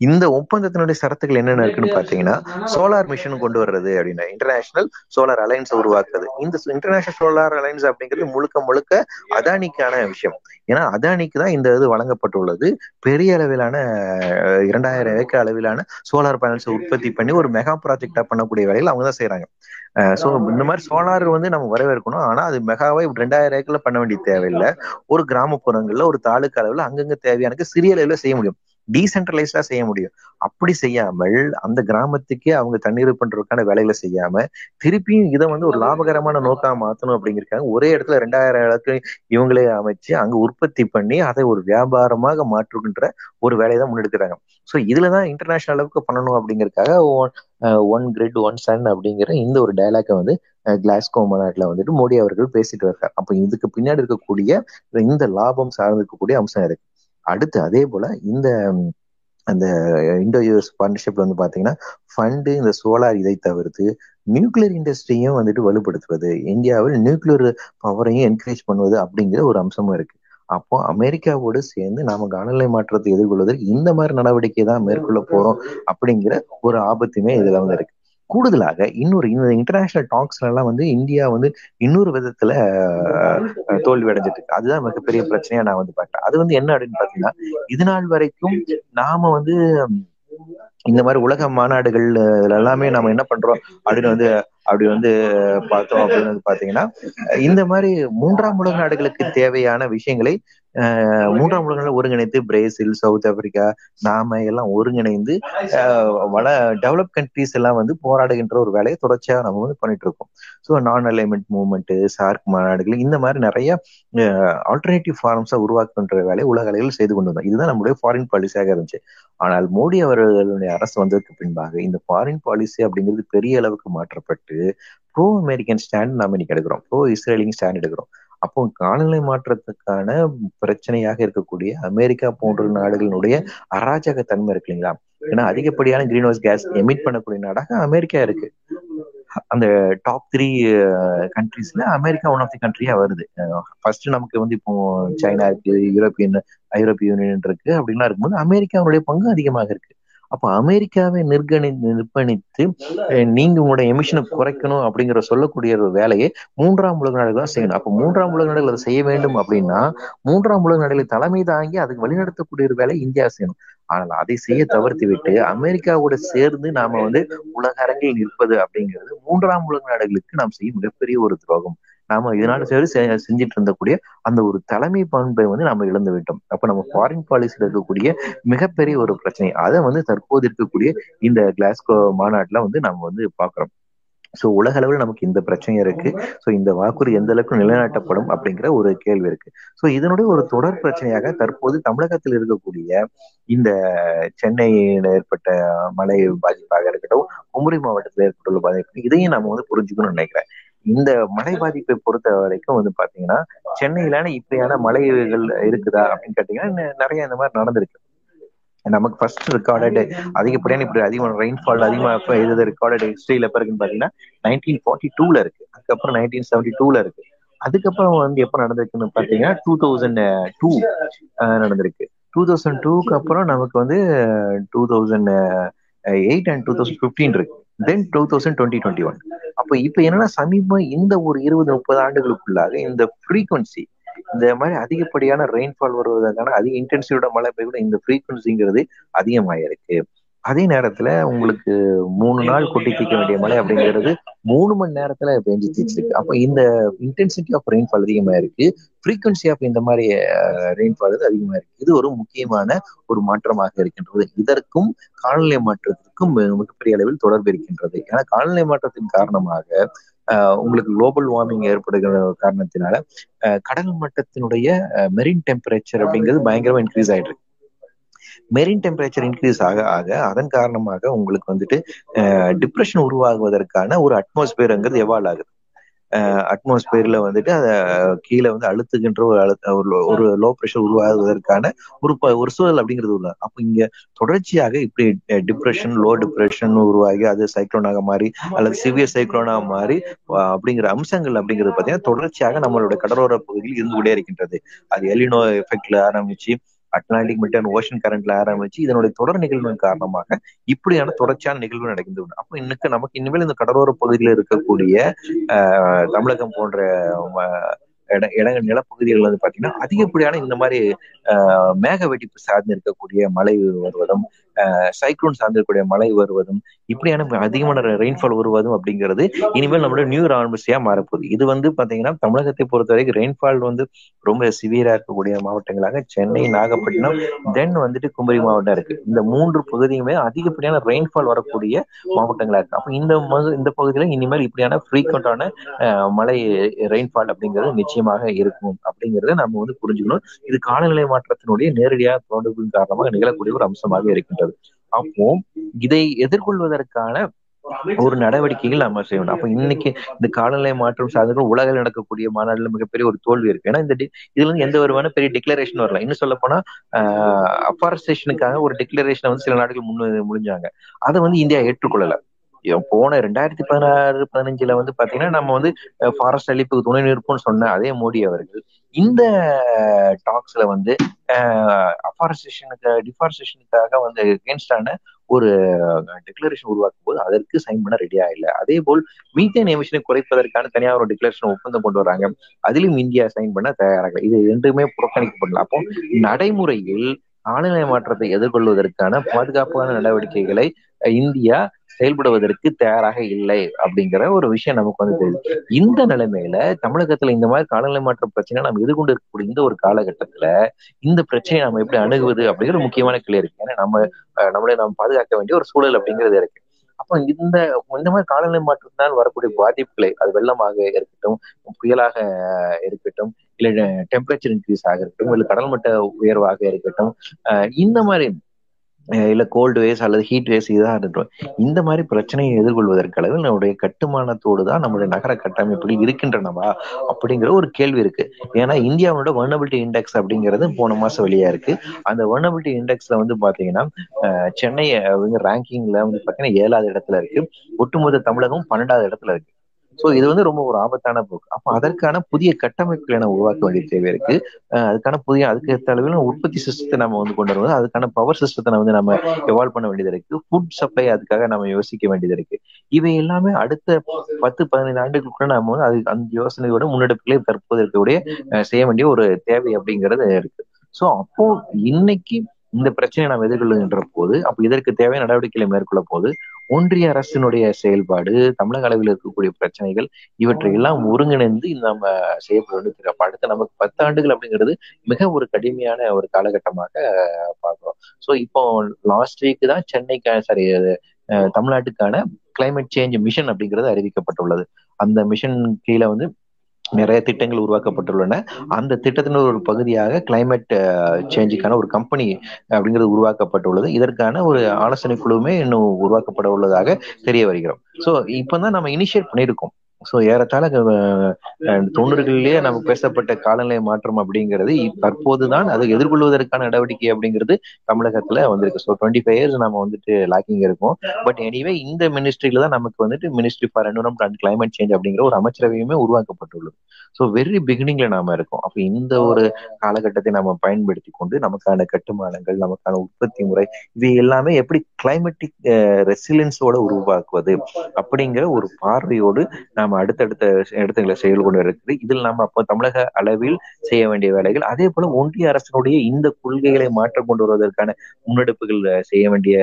இந்த ஒப்பந்தத்தினுடைய சரத்துகள் என்னென்ன இருக்குன்னு பாத்தீங்கன்னா சோலார் மிஷன் கொண்டு வர்றது அப்படின்னா இன்டர்நேஷனல் சோலார் அலைன்ஸ் உருவாக்குறது இந்த இன்டர்நேஷனல் சோலார் அலைன்ஸ் அப்படிங்கிறது முழுக்க முழுக்க அதானிக்கான விஷயம். ஏன்னா அதானிக்கு தான் இந்த இது வழங்கப்பட்டுள்ளது. பெரிய அளவிலான இரண்டாயிரம் ஏக்கர் அளவிலான சோலார் பேனல்ஸ் உற்பத்தி பண்ணி ஒரு மெகா ப்ராஜெக்டா பண்ணக்கூடிய வேலையில் அவங்க தான் செய்யறாங்க ஸோ இந்த மாதிரி சோலார் வந்து நம்ம வரவேற்கணும். ஆனா அது மெகாவை ரெண்டாயிரம் ஏக்கர்ல பண்ண வேண்டிய தேவையில்லை. ஒரு கிராமப்புறங்கள்ல ஒரு தாலுக்கு அளவுல அங்கங்க தேவையான சிறிய அளவுல செய்ய முடியும். டீசென்ட்ரலைஸ்டா செய்ய முடியும். அப்படி செய்யாமல் அந்த கிராமத்துக்கே அவங்க தண்ணீர் பண்றதுக்கான வேலைகளை செய்யாம திருப்பியும் இதை வந்து ஒரு லாபகரமான நோக்கா மாத்தணும் அப்படிங்கிறக்காக ஒரே இடத்துல ரெண்டாயிரம் இடத்துல இவங்களே அமைச்சு அங்க உற்பத்தி பண்ணி அதை ஒரு வியாபாரமாக மாற்றுகின்ற ஒரு வேலையை தான் முன்னெடுக்கிறாங்க. ஸோ இதுலதான் இன்டர்நேஷனல் அளவுக்கு பண்ணணும் அப்படிங்கிறதுக்காக ஒன் கிரிட் ஒன் சன் அப்படிங்கிற இந்த ஒரு டைலாக்கை வந்து uh, கிளாஸ்கோ மாநாட்டில் வந்துட்டு மோடி அவர்கள் பேசிட்டு வருகிறார் அப்போ இதுக்கு பின்னாடி இருக்கக்கூடிய இந்த லாபம் சார்ந்திருக்கக்கூடிய அம்சம் இருக்கு அடுத்து அதே போல இந்த அந்த இண்டோ யூஎஸ் பார்ட்னர்ஷிப்ல வந்து பாத்தீங்கன்னா ஃபண்டு இந்த சோலார் இதை தவிர்த்து நியூக்ளியர் இண்டஸ்ட்ரியும் வந்துட்டு வலுப்படுத்துவது இந்தியாவில் நியூக்ளியர் பவரையும் என்கரேஜ் பண்ணுவது அப்படிங்கிற ஒரு அம்சமும் இருக்கு. அப்போ அமெரிக்காவோடு சேர்ந்து நாம காலநிலை மாற்றத்தை எதிர்கொள்வதற்கு இந்த மாதிரி நடவடிக்கை தான் மேற்கொள்ள போறோம் அப்படிங்கிற ஒரு ஆபத்துமே இதுல வந்து இருக்கு. கூடுதலாக இன்னொரு இந்த இன்டர்நேஷனல் டாக்ஸ்ல எல்லாம் வந்து இந்தியா வந்து இன்னொரு விதத்துல தோல்வி அடைஞ்சிட்டு இருக்கு. அதுதான் மிகப்பெரிய பிரச்சனையா நான் வந்து பாக்குறேன் அது வந்து என்ன அப்படின்னு பாத்தீங்கன்னா இது நாள் வரைக்கும் நாம வந்து இந்த மாதிரி உலக மாநாடுகள் எல்லாமே நம்ம என்ன பண்றோம் அப்படின்னு வந்து அப்படி வந்து பார்த்தோம் அப்படின்னு வந்து பாத்தீங்கன்னா இந்த மாதிரி மூன்றாம் உலக நாடுகளுக்கு தேவையான விஷயங்களை மூன்றாம் உலகங்களை ஒருங்கிணைத்து பிரேசில் சவுத் ஆப்பிரிக்கா நாம எல்லாம் ஒருங்கிணைந்து வள டெவலப் கண்ட்ரிஸ் எல்லாம் வந்து போராடுகின்ற ஒரு வேலையை தொடர்ச்சியா நம்ம வந்து பண்ணிட்டு இருக்கோம். ஸோ நான் அலைன்மெண்ட் மூவ்மெண்ட் சார்க் மாநாடுகள் இந்த மாதிரி நிறைய ஆல்டர்னேட்டிவ் ஃபார்ம்ஸா உருவாக்குன்ற வேலையை உலக அளவில் செய்து கொண்டு வந்தோம். இதுதான் நம்மளுடைய ஃபாரின் பாலிசியாக இருந்துச்சு. ஆனால் மோடி அவர்களுடைய அரசு வந்ததுக்கு பின்பாக இந்த ஃபாரின் பாலிசி அப்படிங்கிறது பெரிய அளவுக்கு மாற்றப்பட்டு ப்ரோ அமெரிக்கன் ஸ்டாண்ட் நாம இன்னைக்கு எடுக்கிறோம். ப்ரோ இஸ்ரேலிங் ஸ்டாண்ட் எடுக்கிறோம். அப்போ காலநிலை மாற்றத்துக்கான பிரச்சனையாக இருக்கக்கூடிய அமெரிக்கா போன்ற நாடுகளினுடைய அராஜக தன்மை இருக்கு இல்லைங்களா? ஏன்னா அதிகப்படியான கிரீன் ஹவுஸ் கேஸ் எமிட் பண்ணக்கூடிய நாடாக அமெரிக்கா இருக்கு. அந்த டாப் த்ரீ கண்ட்ரீஸ்ல அமெரிக்கா ஒன் ஆஃப் தி கண்ட்ரியா வருது. ஃபர்ஸ்ட் நமக்கு வந்து இப்போ சைனா இருக்கு யூரோப்பியன் ஐரோப்பிய யூனியன் இருக்கு அப்படின்லாம் இருக்கும்போது அமெரிக்காவுடைய பங்கு அதிகமாக இருக்கு. அப்ப அமெரிக்காவை நிர்கணி நிர்பணித்து நீங்க உங்களோட எமிஷனை குறைக்கணும் அப்படிங்கிற சொல்லக்கூடிய ஒரு வேலையை மூன்றாம் உலக நாடுகள் தான் செய்யணும். அப்ப மூன்றாம் உலக நாடுகள் அதை செய்ய வேண்டும் அப்படின்னா மூன்றாம் உலக நாடுகளை தலைமை தாங்கி அதுக்கு வழிநடத்தக்கூடிய ஒரு வேலை இந்தியா செய்யணும். ஆனால் அதை செய்ய தவிர்த்து விட்டு அமெரிக்காவோட சேர்ந்து நாம வந்து உலக அரங்கில் நிற்பது அப்படிங்கிறது மூன்றாம் உலக நாடுகளுக்கு நாம் செய்யும் மிகப்பெரிய ஒரு துரோகம். நாம இதனால சரி செஞ்சுட்டு இருந்தக்கூடிய அந்த ஒரு தலைமை பண்பை வந்து நாம இழந்து விட்டோம். அப்ப நம்ம ஃபாரின் பாலிசியில் இருக்கக்கூடிய மிகப்பெரிய ஒரு பிரச்சனை. அதை வந்து தற்போது இருக்கக்கூடிய இந்த கிளாஸ்கோ மாநாட்டுல வந்து நம்ம வந்து பாக்குறோம் ஸோ உலக அளவில் நமக்கு இந்த பிரச்சனை இருக்கு. ஸோ இந்த வாக்குறுதி எந்த அளவுக்கு நிலைநாட்டப்படும் அப்படிங்கிற ஒரு கேள்வி இருக்கு. ஸோ இதனுடைய ஒரு தொடர் பிரச்சனையாக தற்போது தமிழகத்தில் இருக்கக்கூடிய இந்த சென்னையில் ஏற்பட்ட மழை பாதிப்பாக இருக்கட்டும் குமரி மாவட்டத்தில் ஏற்பட்டுள்ள பாதிப்பு இதையும் நம்ம வந்து புரிஞ்சுக்கணும்னு நினைக்கிறேன். இந்த மழை பாதிப்பை பொறுத்த வரைக்கும் வந்து பாத்தீங்கன்னா சென்னையிலான இப்படியான மழைகள் இருக்குதா அப்படின்னு கேட்டீங்கன்னா நிறைய இந்த மாதிரி நடந்திருக்கு. நமக்கு ஃபர்ஸ்ட் ரெக்கார்டட் அதிகப்படியான இப்படி அதிகமான ரெயின்ஃபால் அதிகமாக எது ரெக்கார்டட் ஹிஸ்டரியில் எப்போ இருக்குன்னு பார்த்தீங்கன்னா நைன்டீன் ஃபார்ட்டி டூல இருக்கு. அதுக்கப்புறம் நைன்டீன் செவன்டி டூல இருக்கு. அதுக்கப்புறம் வந்து எப்போ நடந்திருக்குன்னு பார்த்தீங்கன்னா டூ தௌசண்ட் டூ நடந்திருக்கு. டூ தௌசண்ட் டூக்கு அப்புறம் நமக்கு வந்து two thousand eight and two thousand fifteen இருக்கு. Then two thousand twenty twenty one அப்போ இப்போ என்னன்னா சமீபம் இந்த ஒரு இருபது முப்பது ஆண்டுகளுக்குள்ளாக இந்த ஃப்ரீக்வன்சி இந்த மாதிரி அதிகப்படியான ரெயின்ஃபால் வருவதற்கான அதிக இன்டென்சிவோட மழை பெய்ய இந்த ஃப்ரீக்குவன்சிங்கிறது அதிகமாயிருக்கு. அதே நேரத்துல உங்களுக்கு மூணு நாள் கொட்டி தீக்க வேண்டிய மழை அப்படிங்கிறது மூணு மணி நேரத்துல பெஞ்சு தீச்சிருக்கு அப்போ இந்த இன்டென்சிட்டி ஆஃப் ரெயின்ஃபால் அதிகமா இருக்கு ஃப்ரீக்வன்சி ஆஃப் இந்த மாதிரி ரெயின்ஃபால் அதிகமா இருக்கு இது ஒரு முக்கியமான ஒரு மாற்றமாக இருக்கின்றது. இதற்கும் காலநிலை மாற்றத்திற்கும் மிகப்பெரிய அளவில் தொடர்பு இருக்கின்றது. ஏன்னா காலநிலை மாற்றத்தின் காரணமாக உங்களுக்கு குளோபல் வார்மிங் ஏற்படுகிற காரணத்தினால கடல் மட்டத்தினுடைய மெரின் டெம்பரேச்சர் அப்படிங்கிறது பயங்கரமா இன்க்ரீஸ் ஆயிட்டு இருக்கு. மெரின் டெம்பரேச்சர் இன்க்ரீஸ் ஆக ஆக அதன் காரணமாக உங்களுக்கு வந்துட்டு டிப்ரெஷன் உருவாகுவதற்கான ஒரு அட்மாஸ்பியர்ங்கிறது எவால்வ் ஆகுது. அட்மாஸ்பியர்ல வந்துட்டு அதை கீழே வந்து அழுத்துகின்ற ஒரு அழுத்த ஒரு லோ ப்ரெஷர் உருவாகுவதற்கான ஒரு ஒரு சூழல் அப்படிங்கிறது உள்ள. அப்போ இங்க தொடர்ச்சியாக இப்படி டிப்ரெஷன் லோ டிப்ரெஷன் உருவாகி அது சைக்ளோனாக மாறி அல்லது சிவியர் சைக்ளோனாக மாறி அப்படிங்கிற அம்சங்கள் அப்படிங்கிறது பார்த்தீங்கன்னா தொடர்ச்சியாக நம்மளுடைய கடலோர பகுதியில் இருந்து கொண்டே இருக்கின்றது. அது எலினோ எஃபெக்ட்ல ஆரம்பிச்சு அட்லாண்டிக் மிட்டன் ஓஷன் கரண்ட்ல ஆரம்பிச்சு இதனுடைய தொடர் நிகழ்வின் காரணமாக இப்படியான தொடர்ச்சியான நிகழ்வு நடக்கிறது அப்போ இன்னைக்கு நமக்கு இனிமேல் இந்த கடலோர பகுதியில் இருக்கக்கூடிய தமிழகம் போன்ற இட இடங்கள் நிலப்பகுதிகள் வந்து பாத்தீங்கன்னா அதிகப்படியான இந்த மாதிரி மேக வெடிப்பு சார்ந்து இருக்கக்கூடிய மழை வருவதும் சைக்ளோன் சார்ந்திருக்கூடிய மழை வருவதும் இப்படியான அதிகமான ரெயின்ஃபால் வருவதும் அப்படிங்கிறது இனிமேல் நம்மளோட நியூ ரான்வசியா மாறப்போகுது. இது வந்து பாத்தீங்கன்னா தமிழகத்தை பொறுத்த வரைக்கும் ரெயின்ஃபால் வந்து ரொம்ப சிவியரா இருக்கக்கூடிய மாவட்டங்களாக சென்னை நாகப்பட்டினம் தென் வந்துட்டு குமரி மாவட்டம் இருக்கு. இந்த மூன்று பகுதியுமே அதிகப்படியான ரெயின்ஃபால் வரக்கூடிய மாவட்டங்களா இருக்கு. அப்ப இந்த இந்த பகுதியில இனிமேல் இப்படியான ஃப்ரீக்வெண்டான மழை ரெயின்ஃபால் அப்படிங்கிறது நிச்சயமாக இருக்கும் அப்படிங்கறத நம்ம வந்து புரிஞ்சுக்கணும். இது காலநிலை மாற்றத்தினுடைய நேரடியாக தொடர்பின் காரணமாக நிகழக்கூடிய ஒரு அம்சமாக இருக்கின்றது. அப்போ இதை எதிர்கொள்வதற்கான ஒரு நடவடிக்கைகள் நம்ம செய்யணும். அப்ப இன்னைக்கு இந்த காலநிலை மாற்றம் சார்ந்த உலகில் நடக்கக்கூடிய மாநாடுல மிகப்பெரிய ஒரு தோல்வி இருக்கு. ஏன்னா இந்த இதுல இருந்து எந்த விதமான பெரிய டிக்ளரேஷன் வரல. இன்னும் சொல்ல போனா அஃபாரஸ்டேஷனுக்காக ஒரு டிக்ளரேஷனை வந்து சில நாடுகள் முன் முடிஞ்சாங்க. அதை வந்து இந்தியா ஏற்றுக்கொள்ளல. போன ரெண்டாயிரத்தி பதினாறு பதினஞ்சுல வந்து பாத்தீங்கன்னா நம்ம வந்து ஃபாரஸ்ட் அழிப்புக்கு துணை நிற்போம்னு சொன்ன அதே மோடி அவர்கள் இந்த டாக்ஸ்ல வந்து அஃபாரஸ்டேஷனுக்கு டிஃபாரஸ்டேஷனுக்காக வந்து அகேன்ஸ்டான ஒரு டிக்ளரேஷன் உருவாக்கும் போது அதற்கு சைன் பண்ண ரெடியா இல்லை. அதே போல் மீத்தேன் எமிஷனை குறைப்பதற்கான தனியாக ஒரு டிக்ளரேஷன் ஒப்பந்தம் கொண்டு வராங்க. அதிலும் இந்தியா சைன் பண்ண தயாராக. இது ரெண்டுமே புறக்கணிக்கப்படலாம் அப்போ நடைமுறையில் காலநிலை மாற்றத்தை எதிர்கொள்வதற்கான பாதுகாப்பான நடவடிக்கைகளை இந்தியா செயல்படுவதற்கு தயாராக இல்லை அப்படிங்கிற ஒரு விஷயம் நமக்கு வந்து தெரியுது. இந்த நிலைமையில தமிழகத்துல இந்த மாதிரி காலநிலை மாற்ற பிரச்சனை நம்ம எதிர்கொண்டு இருக்கக்கூடிய இந்த ஒரு காலகட்டத்துல இந்த பிரச்சனையை நம்ம எப்படி அணுகுவது அப்படிங்கிற முக்கியமான கிளை இருக்கு. ஏன்னா நம்ம நம்மளை நாம் பாதுகாக்க வேண்டிய ஒரு சூழல் அப்படிங்கிறது இருக்கு. அப்போ இந்த இந்த மாதிரி காலநிலை மாற்றத்தினால் வரக்கூடிய பாதிப்புகளை அது வெள்ளமாக இருக்கட்டும் புயலாக இருக்கட்டும் இல்ல டெம்பரேச்சர் இன்க்ரீஸ் ஆக இருக்கட்டும் இல்ல கடல் மட்ட உயர்வாக இருக்கட்டும் இந்த மாதிரி இல்ல கோல்டு வேஸ் அல்லது ஹீட் வேஸ் இதாக இருக்கட்டும் இந்த மாதிரி பிரச்சனையை எதிர்கொள்வதற்கு அளவில் நம்முடைய கட்டுமானத்தோடு தான் நம்முடைய நகர கட்டமைப்புகள் இருக்கின்றனவா அப்படிங்கிற ஒரு கேள்வி இருக்கு. ஏன்னா இந்தியாவோட வர்னபிலிட்டி இண்டெக்ஸ் அப்படிங்கிறது போன மாசம் வெளியா இருக்கு. அந்த வர்னபிலிட்டி இண்டெக்ஸ்ல வந்து பாத்தீங்கன்னா சென்னை ரேங்கிங்ல வந்து பாத்தீங்கன்னா ஏழாவது இடத்துல இருக்கு. ஒட்டுமொத்த தமிழகம் பன்னெண்டாவது இடத்துல இருக்கு. சோ இது வந்து ரொம்ப ஒரு ஆபத்தான போக்கு. அப்ப அதற்கான புதிய கட்டமைப்புகளை நம்ம உருவாக்க வேண்டிய தேவை இருக்கு. அதுக்கான புதிய அதுக்கு ஏற்ற அளவில் உற்பத்தி சிஸ்டத்தை நம்ம வந்து கொண்டு வருவது அதுக்கான பவர் சிஸ்டத்தை வந்து நம்ம எவால்வ் பண்ண வேண்டியது இருக்கு. ஃபுட் சப்ளை அதுக்காக நம்ம யோசிக்க வேண்டியது இருக்கு. இவை எல்லாமே அடுத்த பத்து பதினைந்து ஆண்டுகளுக்குள்ள நம்ம வந்து அது அந்த யோசனையோட முன்னெடுப்புகளே தற்போது இருக்கக்கூடிய செய்ய வேண்டிய ஒரு தேவை அப்படிங்கிறது இருக்கு. சோ அப்போ இன்னைக்கு இந்த பிரச்சனையை நாம் எதிர்கொள்ளுகின்ற போது அப்ப இதற்கு தேவையான நடவடிக்கைகளை மேற்கொள்ள போது ஒன்றிய அரசினுடைய செயல்பாடு தமிழக அளவில் இருக்கக்கூடிய பிரச்சனைகள் இவற்றை எல்லாம் ஒருங்கிணைந்து நம்ம செய்யப்பட வேண்டிய அடுத்த நமக்கு பத்து ஆண்டுகள் அப்படிங்கிறது மிக ஒரு கடுமையான ஒரு காலகட்டமாக பார்க்கிறோம். ஸோ இப்போ லாஸ்ட் வீக் தான் சென்னைக்கு சாரி தமிழ்நாட்டுக்கான கிளைமேட் சேஞ்ச் மிஷன் அப்படிங்கிறது அறிவிக்கப்பட்டுள்ளது. அந்த மிஷன் கீழே வந்து நிறைய திட்டங்கள் உருவாக்கப்பட்டுள்ளன. அந்த திட்டத்தின் ஒரு பகுதியாக கிளைமேட் சேஞ்சுக்கான ஒரு கம்பெனி அப்படிங்கிறது உருவாக்கப்பட்டுள்ளது. இதற்கான ஒரு ஆலோசனை குழுவுமே இன்னும் உருவாக்கப்பட உள்ளதாக தெரிய வருகிறோம். ஸோ இப்பதான் நம்ம இனிஷியேட் பண்ணியிருக்கோம் ஸோ ஏறத்தாழ தொண்ணூறுகளிலேயே நமக்கு பேசப்பட்ட காலநிலை மாற்றம் அப்படிங்கிறது தற்போதுதான் அதை எதிர்கொள்வதற்கான நடவடிக்கை அப்படிங்கிறது தமிழகத்துல வந்திருக்கு. ஸோ டுவெண்ட்டி ஃபைவ் இயர்ஸ் நம்ம வந்துட்டு லாக்கிங் இருக்கும். பட் எனிவே இந்த மினிஸ்ட்ரியில தான் நமக்கு வந்துட்டு ministry for environment and climate change அப்படிங்கிற ஒரு அமைச்சரவையுமே உருவாக்கப்பட்டுள்ளது. ஸோ வெரி பிகினிங்ல நாம இருக்கோம். அப்போ இந்த ஒரு காலகட்டத்தை நம்ம பயன்படுத்தி கொண்டு நமக்கான கட்டுமானங்கள் நமக்கான உற்பத்தி முறை இது எல்லாமே எப்படி கிளைமேட்டிக் ரெசிலியன்ஸோட உருவாக்குவது அப்படிங்கிற ஒரு பார்வையோடு நாம அடுத்தடுத்த இடத்துகளை செயல் கொண்டு இருக்குது இதில் நம்ம அப்போ தமிழக அளவில் செய்ய வேண்டிய வேலைகள் அதே போல ஒன்றிய அரசினுடைய இந்த கொள்கைகளை மாற்றம் கொண்டு வருவதற்கான முன்னெடுப்புகள் செய்ய வேண்டிய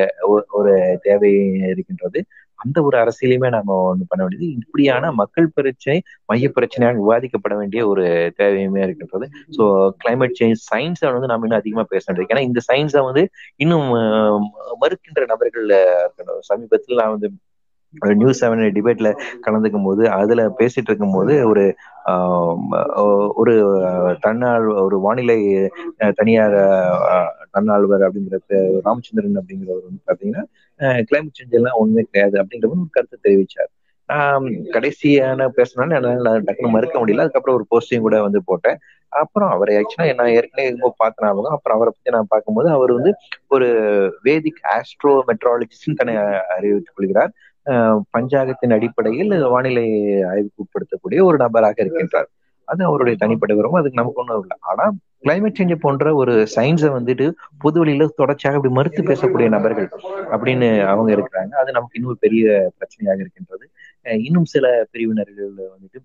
ஒரு தேவை இருக்கின்றது. அந்த ஒரு அரசியலையுமே நாம ஒண்ணு பண்ண வேண்டியது. இப்படியான மக்கள் பிரச்சனை மைய பிரச்சனையாக விவாதிக்கப்பட வேண்டிய ஒரு தேவையுமே இருக்கின்றது. ஸோ கிளைமேட் சேஞ்ச் சயின்ஸை வந்து நம்ம இன்னும் அதிகமா பேச வேண்டியது. ஏன்னா இந்த சயின்ஸை வந்து இன்னும் மறுக்கின்ற நபர்கள் சமீபத்தில் நான் வந்து நியூஸ் செவன் டிபேட்ல கலந்துக்கும் போது அதுல பேசிட்டு இருக்கும் போது ஒரு ஒரு தன்னாள் ஒரு வானிலை அஹ், தனியார் தன்னாழ்வர் அப்படிங்கிற ராமச்சந்திரன் அப்படிங்கிறவர் வந்து பாத்தீங்கன்னா கிளைமேட் சேஞ்ச் எல்லாம் ஒண்ணுமே கிடையாது அப்படிங்கிற ஒரு கருத்தை தெரிவிச்சார். நான் கடைசியான பேசினாலும் என்னால டக்குனு மறுக்க முடியல. அதுக்கப்புறம் ஒரு போஸ்டையும் கூட வந்து போட்டேன். அப்புறம் அவரை ஆக்சுவலா நான் ஏற்கனவே எங்கோ பார்த்த அவங்க அப்புறம் அவரை பத்தி நான் பார்க்கும்போது அவர் வந்து ஒரு வேதிக் ஆஸ்ட்ரோ மெட்ராலஜிஸ்ட் தன்னை அறிவித்துக் கொள்கிறார். அஹ் பஞ்சாங்கத்தின் அடிப்படையில் வானிலை ஆய்வுக்கு உட்படுத்தக்கூடிய ஒரு நபராக இருக்கின்றார். அது அவருடைய தனிப்பட்ட விவரம் அதுக்கு நமக்கு ஒன்றும் இல்லை. ஆனா கிளைமேட் சேஞ்ச் போன்ற ஒரு சயின்ஸை வந்துட்டு பொது வழியில தொடர்ச்சியாக இப்படி மறுத்து பேசக்கூடிய நபர்கள் அப்படின்னு அவங்க இருக்கிறாங்க. அது நமக்கு இன்னும் பெரிய பிரச்சனையாக இருக்கின்றது. இன்னும் சில பிரிவினர்கள் வந்துட்டு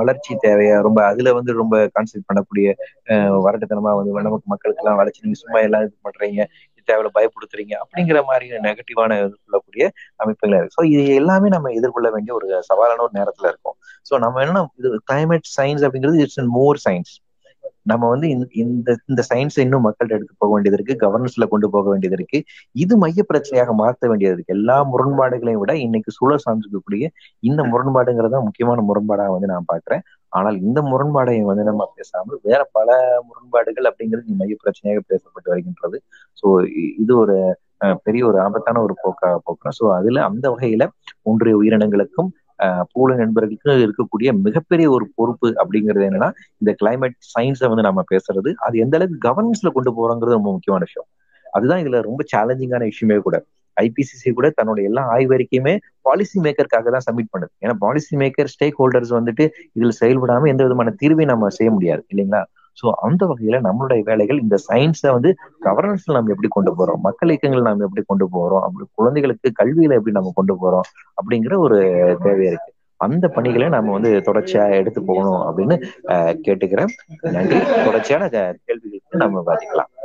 வளர்ச்சி தேவையா ரொம்ப அதுல வந்து ரொம்ப கான்சென்ட்ரேட் பண்ணக்கூடிய வரட்டுத்தனமா வந்து நமக்கு மக்களுக்கு எல்லாம் வளர்ச்சி நீங்க சும்மா எல்லாம் இது பண்றீங்க. தேவையில்ல பயப்படுத்துறீங்க அப்படிங்கிற மாதிரி நெகட்டிவான சொல்லக்கூடிய அமைப்புகள் இருக்கு. ஸோ இது எல்லாமே நம்ம எதிர்கொள்ள வேண்டிய ஒரு சவாலான ஒரு நேரத்துல இருக்கும். ஸோ நம்ம என்ன இது கிளைமேட் சயின்ஸ் அப்படிங்கிறது இட்ஸ் மோர் சயின்ஸ் நம்ம வந்து இந்த- இந்த சயின்ஸை இன்னும் மக்கள்கிட்ட எடுத்து போக வேண்டியது இருக்கு கவர்னன்ஸ்ல கொண்டு போக வேண்டியது இருக்கு. இது மைய பிரச்சனையாக மாற்ற வேண்டியது இருக்கு. எல்லா முரண்பாடுகளையும் விட இன்னைக்கு சூழல் சார்ந்திருக்கக்கூடிய இந்த முரண்பாடுங்கிறது முக்கியமான முரண்பாடாக வந்து நான் பாக்குறேன் ஆனால் இந்த முரண்பாடை வந்து நம்ம பேசாமல் வேற பல முரண்பாடுகள் அப்படிங்கிறது மைய பிரச்சனையாக பேசப்பட்டு வருகின்றது. ஸோ இது ஒரு பெரிய ஒரு ஆபத்தான ஒரு போக்கா போக்குறோம். ஸோ அதுல அந்த வகையில ஒன்றிய உயிரினங்களுக்கும் பூல நண்பர்களுக்கும் இருக்கக்கூடிய மிகப்பெரிய ஒரு பொறுப்பு அப்படிங்கிறது என்னன்னா இந்த கிளைமேட் சயின்ஸை வந்து நம்ம பேசுறது. அது எந்த அளவுக்கு கவர்னன்ஸ்ல கொண்டு போறோங்கிறது ரொம்ப முக்கியமான விஷயம். அதுதான் இதுல ரொம்ப சேலஞ்சிங்கான விஷயமே கூட. ஐபிசிசி கூட தன்னோட எல்லா ஆய்வறிக்கையுமே பாலிசி மேக்கருக்காக தான் சப்மிட் பண்ணுது. ஏன்னா பாலிசி மேக்கர் ஸ்டேக் ஹோல்டர்ஸ் வந்துட்டு இதுல செயல்படாம எந்த விதமான தீர்வையும் நம்ம செய்ய முடியாது இல்லைங்களா? சோ அந்த வகையில நம்மளுடைய வேலைகள் இந்த சயின்ஸை வந்து கவர்னன்ஸ்ல நம்ம எப்படி கொண்டு போறோம் மக்கள் இயக்கங்கள் நம்ம எப்படி கொண்டு போறோம் அப்படி குழந்தைகளுக்கு கல்வியில எப்படி நம்ம கொண்டு போறோம் அப்படிங்கிற ஒரு தேவை இருக்கு. அந்த பணிகளை நம்ம வந்து தொடர்ச்சியா எடுத்து போகணும் அப்படின்னு கேட்டுக்கிறேன். நன்றி. தொடர்ச்சியான கேள்விகளுக்கு நம்ம பாதிக்கலாம்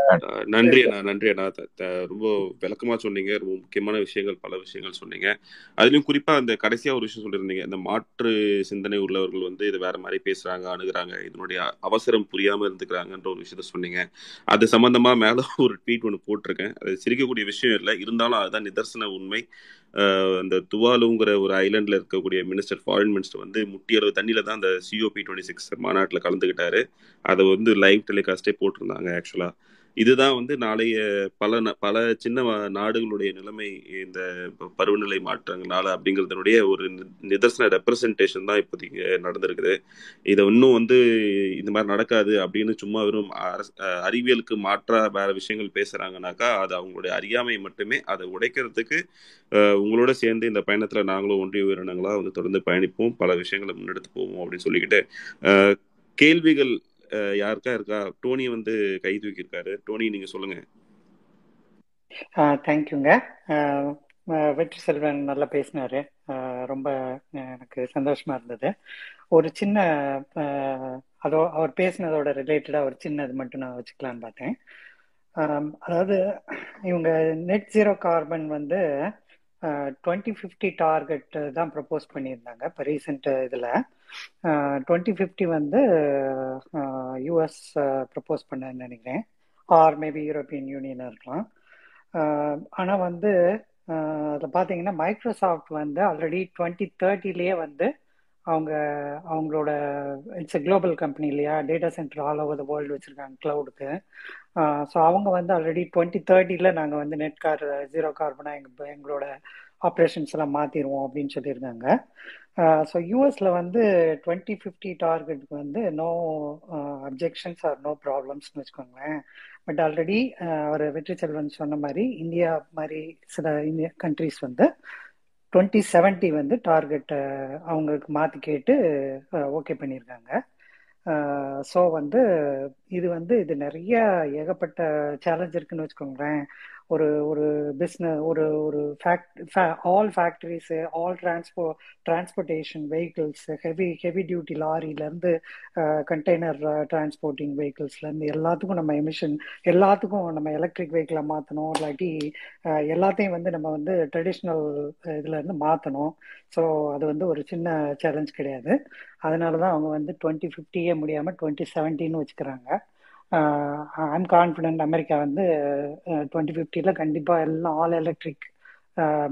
நன்றி. அண்ணா நன்றி அண்ணா. த- ரொம்ப விளக்கமா சொன்னீங்க. ரொம்ப முக்கியமான விஷயங்கள் பல விஷயங்கள் சொன்னீங்க. அதுலயும் குறிப்பா அந்த கடைசியா ஒரு விஷயம் சொல்லியிருந்தீங்க. இந்த மாற்று சிந்தனை உள்ளவர்கள் வந்து இதை வேற மாதிரி பேசுறாங்க அணுகிறாங்க இதனுடைய அவசரம் புரியாம இருந்துக்கிறாங்கன்ற ஒரு விஷயத்த சொன்னீங்க. அது சம்பந்தமா மேல ஒரு ட்வீட் ஒன்று போட்டிருக்கேன். அது சிரிக்கக்கூடிய விஷயம் இல்லை. இருந்தாலும் அதுதான் நிதர்சன உண்மை. அந்த துவாலுங்கிற ஒரு ஐலண்ட்ல இருக்கக்கூடிய மினிஸ்டர் ஃபாரின் மினிஸ்டர் வந்து முட்டி அளவு தான் அந்த சிஓபி டுவெண்ட்டி சிக்ஸ் மாநாட்டில் கலந்துக்கிட்டாரு அதை வந்து லைவ் டெலிகாஸ்டே போட்டிருந்தாங்க ஆக்சுவலாக இதுதான் வந்து நாளைய பல ந- பல சின்ன நாடுகளுடைய நிலைமை இந்த ப- பருவநிலை மாற்றங்களால அப்படிங்கிறதுனுடைய ஒரு நி- நிதர்சன ரெப்ரசன்டேஷன் தான் இப்போதைக்கு நடந்திருக்குது. இதை இன்னும் வந்து இந்த மாதிரி நடக்காது அப்படின்னு சும்மா வெறும் அறிவியலுக்கு மாற்றா வேற விஷயங்கள் பேசுறாங்கனாக்கா அது அவங்களுடைய அறியாமை மட்டுமே அதை உடைக்கிறதுக்கு உங்களோட சேர்ந்து இந்த பயணத்துல நாங்களும் ஒன்றிய உயிரினங்களா வந்து தொடர்ந்து பயணிப்போம் பல விஷயங்களை முன்னெடுத்து போவோம் அப்படின்னு சொல்லிக்கிட்டு கேள்விகள் யாருக்கா இருக்கா? டோனி வந்து கை தூக்கியிருக்காரு. டோனி நீங்க சொல்லுங்க. தேங்க்யூங்க வெற்றி செல்வன் நல்லா பேசினாரு. ரொம்ப எனக்கு சந்தோஷமா இருந்தது. ஒரு சின்ன அதோ அவர் பேசினதோட ரிலேட்டடா ஒரு சின்னது மட்டும் நான் வச்சுக்கலான்னு பார்த்தேன். அதாவது இவங்க நெட் ஜீரோ கார்பன் வந்து டுவெண்ட்டி ஃபிஃப்டி டார்கெட் தான் ப்ரப்போஸ் பண்ணியிருந்தாங்க இப்போ ரீசெண்ட் இதில். டுவெண்ட்டி ஃபிஃப்டி வந்து யூஎஸ் ப்ரப்போஸ் பண்ணேன்னு நினைக்கிறேன். ஆர் மேபி யூரோப்பியன் யூனியனாக இருக்கலாம். ஆனால் வந்து அதில் பார்த்தீங்கன்னா மைக்ரோசாஃப்ட் வந்து ஆல்ரெடி டுவெண்ட்டி தேர்ட்டிலேயே வந்து அவங்க அவங்களோட இட்ஸ் எ குளோபல் கம்பெனி இல்லையா? Data center all over the world வச்சுருக்காங்க க்ளவுடுக்கு ஸோ அவங்க வந்து ஆல்ரெடி டுவெண்ட்டி தேர்ட்டியில் நாங்கள் வந்து நெட் கார் ஜீரோ கார்பனாக எங்கள் எங்களோட ஆப்ரேஷன்ஸ் எல்லாம் மாற்றிடுவோம் அப்படின்னு சொல்லியிருக்காங்க. ஸோ யூஎஸ்ல வந்து டுவெண்ட்டி ஃபிஃப்டி டார்கெட்டுக்கு வந்து நோ அப்ஜெக்ஷன்ஸ் ஆர் நோ ப்ராப்ளம்ஸ்னு வச்சுக்கோங்களேன். பட் ஆல்ரெடி அவர் வெற்றி செல்வன் சொன்ன மாதிரி இந்தியா மாதிரி சில இந்திய கண்ட்ரிஸ் வந்து டுவெண்ட்டி செவன்ட்டி வந்து டார்கெட்டை அவங்களுக்கு மாற்றி கேட்டு ஓகே பண்ணியிருக்காங்க. ஸோ வந்து இது வந்து இது நிறைய ஏகப்பட்ட சேலஞ்ச் இருக்குன்னு வச்சுக்கோங்களேன். ஒரு ஒரு பிஸ்னஸ் ஒரு ஒரு fact all factories all transport transportation vehicles heavy heavy duty லாரியிலேருந்து container transporting வெஹிக்கிள்ஸ்லேருந்து எல்லாத்துக்கும் நம்ம எமிஷன் எல்லாத்துக்கும் நம்ம எலக்ட்ரிக் வெஹிக்கிளை மாற்றணும் இல்லாட்டி எல்லாத்தையும் வந்து நம்ம வந்து ட்ரெடிஷ்னல் இதுலேருந்து மாற்றணும் ஸோ அது வந்து ஒரு சின்ன சேலஞ்ச் கிடையாது. அதனால தான் அவங்க வந்து டுவெண்ட்டி ஃபிஃப்டியே முடியாமல் டுவெண்ட்டி செவன்ட்டின்னு வச்சுக்கிறாங்க. ஐம் கான்ஃபிடென்ட் அமெரிக்கா வந்து டுவெண்ட்டி ஃபிஃப்டியில் கண்டிப்பாக எல்லாம் ஆல் எலக்ட்ரிக்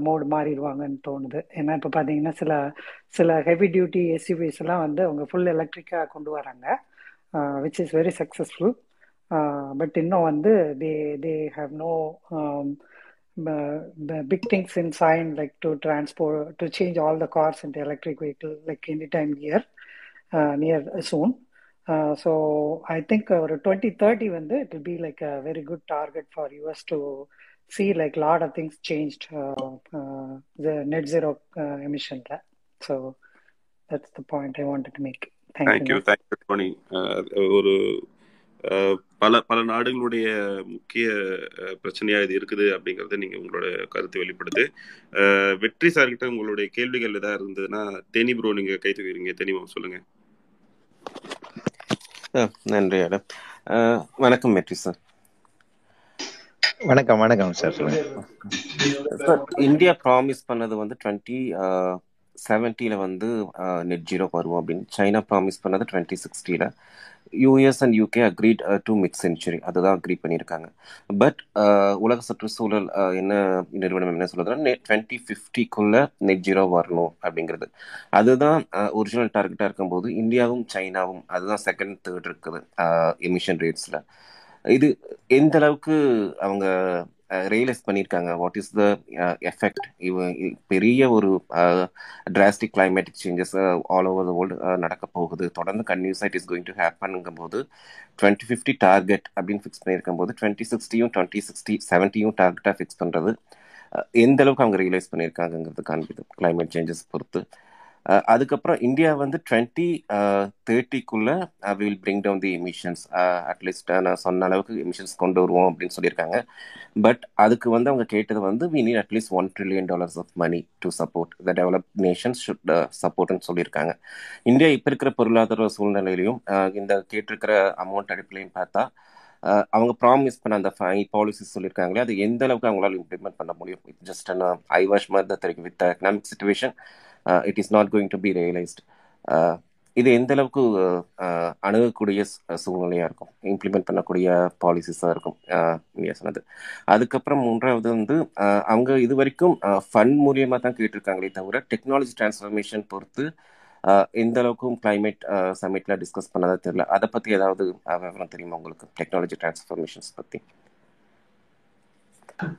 மோடு மாறிடுவாங்கன்னு தோணுது. ஏன்னா இப்போ பார்த்தீங்கன்னா சில சில ஹெவி டியூட்டி எஸ்யூவிஸ் எல்லாம் வந்து அவங்க ஃபுல் எலக்ட்ரிக்காக கொண்டு வராங்க. Which is very successful but இன்னும் வந்து they they have no big things in sign like to transport to change all the cars into electric vehicle like any time uh, near soon uh, i think uh, ஒரு 2030 வந்து it will be like a very good target for us to see like lot of things changed uh, uh, the net zero uh, emission so that's the point i wanted to make. Thank you. Thank you thank you Tony ஒரு அஹ் பல பல நாடுகளுடைய முக்கிய அஹ், பிரச்சனையா இது இருக்குது அப்படிங்கறத நீங்க உங்களோட கருத்து வெளிப்படுது அஹ், வெற்றி சார்கிட்ட உங்களுடைய கேள்விகள் ஏதாவது இருந்ததுன்னா தேனி ப்ரோ நீங்க கை தூக்கிறீங்க தேனி மாமா சொல்லுங்க. ஆ, நன்றி மேடம். வணக்கம் வெற்றி சார். வணக்கம் வணக்கம் சார் இந்தியா ப்ராமிஸ் பண்ணது வந்து டுவெண்ட்டி செவன்ட்டியில் வந்து நெட் ஜீரோ வருவோம் அப்படின்னு. சைனா ப்ராமிஸ் பண்ணது twenty சிக்ஸ்டியில் US and UK agreed to mid century அதுதான் அக்ரி பண்ணியிருக்காங்க. பட் uh, உலக சுற்றுச்சூழல் uh, என்ன நிறுவனம் என்ன சொல்லுதுன்னா டுவெண்ட்டி ஃபிஃப்டிக்குள்ள நெட் ஜீரோ வரணும் அப்படிங்கிறது. அதுதான் uh, ஒரிஜினல் டார்கெட்டாக இருக்கும்போது இந்தியாவும் சைனாவும் அதுதான் செகண்ட் தேர்ட் இருக்குது எமிஷன் ரேட்ஸில் இது எந்த அளவுக்கு அவங்க ரியலைஸ் பண்ணியிருக்காங்க வாட் இஸ் த எஃபெக்ட் இவ பெரிய ஒரு drastic climatic changes all over the world நடக்க போகுது. தொடர்ந்து கன்யூஸாக இட் இஸ் கோயிங் டு ஹேப்பனுங்கும் போது டுவெண்ட்டி ஃபிஃப்டி டார்கெட் அப்படின்னு ஃபிக்ஸ் பண்ணியிருக்கும் போது டுவெண்ட்டி சிக்ஸ்டியும் டுவெண்ட்டி சிக்ஸ்டி செவன்ட்டியும் டார்கெட்டாக ஃபிக்ஸ் பண்ணுறது எந்த அளவுக்கு அவங்க ரியலைஸ் பண்ணியிருக்காங்கங்கிறது காண்பிது கிளைமேட் சேஞ்சஸ் பொறுத்து. அதுக்கப்புறம் இந்தியா வந்து twenty தேர்ட்டிக்குள்ள will bring down the emissions at least நான் சொன்ன அளவுக்கு எமிஷன்ஸ் கொண்டு வருவோம் அப்படின்னு சொல்லியிருக்காங்க. பட் அதுக்கு வந்து அவங்க கேட்டது வந்து we need at least one trillion dollars of money to support the develop nations should சப்போர்ட்னு சொல்லியிருக்காங்க. இந்தியா இப்போ இருக்கிற பொருளாதார சூழ்நிலையிலையும் இந்த கேட்டிருக்கிற அமௌண்ட் அடிப்படையும் பார்த்தா அவங்க ப்ராமிஸ் பண்ண அந்த பாலிசிஸ் சொல்லியிருக்காங்களே அது எந்த அளவுக்கு அவங்களால இம்ப்ளிமெண்ட் பண்ண முடியும்? ஜஸ்ட் ஐ வாஷ் மாதிரி தான் தெரியும் with economic situation it is not going to be realised இது எந்த அளவுக்கு uh, uh, அணுகக்கூடிய uh, சூழ்நிலையாக இருக்கும்? இம்ப்ளிமெண்ட் பண்ணக்கூடிய பாலிசிஸாக இருக்கும் இந்தியா சொன்னது. அதுக்கப்புறம் மூன்றாவது வந்து அவங்க இது வரைக்கும் ஃபண்ட் மூலியமாக தான் கேட்டிருக்காங்களே தவிர டெக்னாலஜி டிரான்ஸ்ஃபர்மேஷன் பொறுத்து எந்த அளவுக்கும் கிளைமேட் சமிட்டில் டிஸ்கஸ் பண்ணதாக தெரியல. அதை பற்றி ஏதாவது விவரம் தெரியுமா உங்களுக்கு? டெக்னாலஜி டிரான்ஸ்ஃபர்மேஷன்ஸ் பற்றி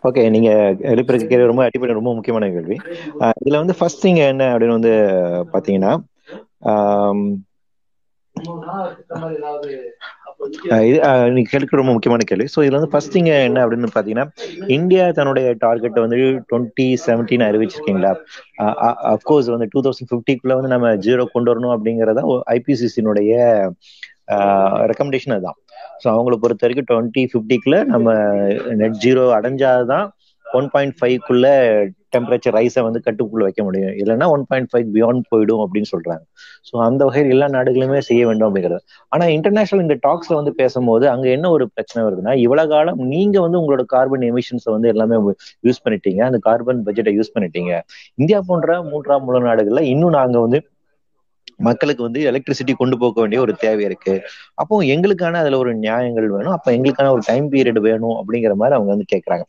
ஓகே நீங்க எழுப்பிருக்க கேள்வி ரொம்ப அடிப்படை ரொம்ப முக்கியமான கேள்வி. இதுல வந்து ஃபர்ஸ்ட் திங் என்ன அப்படின்னு வந்து பாத்தீங்கன்னா இது நீங்க கேட்க ரொம்ப முக்கியமான கேள்வி. ஸோ இதுல வந்து ஃபர்ஸ்ட் திங் என்ன அப்படின்னு பாத்தீங்கன்னா இந்தியா தன்னுடைய டார்கெட் வந்து டுவெண்ட்டி செவன்டீன் அறிவிச்சிருக்கீங்களா? அப்கோர்ஸ் வந்து டூ தௌசண்ட் ஃபிஃப்டிக்குள்ள வந்து நம்ம ஜீரோ கொண்டு வரணும் அப்படிங்கறத ஐபிசிசினுடைய ரெக்கமெண்டேஷன் அதுதான். ஸோ அவங்கள பொறுத்த வரைக்கும் டுவெண்ட்டி ஃபிஃப்டிக்குள்ள நம்ம நெட் ஜீரோ அடைஞ்சாதான் ஒன் பாயிண்ட் ஃபைவ்க்குள்ள டெம்பரேச்சர் ரைஸை வந்து கட்டுக்குள்ள வைக்க முடியும். இல்லைன்னா ஒன் பாயிண்ட் ஃபைவ் பியாண்ட் போயிடும் அப்படின்னு சொல்றாங்க. ஸோ அந்த வகையில் எல்லா நாடுகளுமே செய்ய வேண்டும் அப்படிங்கிறது. ஆனா இன்டர்நேஷனல் இந்த டாக்ஸ்ல வந்து பேசும்போது அங்க என்ன ஒரு பிரச்சனை வருதுன்னா இவ்வளவு காலம் நீங்க வந்து உங்களோட கார்பன் எமிஷன்ஸை வந்து எல்லாமே யூஸ் பண்ணிட்டீங்க. அந்த கார்பன் பட்ஜெட்டை யூஸ் பண்ணிட்டீங்க. இந்தியா போன்ற மூன்றாம் உலக நாடுகள்ல இன்னும் நாங்க வந்து மக்களுக்கு வந்து எலக்ட்ரிசிட்டி கொண்டு போக வேண்டிய ஒரு தேவை இருக்கு. அப்போ எங்களுக்கான அதுல ஒரு நியாயங்கள் வேணும். அப்ப எங்களுக்கான ஒரு டைம் பீரியட் வேணும் அப்படிங்கிற மாதிரி அவங்க வந்து கேட்கறாங்க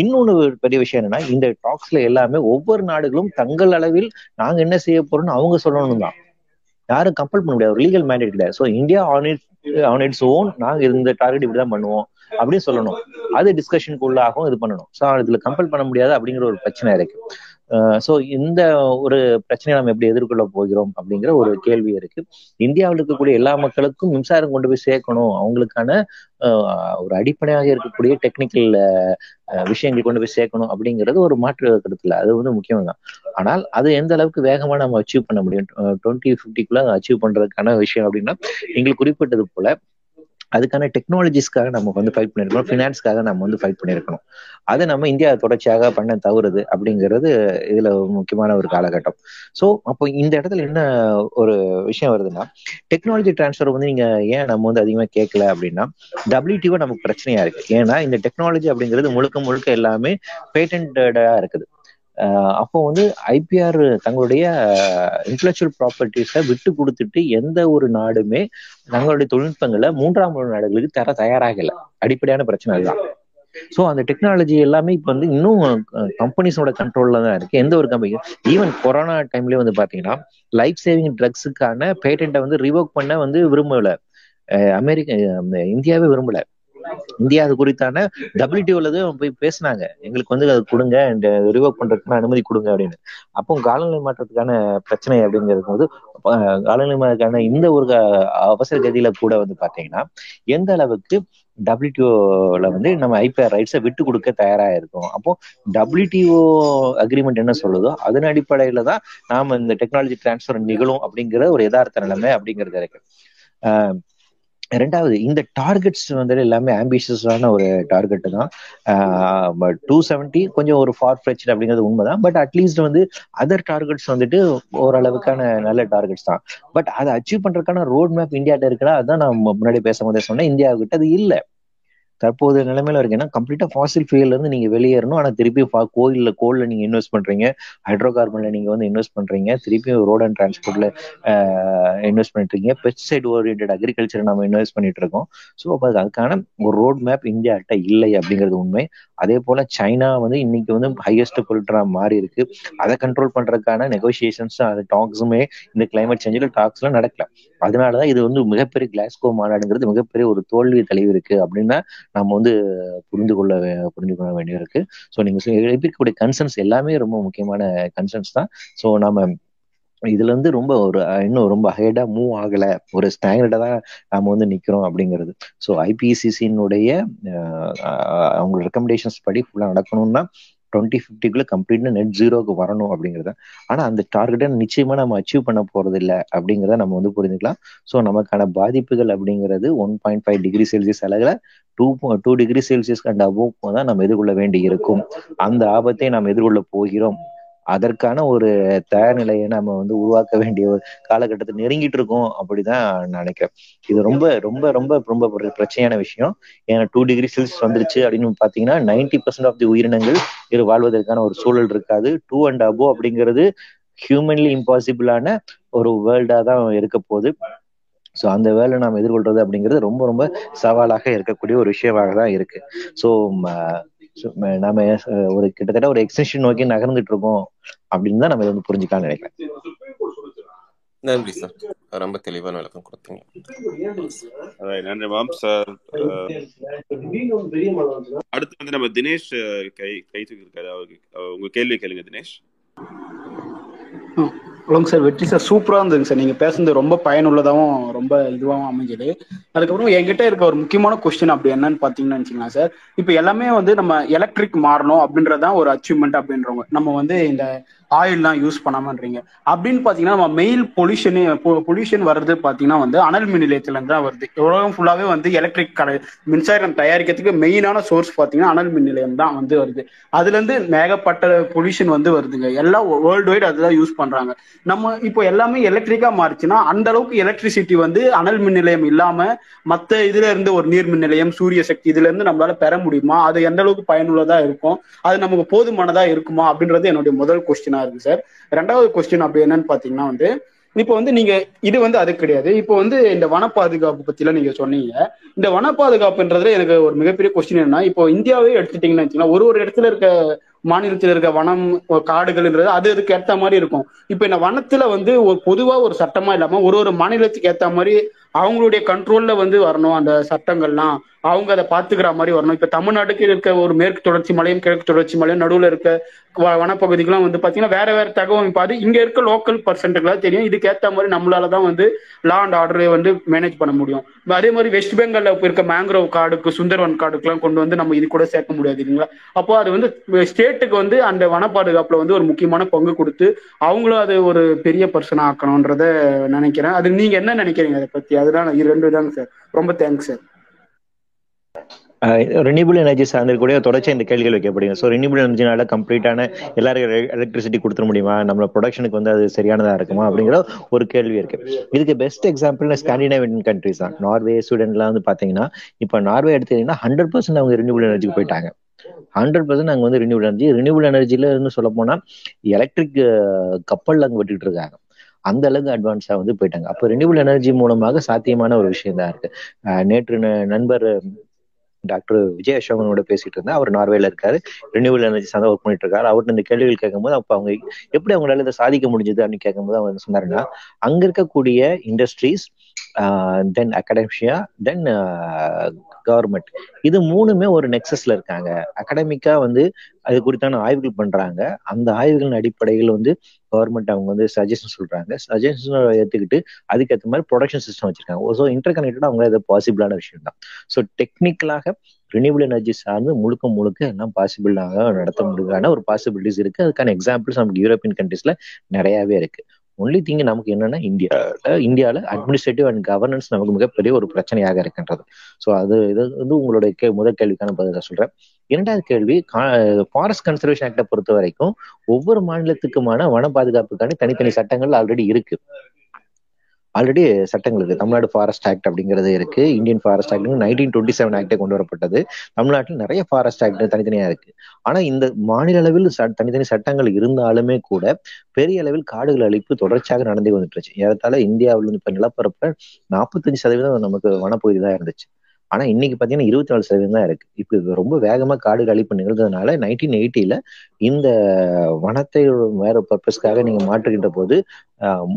இன்னொன்னு பெரிய விஷயம் என்னன்னா இந்த டாக்ஸ்ல எல்லாமே ஒவ்வொரு நாடுகளும் தங்கள் அளவில் நாங்க என்ன செய்ய போறோம்னு அவங்க சொல்லணும் தான். யாரும் கம்பல் பண்ண முடியாது. லீகல் மேண்டேட் கிடையாது so India on it on its own நாங்க இந்த டார்கெட் இப்படிதான் பண்ணுவோம் அப்படின்னு சொல்லணும். அது டிஸ்கஷனுக்கு உள்ளாகவும் இது பண்ணணும். ஸோ இதுல கம்பல் பண்ண முடியாது அப்படிங்கிற ஒரு பிரச்சனை இருக்கு. ஸோ இந்த ஒரு பிரச்சனையை நம்ம எப்படி எதிர்கொள்ள போகிறோம் அப்படிங்கிற ஒரு கேள்வி இருக்கு. இந்தியாவில் இருக்கக்கூடிய எல்லா மக்களுக்கும் மின்சாரம் கொண்டு போய் சேர்க்கணும். அவங்களுக்கான ஒரு அடிப்படையாக இருக்கக்கூடிய டெக்னிக்கல் விஷயங்கள் கொண்டு போய் சேர்க்கணும் அப்படிங்கிறது ஒரு மாற்று கருத்துல. அது வந்து முக்கியம் தான் ஆனால் அது எந்த அளவுக்கு வேகமா நம்ம அச்சீவ் பண்ண முடியும்? டுவெண்ட்டி ஃபிஃப்டிக்குள்ள அச்சீவ் பண்றதுக்கான விஷயம் அப்படின்னா எங்களுக்கு குறிப்பிட்டது போல அதுக்கான டெக்னாலஜிஸ்க்காக நம்ம வந்து ஃபைட் பண்ணிருக்கணும். ஃபினான்ஸ்க்காக நம்ம வந்து ஃபைட் பண்ணிருக்கணும். அதை நம்ம இந்தியா தொடர்ச்சியாக பண்ண தவறுது அப்படிங்கிறது இதுல முக்கியமான ஒரு காலகட்டம். ஸோ அப்போ இந்த இடத்துல என்ன ஒரு விஷயம் வருதுன்னா டெக்னாலஜி டிரான்ஸ்ஃபர் வந்து நீங்க ஏன் நம்ம வந்து அதிகமாக கேட்கல அப்படின்னா டபிள்யூடிஓ நமக்கு பிரச்சனையா இருக்கு. ஏன்னா இந்த டெக்னாலஜி அப்படிங்கிறது முழுக்க முழுக்க எல்லாமே பேட்டன்டா இருக்குது. அப்போ வந்து ஐபிஆர் தங்களுடைய இன்டலெக்சுவல் ப்ராப்பர்ட்டிஸை விட்டு கொடுத்துட்டு எந்த ஒரு நாடுமே தங்களுடைய தொழில்நுட்பங்களை மூன்றாம் உலக நாடுகளுக்கு தர தயாராகல. அடிப்படையான பிரச்சனை அதுதான். ஸோ அந்த டெக்னாலஜி எல்லாமே இப்போ வந்து இன்னும் கம்பெனிஸோட கண்ட்ரோல்ல தான் இருக்கு. எந்த ஒரு கம்பெனி ஈவன் கொரோனா டைம்லயே வந்து பாத்தீங்கன்னா லைஃப் சேவிங் ட்ரக்ஸுக்கான பேட்டன்ட்டை வந்து ரிவோக் பண்ண வந்து விரும்பல. அமெரிக்க இந்தியாவே விரும்பல. இந்தியா அது குறித்தான டபிள்யூடிஓல போய் பேசினாங்க. எங்களுக்கு வந்து அது கொடுங்க அண்ட் ரிவோக் பண்றதுக்கு அனுமதி கொடுங்க அப்படின்னு. அப்போ காலநிலை மாற்றத்துக்கான பிரச்சனை அப்படிங்கிறது போது காலநிலை மாற்றத்துக்கான இந்த ஒரு அவசர கதியில கூட வந்து பாத்தீங்கன்னா எந்த அளவுக்கு டபிள்யூடிஓல வந்து நம்ம ஐபிஆர் ரைட்ஸை விட்டு கொடுக்க தயாரா இருக்கோம். அப்போ டபிள்யூடிஓ அக்ரிமெண்ட் என்ன சொல்லுதோ அதன் அடிப்படையில தான் நாம இந்த டெக்னாலஜி டிரான்ஸ்ஃபர் நிகழும் அப்படிங்கிற ஒரு யதார்த்த நிலைமை அப்படிங்கிறது இருக்கு. ரெண்டாவது இந்த டார்கெட்ஸ் வந்து எல்லாமே ஆம்பிஷியஸான ஒரு டார்கெட் தான். டூ செவன்டி கொஞ்சம் ஒரு ஃபார் ஃபிளெச் அப்படிங்கிறது உண்மைதான். பட் அட்லீஸ்ட் வந்து அதர் டார்கெட்ஸ் வந்துட்டு ஓரளவுக்கான நல்ல டார்கெட்ஸ் தான். பட் அதை அச்சீவ் பண்றதுக்கான ரோட் மேப் இந்தியாட்ட இருக்குன்னா அதான் நான் முன்னாடி பேசும்போதே சொன்னேன். இந்தியாவுக்கிட்ட அது இல்லை. தற்போது நிலைமையில இருக்கு. ஏன்னா கம்ப்ளீட்டா ஃபாசில் ஃபியூல இருந்து நீங்க வெளியேறணும். ஆனா திருப்பி கோயில்ல கோல்ல நீங்க இன்வெஸ்ட் பண்றீங்க. ஹைட்ரோ கார்பன்ல நீங்க வந்து இன்வெஸ்ட் பண்றீங்க. திருப்பி ரோட் அண்ட் டிரான்ஸ்போர்ட்ல இன்வெஸ்ட் பண்ணிட்டு இருக்கீங்க பெஸ்டிசைட் ஓரியன்ட் அக்ரிகல்ச்சர் நம்ம இன்வெஸ்ட் பண்ணிட்டு இருக்கோம். ஸோ அப்போ அதுக்கான ஒரு ரோட் மேப் இந்தியாட்ட இல்லை அப்படிங்கிறது உண்மை. அதே போல சைனா வந்து இன்னைக்கு வந்து ஹையஸ்ட் பொலிட்டரா மாறி இருக்கு. அதை கண்ட்ரோல் பண்றதுக்கான நெகோசியேஷன்ஸ் அது டாக்ஸுமே இந்த கிளைமேட் சேஞ்சில் டாக்ஸ்லாம் நடக்கல. அதனாலதான் இது வந்து மிகப்பெரிய கிளாஸ்கோ மாநாடுங்கிறது மிகப்பெரிய ஒரு தோல்வி தெளிவு இருக்கு அப்படின்னா நம்ம வந்து புரிந்து கொள்ள புரிந்து கொள்ள வேண்டியிருக்கு ஸோ நீங்க இருக்கக்கூடிய கன்சர்ன்ஸ் எல்லாமே ரொம்ப முக்கியமான கன்சர்ன்ஸ் தான். ஸோ நம்ம இதுல இருந்து ரொம்ப ஒரு இன்னும் ரொம்ப ஹைடா மூவ் ஆகல. ஒரு ஸ்டாண்டர்டா தான் நாம வந்து நிக்கிறோம் அப்படிங்கிறது. ஸோ ஐபிசிசினுடைய அவங்க ரெக்கமெண்டேஷன்ஸ் படி ஃபுல்லா நடக்கணும்னா டுவெண்ட்டி ஃபிஃப்டிக்குள்ள கம்ப்ளீட்னா நெட் ஜீரோக்கு வரணும் அப்படிங்கிறத. ஆனா அந்த டார்கெட்டை நிச்சயமா நம்ம அச்சீவ் பண்ண போறது இல்லை அப்படிங்கிறத நம்ம வந்து புரிஞ்சுக்கலாம். ஸோ நமக்கான பாதிப்புகள் அப்படிங்கிறது one point five degree Celsius அளவில் two two degree Celsius and above தான் நம்ம எதிர்கொள்ள வேண்டி இருக்கும் அந்த ஆபத்தை நாம் எதிர்கொள்ள போகிறோம். அதற்கான ஒரு தயார் நிலையை நம்ம வந்து உருவாக்க வேண்டிய ஒரு காலகட்டத்தை நெருங்கிட்டு இருக்கோம் அப்படிதான் நினைக்கிறேன். இது ரொம்ப ரொம்ப ரொம்ப ரொம்ப ஒரு பிரச்சனையான விஷயம். ஏன்னா டூ டிகிரி செல்சியஸ் வந்துருச்சு அப்படின்னு பாத்தீங்கன்னா நைன்டி பர்சன்ட் ஆஃப் தி உயிரினங்கள் இது வாழ்வதற்கான ஒரு சூழல் இருக்காது. டூ அண்ட் அபோ அப்படிங்கிறது ஹியூமன்லி இம்பாசிபிளான ஒரு வேர்ல்டா தான் இருக்க போகுது. ஸோ அந்த வேலை நாம் எதிர்கொள்றது அப்படிங்கிறது ரொம்ப ரொம்ப சவாலாக இருக்கக்கூடிய ஒரு விஷயமாக தான் இருக்கு. ஸோ நாம ஒரு கிட்டத்தட்ட ஒரு எக்ஸ்டென்ஷன் நோக்கி நகர்ந்துட்டு இருக்கோம் அப்படின்னு தான் நம்ம வந்து புரிஞ்சுக்கலாம்னு நினைக்கிறேன். நன்றி சார் ரொம்ப தெளிவான விளக்கம் கொடுத்தீங்க. Alright, நன்றி மாம்ஸ் அடுத்து வந்து நம்ம தினேஷ் கை கை தூக்கியிருக்காரு. அவருக்கு அஹ், உங்க கேள்வி கேளுங்க தினேஷ். சொல்லுங்க சார் வெற்றி சார் சூப்பரா இருந்ததுங்க சார். நீங்க பேசுனது ரொம்ப பயனுள்ளதாகவும் ரொம்ப இதுவாகவும் அமைஞ்சது. அதுக்கப்புறம் என்கிட்ட இருக்க ஒரு முக்கியமான கொஸ்டின் அப்படி என்னன்னு பாத்தீங்கன்னா வச்சுக்கலாம் சார். இப்போ எல்லாமே வந்து நம்ம எலக்ட்ரிக் மாறணும் அப்படின்றதான் ஒரு அச்சீவ்மெண்ட் அப்படின்றவங்க. நம்ம வந்து இந்த ஆயில்லாம் யூஸ் பண்ணாமன்றீங்க. அப்படின்னு பாத்தீங்கன்னா நம்ம மெயில் பொல்யூஷனு பொல்யூஷன் வர்றது பாத்தீங்கன்னா வந்து அனல் மின் நிலையத்துல இருந்து தான் வருது. உலகம் ஃபுல்லாவே வந்து எலக்ட்ரிக் கடை மின்சாரம் தயாரிக்கிறதுக்கு மெயினான சோர்ஸ் பாத்தீங்கன்னா அனல் மின் நிலையம் தான் வந்து வருது. அதுல இருந்து மேகப்பட்ட பொல்யூஷன் வந்து வருதுங்க. எல்லாம் வேர்ல்டு வைட் அதுதான் யூஸ் பண்றாங்க. நம்ம இப்போ எல்லாமே எலக்ட்ரிக்கா மாறுச்சுன்னா அந்த அளவுக்கு எலக்ட்ரிசிட்டி வந்து அனல் மின் நிலையம் இல்லாம மத்த இதுல இருந்து ஒரு நீர் மின் நிலையம் சூரிய சக்தி இதுல இருந்து நம்மளால பெற முடியுமா? அது எந்த அளவுக்கு பயனுள்ளதா இருக்கும்? அது நமக்கு போதுமானதா இருக்குமா? அப்படின்றது என்னுடைய முதல் கொஸ்டின் இருக்கு சார் ரெண்டாவது கொஸ்டின் அப்படி என்னன்னு பாத்தீங்கன்னா வந்து இப்போ வந்து நீங்க இது வந்து அது கிடையாது. இப்போ வந்து இந்த வன பாதுகாப்பு பத்தி எல்லாம் நீங்க சொன்னீங்க. இந்த வன பாதுகாப்புன்றதுல எனக்கு ஒரு மிகப்பெரிய கொஸ்டின் என்னன்னா இப்போ இந்தியாவே எடுத்துட்டீங்கன்னு வச்சுக்கலாம் ஒரு ஒரு இடத்துல இருக்க மாநிலத்தில் இருக்க வனம் காடுகள்ன்றது அது அதுக்கு ஏத்த மாதிரி இருக்கும். இப்போ இந்த வனத்துல வந்து ஒரு பொதுவா ஒரு சட்டமா இல்லாம ஒரு ஒரு மாநிலத்துக்கு ஏத்த மாதிரி அவங்களுடைய கண்ட்ரோல்ல வந்து வரணும் அந்த சட்டங்கள்லாம். அவங்க அதை பாத்துக்கிற மாதிரி வரணும். இப்ப தமிழ்நாட்டுக்கு இருக்க ஒரு மேற்கு தொடர்ச்சி மலையும் கிழக்கு தொடர்ச்சி மலையும் நடுவுல இருக்க வ- வந்து பாத்தீங்கன்னா வேற வேற தகவமைப்பு அது இங்க இருக்க லோக்கல் பர்சன்ட்டுக்கெல்லாம் தெரியும். இதுக்கு ஏத்த மாதிரி நம்மளால தான் வந்து லா அண்ட் ஆர்டரை வந்து மேனேஜ் பண்ண முடியும். அதே மாதிரி வெஸ்ட் பெங்கால்ல இருக்க மேங்க்ரோவ் காடுக்கு சுந்தர்வன் காடுக்குலாம் கொண்டு வந்து நம்ம இது கூட சேர்க்க முடியாது இல்லைங்களா? அப்போ அது வந்து ஸ்டேட் ஸ்டேட்டுக்கு வந்து அந்த வன பாதுகாப்புல வந்து ஒரு முக்கியமான பங்கு கொடுத்து அவங்களும் அது ஒரு பெரிய பர்சனா ஆக்கணும்ன்றத நினைக்கிறேன். அது நீங்க என்ன நினைக்கிறீங்க அதை பத்தி? அதுதான் இது ரெண்டு தாங்க சார் ரொம்ப தேங்க்ஸ் சார் ரினியூபிள் எனர்ஜி கூட தொடர்ச்சி இந்த கேள்விகள் வைக்கப்படுங்க ஸோ ரினியூபிள் எனர்ஜினால கம்ப்ளீட்டான எல்லாருக்கும் எலக்ட்ரிசிட்டி கொடுத்துட முடியுமா? நம்ம ப்ரொடக்ஷனுக்கு வந்து அது சரியானதா இருக்குமா? அப்படிங்கிற ஒரு கேள்வி இருக்கு. இதுக்கு பெஸ்ட் எக்ஸாம்பிள் ஸ்காண்டினேவியன் கண்ட்ரிஸ் தான். நார்வே ஸ்வீடன்லாம் வந்து பாத்தீங்கன்னா இப்போ நார்வே எடுத்தீங்கன்னா ஹண்ட்ரட் பர்சன்ட் அவங்க ரினியூபிள் எனர்ஜிக்கு போயிட்டாங்க. ஹண்ட்ரட் பர்சன்ட் அங்கே வந்து ரினியூபிள் எனர்ஜி ரினியூபிள் எனர்ஜில இருந்து சொல்ல போனால் எலக்ட்ரிக் கப்பல் அங்கே விட்டுட்டு இருக்காங்க. அந்த அளவுக்கு அட்வான்ஸா வந்து போயிட்டாங்க. அப்போ ரினியூபிள் எனர்ஜி மூலமாக சாத்தியமான ஒரு விஷயம் தான் இருக்கு. அஹ் நேற்று ந- நண்பர் டாக்டர் விஜய் அசோகனோட பேசிட்டு இருந்தா அவர் நார்வேல இருக்காரு. ரினியூவல் எனர்ஜி சார்ந்த ஒர்க் பண்ணிட்டு இருக்காரு. அவர்கிட்ட இந்த கேள்விகள் கேட்கும்போது அப்ப அவங்க எப்படி அவங்களால இதை சாதிக்க முடிஞ்சது அப்படின்னு கேட்கும்போது அவங்க சொன்னாருன்னா அங்க இருக்கக்கூடிய இண்டஸ்ட்ரீஸ் தென் அகாடமிஷியா தென் கவர்மெண்ட் இது மூணுமே ஒரு நெக்ஸஸ்ல இருக்காங்க. அகடமிக்கா வந்து அது குறித்தான ஆய்வுகள் பண்றாங்க. அந்த ஆய்வுகளின் அடிப்படையில் வந்து கவர்மெண்ட் அவங்க வந்து சஜஷன் சொல்றாங்க. சஜஷன் ஏத்துக்கிட்டு அதுக்கேற்ற மாதிரி ப்ரொடக்ஷன் சிஸ்டம் வச்சிருக்காங்க. ஸோ இன்டர் கனெக்டட் அவங்க அது பாசிபிளான விஷயம் தான். ஸோ டெக்னிக்கலாக ரினியூபிள் எனர்ஜி சார்ந்து முழுக்க முழுக்க எல்லாம் பாசிபிளாக நடத்த முடியாத ஒரு பாசிபிலிட்டிஸ் இருக்கு. அதுக்கான எக்ஸாம்பிள்ஸ் நமக்கு யூரோப்பியன் கண்ட்ரீஸ்ல நிறையவே இருக்கு. ஒன்லி திங் நமக்கு என்னன்னா இந்தியா இந்தியாவில் அட்மினிஸ்ட்ரேட்டிவ் அண்ட் கவர்னன்ஸ் நமக்கு மிகப்பெரிய ஒரு பிரச்சனையாக இருக்கின்றது. ஸோ அது இது வந்து உங்களுடைய கே முதல் கேள்விக்கான பதில் சொல்றேன். இரண்டாவது கேள்வி ஃபாரஸ்ட் கன்சர்வேஷன் ஆக்டை பொறுத்த வரைக்கும் ஒவ்வொரு மாநிலத்துக்குமான வன பாதுகாப்புக்கான தனித்தனி சட்டங்கள் ஆல்ரெடி இருக்கு. ஆல்ரெடி சட்டங்கள் இருக்கு. தமிழ்நாடு ஃபாரஸ்ட் ஆக்ட் அப்படிங்கிறது இருக்கு. Indian forest act nineteen twenty seven ஆக்டே கொண்டு வரப்பட்டது. தமிழ்நாட்டில் நிறைய ஃபாரஸ்ட் ஆக்ட் தனித்தனியா இருக்கு. ஆனா இந்த மாநில அளவில் ச- தனித்தனி சட்டங்கள் இருந்தாலுமே கூட பெரிய அளவில் காடுகள் அழிப்பு தொடர்ச்சியாக நடந்து வந்துட்டு இருந்துச்சு. ஏறத்தாழ இந்தியாவில் இப்ப நிலப்பரப்ப நாற்பத்தஞ்சு சதவீதம் நமக்கு வனப்பகுதி தான் இருந்துச்சு. ஆனா இன்னைக்கு பாத்தீங்கன்னா இருபத்தி நாலு சதவீதம் தான் இருக்கு. இப்ப ரொம்ப வேகமா காடுகள் அழிப்பு நிகழ்ந்ததுனால நைன்டீன் எயிட்டில இந்த வனத்தை வேற பர்பஸ்க்காக நீங்க மாற்றுகின்ற போது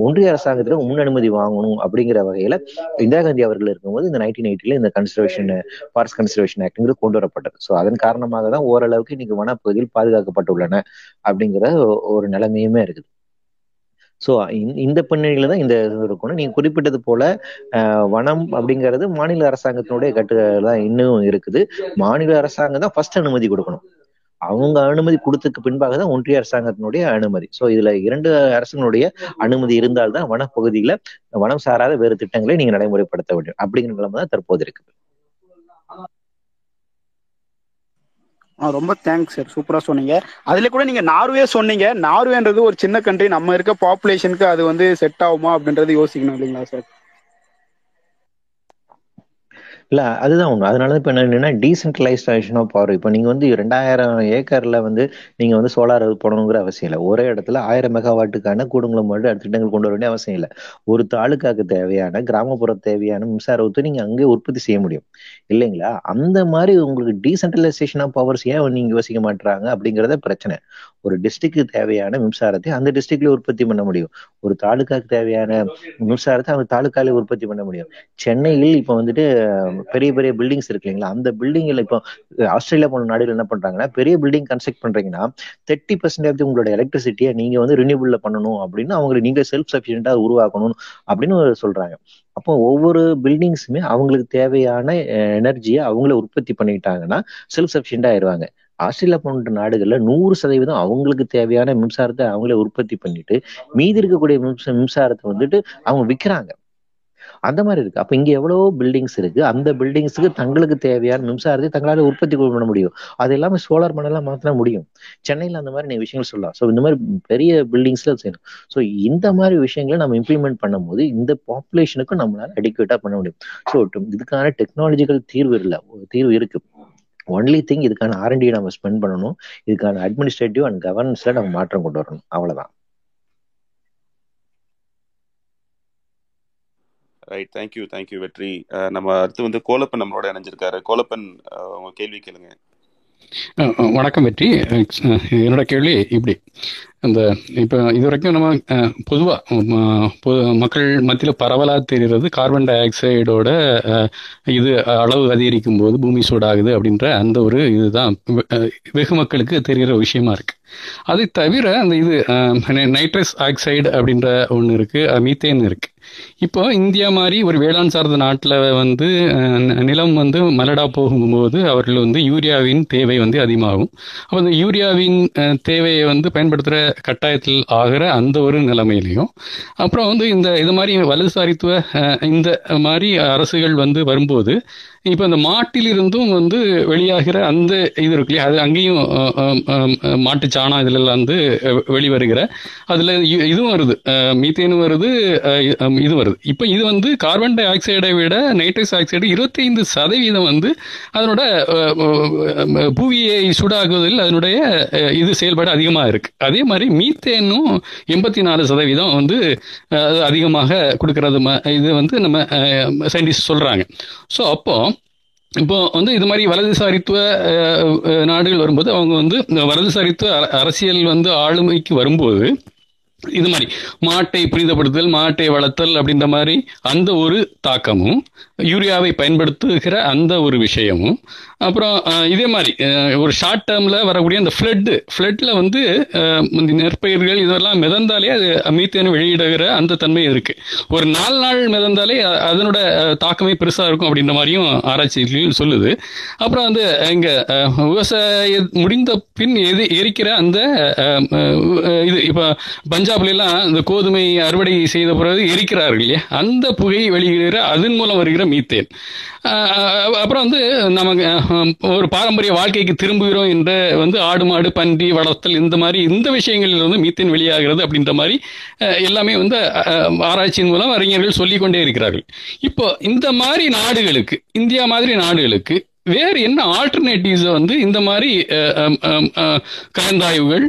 ஒன்றிய அரசாங்கத்துல முன் அனுமதி வாங்கணும் அப்படிங்கிற வகையில இந்திரா காந்தி அவர்கள் இருக்கும்போது இந்த நைன்டீன் எயிட்டில இந்த கன்சர்வேஷன் ஃபாரஸ்ட் கன்சர்வேஷன் ஆக்ட்ங்கிறது கொண்டு வரப்பட்டது. ஸோ அதன் காரணமாக தான் ஓரளவுக்கு இன்னைக்கு வனப்பகுதியில் பாதுகாக்கப்பட்டுள்ளன அப்படிங்கிற ஒரு நிலைமையுமே இருக்குது. ஸோ இந்த பின்னணியில தான் இந்த இருக்கணும். நீங்க குறிப்பிட்டது போல ஆஹ், வனம் அப்படிங்கிறது மாநில அரசாங்கத்தினுடைய கட்டுகள் தான் இன்னும் இருக்குது. மாநில அரசாங்கம் தான் ஃபர்ஸ்ட் அனுமதி கொடுக்கணும். அவங்க அனுமதி கொடுத்ததுக்கு பின்பாக தான் ஒன்றிய அரசாங்கத்தினுடைய அனுமதி. ஸோ இதுல இரண்டு அரசுகளுடைய அனுமதி இருந்தால்தான் வனப்பகுதியில வனம் சாராத வேறு திட்டங்களை நீங்க நடைமுறைப்படுத்த வேண்டும். அப்படிங்கிற நிலைமை தான் தற்போது இருக்குது. ரொம்ப தேங்க்ஸ் சார் சூப்பரா சொன்னீங்க. அதுல கூட நீங்க நார்வே சொன்னீங்க. நார்வேன்றது ஒரு சின்ன கண்ட்ரி நம்ம இருக்க பாப்புலேஷனுக்கு அது வந்து செட் ஆகுமா அப்படின்றது யோசிக்கணும் இல்லைங்களா சார் இல்ல அதுதான் உண்மை. அதனால இப்ப என்னன்னா டீசென்ட்ரலைசேஷன் ஆஃப் பவர் இப்போ நீங்க வந்து ரெண்டாயிரம் ஏக்கர்ல வந்து நீங்க வந்து சோலார் போடணுங்கிற அவசியம் இல்லை. ஒரே இடத்துல ஆயிரம் மெகாவாட்டுக்கான கூடுங்குளம் மட்டும் திட்டங்கள் கொண்டு வர வேண்டிய அவசியம் இல்லை. ஒரு தாலுக்காக்கு தேவையான கிராமப்புற தேவையான மின்சாரத்தை நீங்க அங்கே உற்பத்தி செய்ய முடியும். இல்லைங்களா? அந்த மாதிரி உங்களுக்கு டீசென்ட்ரலைசேஷன் ஆஃப் பவர்ஸ் ஏன் நீங்க யோசிக்க மாட்டாங்க அப்படிங்கறத பிரச்சனை. ஒரு டிஸ்ட்ரிக்ட் தேவையான மின்சாரத்தை அந்த டிஸ்ட்ரிக்ட்ல உற்பத்தி பண்ண முடியும். ஒரு தாலுக்காக்கு தேவையான மின்சாரத்தை அந்த தாலுக்காலே உற்பத்தி பண்ண முடியும். சென்னையில் இப்போ வந்துட்டு பெரிய பெரிய பில்டிங்ஸ் இருக்கு இல்லைங்களா? அந்த பில்டிங்ல இப்போ ஆஸ்திரேலியா போன நாடுகள் என்ன பண்றாங்கன்னா பெரிய பில்டிங் கன்ஸ்ட்ரக்ட் பண்றீங்கன்னா தேர்ட்டி பர்சன்ட் ஆஃப் உங்களோட எலக்ட்ரிசிட்டியை நீங்க வந்து ரினியூபிள்ல பண்ணணும் அப்படின்னு அவங்க நீங்க செல்ஃப் சஃபிஷியண்டா உருவாக்கணும் அப்படின்னு சொல்றாங்க. அப்போ ஒவ்வொரு பில்டிங்ஸுமே அவங்களுக்கு தேவையான எனர்ஜியை அவங்கள உற்பத்தி பண்ணிட்டாங்கன்னா செல்ஃப் சஃபிஷியண்டா ஆயிடுவாங்க. ஆஸ்திரேலியா போன்ற நாடுகள்ல நூறு சதவீதம் அவங்களுக்கு தேவையான மின்சாரத்தை அவங்களே உற்பத்தி பண்ணிட்டு மீதி இருக்கக்கூடிய மின்சாரத்தை வந்துட்டு அவங்க விற்கிறாங்க அந்த மாதிரி இருக்கு. அப்ப இங்க எவ்வளவோ பில்டிங்ஸ் இருக்கு. அந்த பில்டிங்ஸுக்கு தங்களுக்கு தேவையான மின்சாரத்தை தங்களால உற்பத்தி பண்ண முடியும். அது எல்லாமே சோலார் மணலாம் மாத்தினா முடியும். சென்னையில அந்த மாதிரி நீ விஷயங்கள் சொல்லலாம். ஸோ இந்த மாதிரி பெரிய பில்டிங்ஸ்ல செய்யணும். ஸோ இந்த மாதிரி விஷயங்களை நம்ம இம்ப்ளிமெண்ட் பண்ணும்போது இந்த பாப்புலேஷனுக்கும் நம்மளால அடிக்குவேட்டா பண்ண முடியும். ஸோ இதுக்கான டெக்னாலஜிக்கல் தீர்வு இல்லை. தீர்வு இருக்கு. ஒன்லி திங் இதுக்கான ஆர்என்டி நம்ம ஸ்பெண்ட் பண்ணணும். இதுக்கான அட்மினிஸ்ட்ரேட்டிவ் அண்ட் கவர்னன்ஸ்ல நம்ம மாற்றம் கொண்டு வரணும். அவ்வளவுதான். ரைட் தேங்க்யூ தேங்க்யூ வெற்றி நம்ம அடுத்து வந்து கோலப்பன் நம்மளோட இணைஞ்சிருக்காரு. கோலப்பன் uh, உங்க கேள்வி கேளுங்க. வணக்கம் வெற்றி. என்னோட கேள்வி இப்படி. அந்த இப்போ இது வரைக்கும் நம்ம பொதுவாக மக்கள் மத்தியில் பரவலாக தெரிகிறது கார்பன் டை ஆக்சைடோட இது அளவு அதிகரிக்கும் போது பூமி சூடாகுது அப்படின்ற அந்த ஒரு இதுதான். வெகு மக்களுக்கு தெரிகிற விஷயமா இருக்கு. அதை தவிர அந்த இது நைட்ரஸ் ஆக்சைடு அப்படின்ற ஒன்று இருக்கு மீத்தேன் இருக்கு. இப்போ இந்தியா மாதிரி ஒரு வேளாண் சார்ந்த நாட்டில் வந்து நிலம் வந்து மலடா போகும்போது அவர்கள் வந்து யூரியாவின் தேவை வந்து அதிகமாகும். அப்போ அந்த யூரியாவின் தேவையை வந்து பயன்படுத்துகிற கட்டாயத்தில் ஆகிற அந்த ஒரு நிலைமையிலையும் அப்புறம் வந்து இந்த இது மாதிரி வலதுசாரித்துவ இந்த மாதிரி அரசுகள் வந்து வரும்போது இப்போ இந்த மாட்டிலிருந்தும் வந்து வெளியாகிற அந்த இது இருக்கு இல்லையா அது அங்கேயும் மாட்டு சாணம் இதுல வந்து வெளிவருகிற. அதில் இதுவும் வருது. மீத்தேனும் வருது இது வருது. இப்போ இது வந்து கார்பன் டை ஆக்சைடை விட நைட்ரஸ் ஆக்சைடு இருபத்தைந்து சதவீதம் வந்து அதனோட புவியை சூடாகுவதில் அதனுடைய இது செயல்பாடு அதிகமாக இருக்கு. அதே மாதிரி மீத்தேனும் எண்பத்தி நாலு சதவீதம் வந்து அதிகமாக கொடுக்கறது இது வந்து நம்ம சயின்டிஸ்ட் சொல்றாங்க. ஸோ அப்போ இப்போ வந்து இது மாதிரி வலதுசாரித்துவ நாடுகள் வரும்போது அவங்க வந்து வலதுசாரித்துவ அரசியல் வந்து ஆளுமைக்கு வரும்போது இது மாதிரி மாட்டை புனிதப்படுத்துதல் மாட்டை வளர்த்தல் அப்படின்ற மாதிரி அந்த ஒரு தாக்கமும் யூரியாவை பயன்படுத்துகிற அந்த ஒரு விஷயமும் அப்புறம் இதே மாதிரி ஒரு ஷார்ட் டேர்மில் வரக்கூடிய அந்த ஃப்ளட்டு ஃப்ளட்டில் வந்து நெற்பயிர்கள் இதெல்லாம் மிதந்தாலே அது மீத்தேன் வெளியிடுகிற அந்த தன்மை இருக்கு. ஒரு நாலு நாள் மிதந்தாலே அதனோட தாக்கமே பெருசாக இருக்கும் அப்படின்ற மாதிரியும் ஆராய்ச்சிகள் சொல்லுது. அப்புறம் வந்து இங்கே விவசாய முடிந்த பின் எது எரிக்கிற அந்த இது இப்போ பஞ்ச பஞ்சாப்லாம் இந்த கோதுமை அறுவடை செய்த பிறகு எரிக்கிறார்கள் இல்லையா? அந்த புகை வெளியிடுகிற அதன் மூலம் வருகிற மீத்தேன். அப்புறம் வந்து நமக்கு ஒரு பாரம்பரிய வாழ்க்கைக்கு திரும்புகிறோம் என்ற வந்து ஆடு மாடு பன்றி வளர்த்தல் இந்த மாதிரி இந்த விஷயங்களில் வந்து மீத்தேன் வெளியாகிறது அப்படின்ற மாதிரி எல்லாமே வந்து ஆராய்ச்சியின் மூலம் அறிஞர்கள் சொல்லிக்கொண்டே இருக்கிறார்கள். இப்போ இந்த மாதிரி நாடுகளுக்கு இந்தியா மாதிரி நாடுகளுக்கு வேறு என்ன ஆல்டர்னேட்டிவ்ஸ் வந்து இந்த மாதிரி கலந்தாய்வுகள்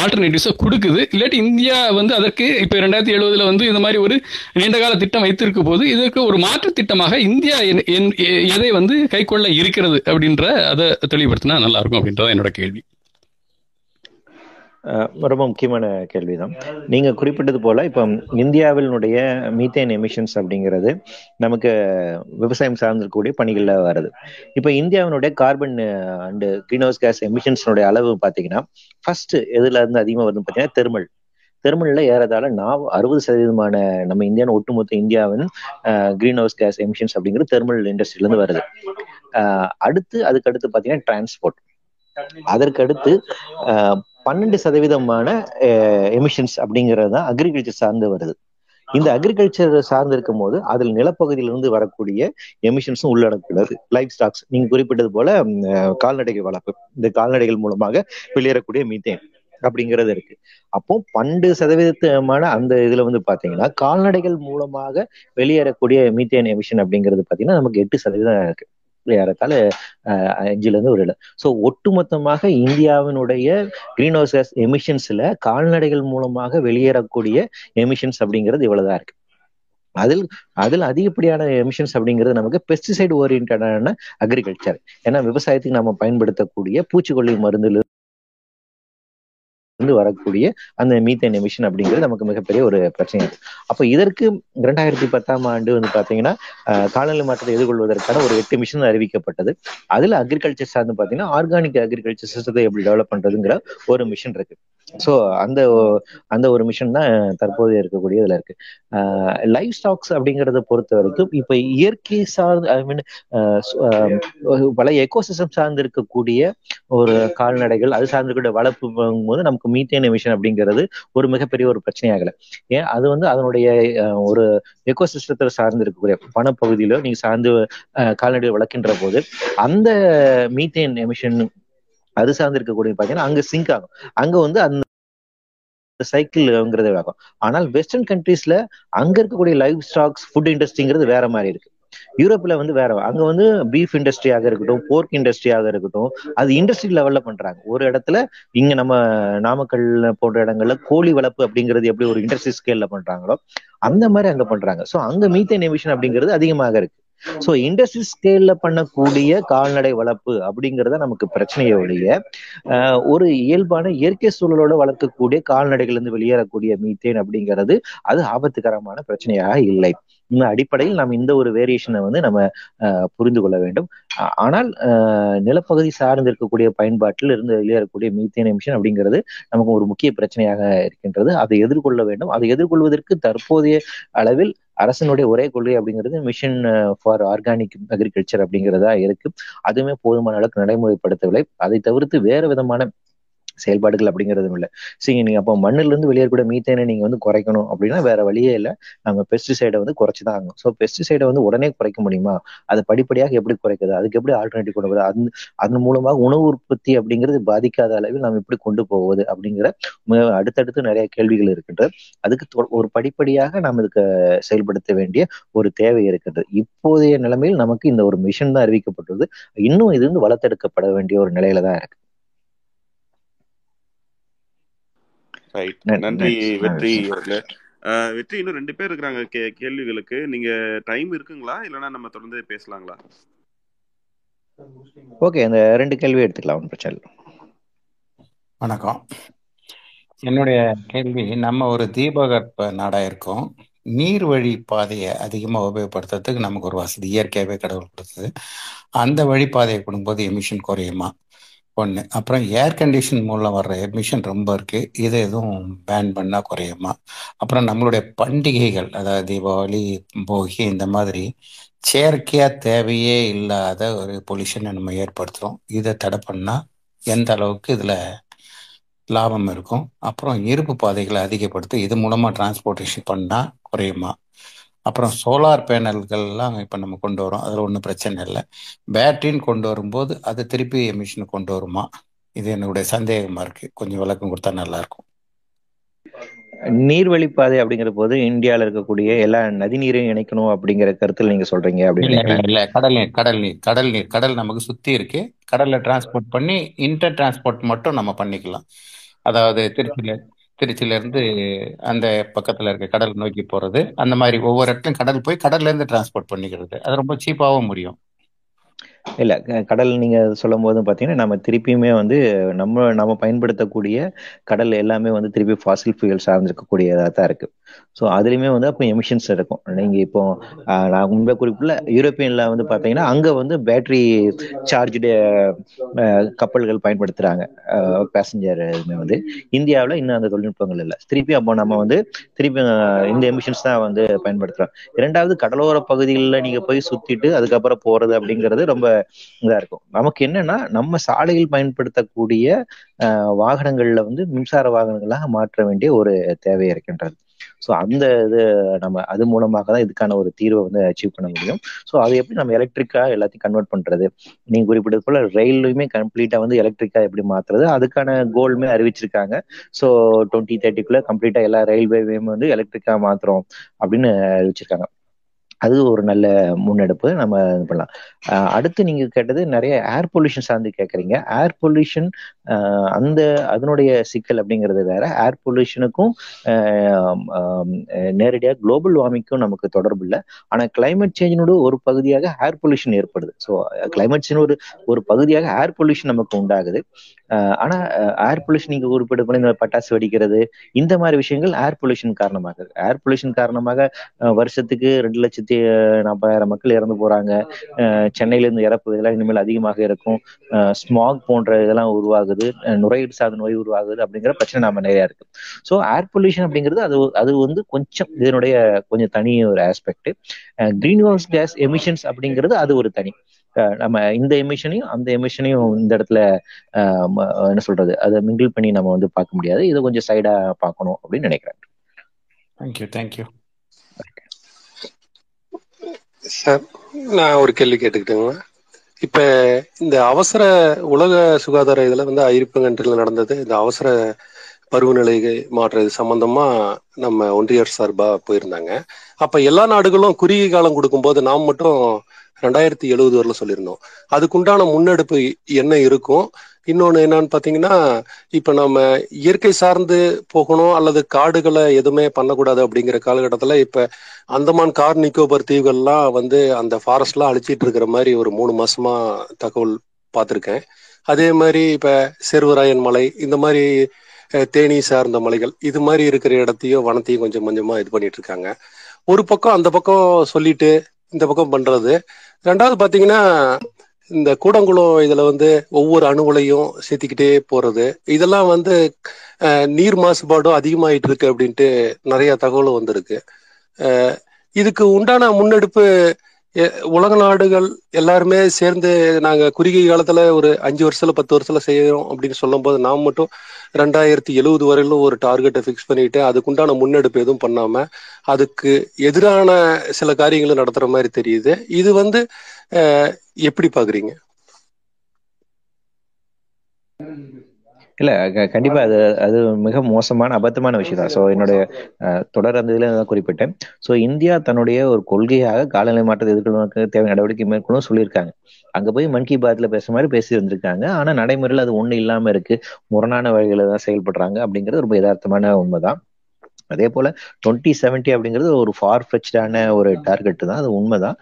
ஆல்டர்னேட்டிவ்ஸை கொடுக்குது. இல்லாட்டி இந்தியா வந்து அதற்கு இப்போ ரெண்டாயிரத்தி எழுபதுல வந்து இந்த மாதிரி ஒரு நீண்டகால திட்டம் வைத்திருக்க போது இதற்கு ஒரு மாற்று திட்டமாக இந்தியா எதை வந்து கைக்கொள்ள இருக்கிறது அப்படின்ற அதை தெளிவுபடுத்தினா நல்லா இருக்கும் அப்படின்றத என்னோட கேள்வி. ரொம்ப முக்கியமான கேள்விதான். நீங்க குறிப்பிட்டது போல இப்ப இந்தியாவினுடைய மீத்தேன் எமிஷன்ஸ் அப்படிங்கிறது நமக்கு விவசாயம் சார்ந்திருக்கக்கூடிய பணிகள்ல வருது. இப்ப இந்தியாவினுடைய கார்பன் அண்டு கிரீன்ஹவுஸ் கேஸ் எமிஷன்ஸ்னுடைய அளவு பாத்தீங்கன்னா ஃபர்ஸ்ட் எதுல இருந்து அதிகமா வருதுன்னு பாத்தீங்கன்னா தெர்மல் தெர்மல்ல ஏறதால நான் அறுபது சதவீதமான நம்ம இந்தியாவின் ஒட்டுமொத்த இந்தியாவின் கிரீன் ஹவுஸ் கேஸ் எமிஷன்ஸ் அப்படிங்கிறது தெர்மல் இண்டஸ்ட்ரியில இருந்து வருது. அடுத்து அதுக்கு அடுத்து பாத்தீங்கன்னா டிரான்ஸ்போர்ட் அதற்கடுத்து பன்னெண்டு சதவீதமான எமிஷன்ஸ் அப்படிங்கிறது தான் அக்ரிகல்ச்சர் சார்ந்து வருது. இந்த அக்ரிகல்ச்சர் சார்ந்து இருக்கும் போது அதில் நிலப்பகுதியிலிருந்து வரக்கூடிய எமிஷன்ஸும் உள்ளடக்குள்ளது லைஃப் ஸ்டாக்ஸ் நீங்க குறிப்பிட்டது போல கால்நடைகள் வளர்ப்பு இந்த கால்நடைகள் மூலமாக வெளியேறக்கூடிய மீத்தேன் அப்படிங்கிறது இருக்கு. அப்போ பன்னெண்டு சதவீதமான அந்த இதுல வந்து பாத்தீங்கன்னா கால்நடைகள் மூலமாக வெளியேறக்கூடிய மீத்தேன் எமிஷன் அப்படிங்கிறது பாத்தீங்கன்னா நமக்கு எட்டு சதவீதம் இருக்கு. ஏறத்தால அஞ்சுல இருந்து ஒரு ஸோ ஒட்டுமொத்தமாக இந்தியாவினுடைய கிரீன் ஹவுஸ் கேஸ் எமிஷன்ஸ்ல கால்நடைகள் மூலமாக வெளியேறக்கூடிய எமிஷன்ஸ் அப்படிங்கிறது இவ்வளவுதான் இருக்கு. அதில் அதில் அதிகப்படியான எமிஷன்ஸ் அப்படிங்கிறது நமக்கு பெஸ்டிசைடு ஓரியன்டான அக்ரிகல்ச்சர் ஏன்னா விவசாயத்துக்கு நம்ம பயன்படுத்தக்கூடிய பூச்சிக்கொல்லி மருந்துல இருந்து வரக்கூடிய அந்த மீத்தேன் எமிஷன் அப்படிங்கிறது நமக்கு மிகப்பெரிய ஒரு பிரச்சனை. இருக்கு அப்போ இதற்கு இரண்டாயிரத்தி பத்தாம் ஆண்டு வந்து பாத்தீங்கன்னா காலநிலை மாற்றத்தை எதிர்கொள்வதற்கான ஒரு எட்டு மிஷன் அறிவிக்கப்பட்டது. அதுல அக்ரிகல்ச்சர் சார்ந்து பாத்தீங்கன்னா ஆர்கானிக் அக்ரிகல்ச்சர் சிஸ்டத்தை எப்படி டெவலப் பண்றதுங்கிற ஒரு மிஷன் இருக்கு. ஸோ அந்த அந்த ஒரு மிஷன் தான் தற்போது இருக்கக்கூடிய இதுல இருக்கு. லைஃப் ஸ்டாக்ஸ் அப்படிங்கறத பொறுத்த வரைக்கும் இப்ப இயற்கை சார்ந்து ஐ மீன் பல எக்கோசிஸ்டம் சார்ந்து இருக்கக்கூடிய ஒரு கால்நடைகள் அது சார்ந்து இருக்கக்கூடிய வளர்ப்பு போது நமக்கு மீத்தேன் எமிஷன் அப்படிங்கிறது ஒரு மிகப்பெரிய ஒரு பிரச்சனையாகல. ஏன்? அது வந்து அதனுடைய ஒரு எக்கோசிஸ்டத்தை சார்ந்து இருக்கக்கூடிய பணப்பகுதியில நீங்க சார்ந்து அஹ், கால்நடைகள் வளர்க்கின்ற போது அந்த மீத்தேன் எமிஷன் அது சார்ந்து இருக்கக்கூடிய பாத்தீங்கன்னா அங்க சிங்க் ஆகும். அங்க வந்து அந்த சைக்கிள்ங்கிறது ஆகும் ஆனால் வெஸ்டர்ன் கண்ட்ரீஸ்ல அங்க இருக்கக்கூடிய லைஃப் ஸ்டாக்ஸ் ஃபுட் இண்டஸ்ட்ரிங்கிறது வேற மாதிரி இருக்கு. யூரோப்ல வந்து வேற அங்க வந்து பீஃப் இண்டஸ்ட்ரியாக இருக்கட்டும் போர்க் இண்டஸ்ட்ரியாக இருக்கட்டும் அது இண்டஸ்ட்ரி லெவல்ல பண்றாங்க. ஒரு இடத்துல இங்க நம்ம நாமக்கல் போன்ற இடங்கள்ல கோழி வளர்ப்பு அப்படிங்கிறது எப்படி ஒரு இண்டஸ்ட்ரி ஸ்கேல்ல பண்றாங்களோ அந்த மாதிரி அங்க பண்றாங்க. சோ அங்க மீத்தேன் எமிஷன் அப்படிங்கிறது அதிகமாக இருக்கு. சோ இண்டஸ்ட்ரி ஸ்கேல்ல பண்ணக்கூடிய கால்நடை வளர்ப்பு அப்படிங்கறத நமக்கு பிரச்சனையை ஒழிய ஆஹ் ஒரு இயல்பான இயற்கை சூழலோட வளர்க்கக்கூடிய கால்நடைகள் இருந்து வெளியேறக்கூடிய மீத்தேன் அப்படிங்கிறது அது ஆபத்துகரமான பிரச்சனையாக இல்லை. அடிப்படையில் நாம் இந்த ஒரு வேரியேஷனை வந்து நம்ம புரிந்து கொள்ள வேண்டும். ஆனால் நிலப்பகுதி சார்ந்து இருக்கக்கூடிய பயன்பாட்டில் இருந்து வெளியேறக்கூடிய மீத்தேன் எமிஷன் அப்படிங்கிறது நமக்கு ஒரு முக்கிய பிரச்சனையாக இருக்கின்றது. அதை எதிர்கொள்ள வேண்டும். அதை எதிர்கொள்வதற்கு தற்போதைய அளவில் அரசனுடைய ஒரே கொள்கை அப்படிங்கிறது மிஷன் ஃபார் ஆர்கானிக் அக்ரிகல்ச்சர் அப்படிங்கிறதா இருக்கு. அதுவுமே போதுமான அளவுக்கு நடைமுறைப்படுத்தவில்லை. அதை தவிர்த்து வேற விதமான செயல்பாடுகள் அப்படிங்கிறதும் இல்லை. சரி நீங்க அப்போ மண்ணுல இருந்து வெளியேறக்கூட மீத்தேனை நீங்க வந்து குறைக்கணும் அப்படின்னா வேற வழியே இல்லை. நம்ம பெஸ்டிசைடை வந்து குறைச்சுதான் ஆகணும். ஸோ பெஸ்டிசைடை வந்து உடனே குறைக்க முடியுமா? அது படிப்படியாக எப்படி குறைக்குது? அதுக்கு எப்படி ஆல்டர்னேட்டிவ் கொண்டு வருது? அதன் மூலமாக உணவு உற்பத்தி அப்படிங்கிறது பாதிக்காத அளவில் நாம் எப்படி கொண்டு போவது அப்படிங்கிற அடுத்தடுத்து நிறைய கேள்விகள் இருக்கின்றது. அதுக்கு ஒரு படிப்படியாக நாம் இதுக்கு செயல்படுத்த வேண்டிய ஒரு தேவை இருக்கின்றது. இப்போதைய நிலைமையில் நமக்கு இந்த ஒரு மிஷன் தான் அறிவிக்கப்பட்டுள்ளது. இன்னும் இது வந்து வளர்த்தெடுக்கப்பட வேண்டிய ஒரு நிலையில தான் இருக்கு. ரைட் நன்- நன்றி நன்- வெற்றி வெற்றி இன்னும் ரெண்டு பேர் இருக்கிறாங்க கே கேள்விகளுக்கு. நீங்க டைம் இருக்குங்களா? இல்லைன்னா நம்ம தொடர்ந்து பேசலாங்களா? ஓகே அந்த ரெண்டு கேள்வி எடுத்துக்கலாம் ஒன்றும் பிரச்சனை வணக்கம். என்னுடைய கேள்வி நம்ம ஒரு தீபகற்ப நாடா இருக்கோம். நீர் வழி பாதையை அதிகமாக உபயோகப்படுத்துறதுக்கு நமக்கு ஒரு வசதி இயற்கையாகவே கடவுள் கொடுத்தது. அந்த வழிப்பாதையை கொடுக்கும்போது எமிஷன் குறையுமா? ஒன்று அப்புறம் ஏர் கண்டிஷன் மூலம் வர்ற எமிஷன் ரொம்ப இருக்கு. இதை எதுவும் பேன் பண்ணா குறையுமா? அப்புறம் நம்மளுடைய பண்டிகைகள் அதாவது தீபாவளி போகி இந்த மாதிரி செயற்கையா தேவையே இல்லாத ஒரு பொல்யூஷனை நம்ம ஏற்படுத்துறோம். இதை தடை பண்ணா எந்த அளவுக்கு இதுல லாபம் இருக்கும்? அப்புறம் இருப்பு பாதைகளை அதிகப்படுத்தி இது மூலமா டிரான்ஸ்போர்ட்டேஷன் பண்ணா குறையுமா? அப்புறம் சோலார் பேனல்கள்லாம் இப்போ நம்ம கொண்டு வரோம். அதில் ஒன்றும் பிரச்சனை இல்லை. பேட்டரின்னு கொண்டு வரும்போது அது திருப்பி எமிஷன் கொண்டு வருமா? இது என்னுடைய சந்தேகமா இருக்கு. கொஞ்சம் விளக்கம் கொடுத்தா நல்லா இருக்கும் நீர்வழிப்பாதை அப்படிங்கிற போது இந்தியாவில் இருக்கக்கூடிய எல்லா நதி நீரையும் இணைக்கணும் அப்படிங்கிற கருத்தில் நீங்க சொல்றீங்க அப்படின்னு இல்ல கடல் நீர் கடல் நீர் கடல் நீர் கடல் நமக்கு சுத்தி இருக்கு. கடல்ல டிரான்ஸ்போர்ட் பண்ணி இன்டர் டிரான்ஸ்போர்ட் மட்டும் நம்ம பண்ணிக்கலாம். அதாவது திருச்சியில திருச்சியிலேருந்து அந்த பக்கத்துல இருக்க கடல் நோக்கி போறது. அந்த மாதிரி ஒவ்வொரு இடத்துலையும் கடல் போய் கடல்ல இருந்து டிரான்ஸ்போர்ட் பண்ணிக்கிறது. அது ரொம்ப சீப்பாவும் முடியும். இல்ல கடல் நீங்க சொல்லும் போது பாத்தீங்கன்னா நம்ம திருப்பியுமே வந்து நம்ம நம்ம பயன்படுத்தக்கூடிய கடல் எல்லாமே வந்து திருப்பி ஃபாசில் ஃபியூல் சார்ந்திருக்கக்கூடியதாக தான் இருக்கு. ஸோ அதுலயுமே வந்து அப்போ எமிஷன்ஸ் இருக்கும் நீங்க இப்போ நான் உண்மை குறிப்பில் யூரோப்பியன்ல வந்து பாத்தீங்கன்னா அங்க வந்து பேட்டரி சார்ஜ்டு கப்பல்கள் பயன்படுத்துறாங்க. பேசஞ்சர் இதுமே வந்து. இந்தியாவில் இன்னும் அந்த தொழில்நுட்பங்கள் இல்லை. திருப்பி அப்போ நம்ம வந்து திருப்பி இந்த எமிஷன்ஸ் தான் வந்து பயன்படுத்துகிறோம் இரண்டாவது கடலோர பகுதிகளில் நீங்க போய் சுத்திட்டு அதுக்கப்புறம் போறது அப்படிங்கிறது ரொம்ப இதா இருக்கும். நமக்கு என்னன்னா நம்ம சாலையில் பயன்படுத்தக்கூடிய ஆஹ், வாகனங்கள்ல வந்து மின்சார வாகனங்களாக மாற்ற வேண்டிய ஒரு தேவை இருக்கின்றது. ஸோ அந்த இது நம்ம அது மூலமாக தான் இதுக்கான ஒரு தீர்வை வந்து அச்சீவ் பண்ண முடியும். ஸோ அது எப்படி நம்ம எலக்ட்ரிக்கா எல்லாத்தையும் கன்வெர்ட் பண்றது? நீங்க குறிப்பிட்டது போல ரயில்லையுமே கம்ப்ளீட்டா வந்து எலக்ட்ரிக்கா எப்படி மாத்துறது? அதுக்கான கோல்மே அறிவிச்சிருக்காங்க. ஸோ டுவெண்ட்டி தேர்ட்டிக்குள்ள கம்ப்ளீட்டா எல்லா ரயில்வேவையும் வந்து எலக்ட்ரிக்கா மாத்துறோம் அப்படின்னு அறிவிச்சிருக்காங்க. அது ஒரு நல்ல முன்னெடுப்பு. நம்ம இது பண்ணலாம். அடுத்து நீங்க கேட்டது நிறைய ஏர் பொல்யூஷன் சார்ந்து கேட்குறீங்க. ஏர் பொல்யூஷன் அந்த அதனுடைய சிக்கல் அப்படிங்கிறது வேற. ஏர் பொல்யூஷனுக்கும் நேரடியாக குளோபல் வார்மிங்க்கும் நமக்கு தொடர்பு இல்லை. ஆனால் கிளைமேட் சேஞ்சினோட ஒரு பகுதியாக ஏர் பொல்யூஷன் ஏற்படுது. ஸோ கிளைமேட் சேஞ்ச் ஒரு ஒரு பகுதியாக ஏர் பொல்யூஷன் நமக்கு உண்டாகுது. ஆனா ஏர் பொல்யூஷன் நீங்க குறிப்பிட்ட பண்ணி பட்டாசு வெடிக்கிறது இந்த மாதிரி விஷயங்கள் ஏர் பொல்யூஷன் காரணமாக ஏர் பொல்யூஷன் காரணமாக வருஷத்துக்கு ரெண்டு லட்சத்தி நாற்பதாயிரம் மக்கள் இறந்து போறாங்க. சென்னையில இருந்து இறப்பு இதெல்லாம் இனிமேல் அதிகமாக இருக்கும். ஸ்மாக் போன்ற இதெல்லாம் உருவாகுது. நுரையீடு சார்ந்த நோய் உருவாகுது அப்படிங்கிற பிரச்சனை நாம நிறைய இருக்கு. ஸோ ஏர் பொல்யூஷன் அப்படிங்கிறது அது அது வந்து கொஞ்சம் இதனுடைய கொஞ்சம் தனி ஒரு aspect green house gas emissions அப்படிங்கிறது அது ஒரு தனி. நம்ம இந்த எமிஷனையும் அந்த எமிஷனையும் இந்த இடத்துல என்ன சொல்றது அதை மிங்கிள் பண்ணி நம்ம வந்து பார்க்க முடியாது. இதை கொஞ்சம் சைடா பார்க்கணும் அப்படின்னு நினைக்கிறேன். தேங்க்யூ தேங்க்யூ சார் நான் ஒரு கேள்வி கேட்டுக்கிட்டுங்களா? இப்ப இந்த அவசர உலக சுகாதார இதுல வந்து ஐரோப்பிய நடந்தது இந்த அவசர பருவநிலை மாற்றது சம்பந்தமா நம்ம ஒன்றியர் சார்பா போயிருந்தாங்க. அப்ப எல்லா நாடுகளும் குறுகிய காலம் கொடுக்கும்போது நாம் மட்டும் ரெண்டாயிரத்தி எழுபது வரல சொல்லியிருந்தோம். அதுக்குண்டான முன்னெடுப்பு என்ன இருக்கும்? இன்னொன்னு என்னன்னு பாத்தீங்கன்னா இப்ப நம்ம இயற்கை சார்ந்து போகணும் அல்லது காடுகளை எதுவுமே பண்ணக்கூடாது அப்படிங்கிற காலகட்டத்துல இப்ப அந்தமான் கார் நிக்கோபர் தீவுகள்லாம் வந்து அந்த ஃபாரஸ்ட்லாம் அழிச்சிட்டு இருக்கிற மாதிரி ஒரு மூணு மாசமா தகவல் பார்த்துருக்கேன். அதே மாதிரி இப்ப செருவராயன் மலை இந்த மாதிரி தேனி சார்ந்த மலைகள் இது மாதிரி இருக்கிற இடத்தையும் வனத்தையும் கொஞ்சம் கொஞ்சமா இது பண்ணிட்டு இருக்காங்க. ஒரு பக்கம் அந்த பக்கம் சொல்லிட்டு இந்த பக்கம் பண்றது. ரெண்டாவது பாத்தீங்கன்னா இந்த கூடங்குளம் இதுல வந்து ஒவ்வொரு அணுகுலையும் சேர்த்திக்கிட்டே போறது. இதெல்லாம் வந்து நீர் மாசுபாடும் அதிகமாயிட்டு இருக்கு அப்படின்ட்டு நிறைய தகவலும் வந்திருக்கு. இதுக்கு உண்டான முன்னெடுப்பு உலக நாடுகள் எல்லாருமே சேர்ந்து நாங்க குறுகிய காலத்துல ஒரு அஞ்சு வருஷத்துல பத்து வருஷத்துல செய்யறோம் அப்படின்னு சொல்லும் போது நாம் மட்டும் ரெண்டாயிரத்தி எழுபது வரையிலும் ஒரு டார்கெட்டை ஃபிக்ஸ் பண்ணிட்டு அதுக்குண்டான முன்னெடுப்பு எதுவும் பண்ணாம அதுக்கு எதிரான சில காரியங்களை நடத்துற மாதிரி தெரியுது. இது வந்து எப்படி பாக்குறீங்க? இல்ல கண்டிப்பா அது அது மிக மோசமான அபத்தமான விஷயம் தான் ஸோ என்னுடைய தொடர் அந்த இதுல குறிப்பிட்டேன். ஸோ இந்தியா தன்னுடைய ஒரு கொள்கையாக காலநிலை மாற்றத்தை எதிர்கொள்வதற்கு தேவை நடவடிக்கை மேற்கொள்ளும் சொல்லியிருக்காங்க. அங்க போய் மன் கி பாத்ல பேசுற மாதிரி பேசி வந்திருக்காங்க ஆனா நடைமுறையில் அது ஒண்ணு இல்லாம இருக்கு. முரணான வழிகளை தான் செயல்படுறாங்க அப்படிங்கிறது ரொம்ப யதார்த்தமான உண்மைதான். அதே போல டுவெண்ட்டி செவன்டி அப்படிங்கிறது ஒரு ஃபார் ஃபெச்டான ஒரு டார்கெட் தான். அது உண்மைதான்.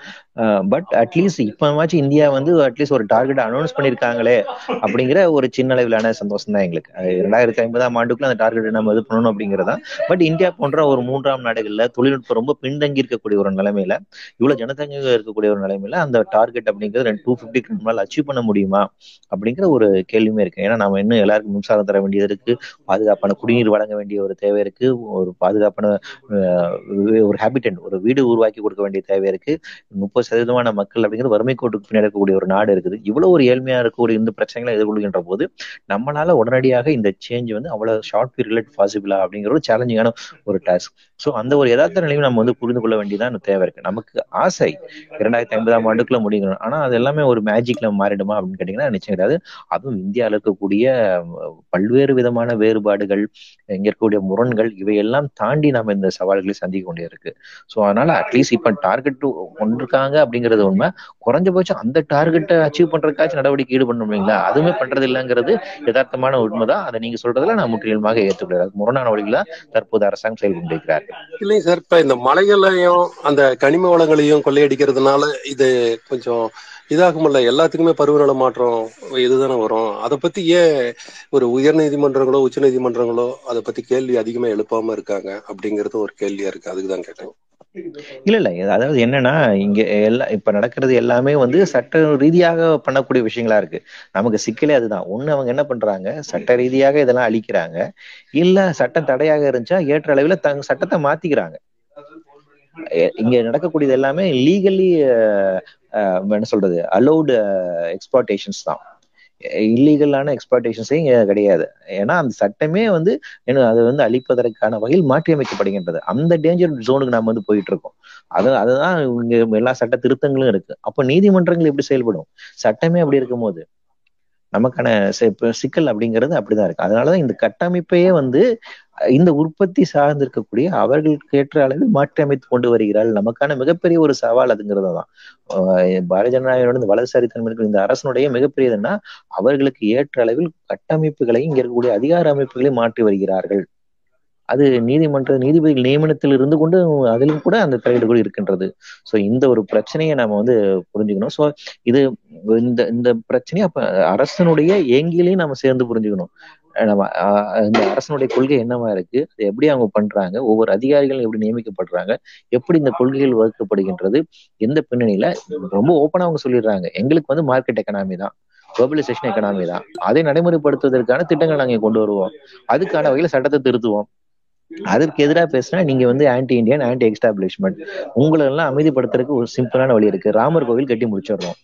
பட் அட்லீஸ்ட் இப்போவாச்சும் இந்தியா வந்து அட்லீஸ்ட் ஒரு டார்கெட் அனௌன்ஸ் பண்ணியிருக்காங்களே அப்படிங்கிற ஒரு சின்ன அளவிலான சந்தோஷம் தான் எங்களுக்கு. ரெண்டாயிரத்தி ஐம்பதாம் ஆண்டுக்குள்ள அந்த டார்கெட் நம்ம இது பண்ணணும் அப்படிங்கிறதா பட் இந்தியா போன்ற ஒரு மூன்றாம் நாடுகள்ல தொழில்நுட்பம் ரொம்ப பின்தங்கி இருக்கக்கூடிய ஒரு நிலைமையில இவ்வளவு ஜனதங்க இருக்கக்கூடிய ஒரு நிலைமையில அந்த டார்கெட் அப்படிங்கிறது ரெண்டு டூ ஃபிஃப்டி நம்மளால அச்சீவ் பண்ண முடியுமா அப்படிங்கிற ஒரு கேள்வியுமே இருக்கு. ஏன்னா நம்ம இன்னும் எல்லாருக்கும் மின்சாரம் தர வேண்டியது இருக்கு. பாதுகாப்பான குடிநீர் வழங்க வேண்டிய ஒரு தேவை இருக்கு. ஒரு பாதுகாப்பான ஒரு ஹேபிட்டன்ட் ஒரு வீடு உருவாக்கி கொடுக்க வேண்டிய தேவை இருக்கு. முப்பது சதவீதமான மக்கள் அப்படிங்கிறது வறுமை கோட்டுக்கு பின்னாடி இருக்கக்கூடிய ஒரு நாடு இருக்குது. இவ்வளவு ஒரு ஏழ்மையா இருக்கக்கூடிய இந்த பிரச்சனைகளை எதிர்கொள்கின்ற போது நம்மளால உடனடியாக இந்த சேஞ்ச் வந்து அவ்வளவு ஷார்ட் பீரியட் பாசிபிளா அப்படிங்கிற ஒரு சேலஞ்சிங்கான ஒரு டாஸ்க் ஸோ அந்த ஒரு யதார்த்த நிலையும் நம்ம வந்து புரிந்து கொள்ள வேண்டியதான் தேவை இருக்கு. நமக்கு ஆசை இரண்டாயிரத்தி ஐம்பதாம் ஆண்டுக்குள்ள முடிக்கணும் ஆனா அது எல்லாமே ஒரு மேஜிக்ல மாறிடுமா அப்படின்னு கேட்டீங்கன்னா நிச்சயம் கிடையாது. அதுவும் இந்தியாவில் இருக்கக்கூடிய பல்வேறு விதமான வேறுபாடுகள் இங்க இருக்கக்கூடிய முரண்கள் இவையெல்லாம் தாண்டி நம்ம இந்த சவால்களை சந்திக்க வேண்டிய இருக்கு. ஸோ அதனால அட்லீஸ்ட் இப்ப டார்கெட் கொண்டிருக்காங்க அப்படிங்கிறது உண்மை. குறைஞ்சபட்சம் அந்த டார்கெட்டை அச்சீவ் பண்றதுக்காச்சும் நடவடிக்கை ஈடுபடணும் இல்லைங்களா? அதுவுமே பண்றது இல்லைங்கிறது யதார்த்தமான உண்மைதான். அதை நீங்க சொல்றதுல நான் முற்றிலுமாக ஏற்றுக்கொள்கிறேன். முரணான வழிகளா தற்போது அரசாங்கம் செயல்பட்டிருக்கிறார்கள் இல்லைங்க சார் இப்ப இந்த மலைகளையும் அந்த கனிம வளங்களையும் கொள்ளையடிக்கிறதுனால இது கொஞ்சம் இதாகும்ல. எல்லாத்துக்குமே பருவநில மாற்றம் இதுதானே வரும். அதை பத்தி ஏன் ஒரு உயர் நீதிமன்றங்களோ உச்ச நீதிமன்றங்களோ அதை பத்தி கேள்வி அதிகமா எழுப்பாம இருக்காங்க அப்படிங்கறது ஒரு கேள்வியா இருக்கு. அதுக்கு தான் கேட்டேன். இல்ல இல்ல அதாவது என்னன்னா இங்க எல்லா இப்ப நடக்கிறது எல்லாமே வந்து சட்ட ரீதியாக பண்ணக்கூடிய விஷயங்களா இருக்கு. நமக்கு சிக்கலே அதுதான். ஒண்ணு அவங்க என்ன பண்றாங்க? சட்ட ரீதியாக இதெல்லாம் அழிக்கிறாங்க. இல்ல சட்டம் தடையாக இருந்துச்சா? ஏற்ற அளவில் தங்க சட்டத்தை மாத்திக்கிறாங்க. இங்க நடக்கக்கூடியது எல்லாமே லீகலி என்ன சொல்றது? அலௌடு எக்ஸ்போர்டேஷன்ஸ் தான். இல்லீகலான எக்ஸ்பிளாட்டேஷன்ஸே கிடையாது. ஏன்னா அந்த சட்டமே வந்து என்ன அதை வந்து அழிப்பதற்கான வகையில் மாற்றி அமைக்கப்படுகின்றது அந்த டேஞ்சர் ஜோனுக்கு நாம வந்து போயிட்டு இருக்கோம் அது அதுதான் இங்க எல்லா சட்ட திருத்தங்களும் இருக்கு. அப்ப நீதிமன்றங்கள் எப்படி செயல்படும்? சட்டமே அப்படி இருக்கும் போது நமக்கான சிக்கல் அப்படிங்கிறது அப்படிதான் இருக்கு. அதனாலதான் இந்த கட்டமைப்பையே வந்து இந்த உற்பத்தி சார்ந்து இருக்கக்கூடிய அவர்களுக்கு ஏற்ற அளவில் மாற்றி அமைத்து கொண்டு வருகிறார்கள் நமக்கான மிகப்பெரிய ஒரு சவால் அதுங்கிறது தான் பாரதிய ஜனநாயக இந்த வலதுசாரி தன்மை இந்த அரசனுடைய மிகப்பெரியதுன்னா அவர்களுக்கு ஏற்ற அளவில் கட்டமைப்புகளையும் இங்க இருக்கக்கூடிய அதிகார அமைப்புகளையும் மாற்றி வருகிறார்கள். அது நீதிமன்ற நீதிபதி நியமனத்தில் இருந்து கொண்டு அதிலும் கூட அந்த தலையீடுகள் இருக்கின்றது. ஸோ இந்த ஒரு பிரச்சனையை நம்ம வந்து புரிஞ்சுக்கணும். ஸோ இது இந்த இந்த பிரச்சனையை அப்ப அரசனுடைய ஏங்கிலையும் நம்ம சேர்ந்து புரிஞ்சுக்கணும். நம்ம இந்த அரசனுடைய கொள்கை என்னவா இருக்கு? அது எப்படி அவங்க பண்றாங்க? ஒவ்வொரு அதிகாரிகளும் எப்படி நியமிக்கப்படுறாங்க? எப்படி இந்த கொள்கைகள் வகுக்கப்படுகின்றது? எந்த பின்னணியில? ரொம்ப ஓப்பனா அவங்க சொல்லிடுறாங்க. எங்களுக்கு வந்து மார்க்கெட் எக்கனாமி தான். குளோபலைசேஷன் எக்கனாமி தான். அதை நடைமுறைப்படுத்துவதற்கான திட்டங்கள் நாங்க கொண்டு வருவோம். அதுக்கான வகையில சட்டத்தை திருத்துவோம். அதற்கு எதிராக பேசினா நீங்க வந்து ஆன்டி இண்டியன் ஆன்டி எக்ஸ்டாப்ளிஷ்மெண்ட் உங்களை எல்லாம் அமைதிப்படுத்துறதுக்கு ஒரு சிம்பிளான வழி இருக்கு. ராமர் கோவில் கட்டி முடிச்சிடுறோம்.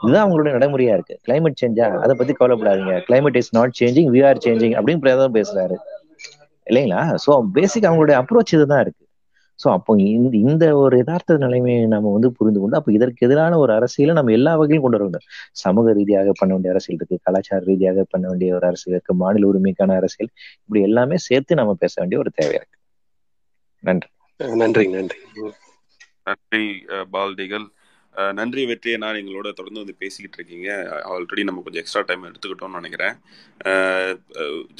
இதுதான் அவங்களுடைய நடைமுறையா இருக்கு. கிளைமேட் சேஞ்சா அதை பத்தி கவலைப்படாதீங்க. Climate is not changing we are changing அப்படின்னு பிரதமர் பேசுறாரு. இல்லைங்களா? சோ பேசிக் அவங்களுடைய அப்ரோச் இதுதான் இருக்கு. ஸோ அப்போ இந்த இந்த ஒரு யதார்த்த நிலைமையை நம்ம வந்து புரிந்து கொண்டு அப்போ இதற்கு எதிரான ஒரு அரசியலை நம்ம எல்லா வகையிலும் கொண்டு வரணும் சமூக ரீதியாக பண்ண வேண்டிய அரசியல் இருக்கு கலாச்சார ரீதியாக பண்ண வேண்டிய ஒரு அரசியல் இருக்கு மாநில உரிமைக்கான அரசியல். இப்படி எல்லாமே சேர்த்து நம்ம பேச வேண்டிய ஒரு தேவை இருக்கு. நன்றி. நன்றி நன்றி. நன்றி பால்டிகள் நன்றி வெற்றியை நான் எங்களோட தொடர்ந்து வந்து பேசிக்கிட்டு இருக்கீங்க. ஆல்ரெடி நம்ம கொஞ்சம் எக்ஸ்ட்ரா டைம் எடுத்துக்கிட்டோம்னு நினைக்கிறேன்.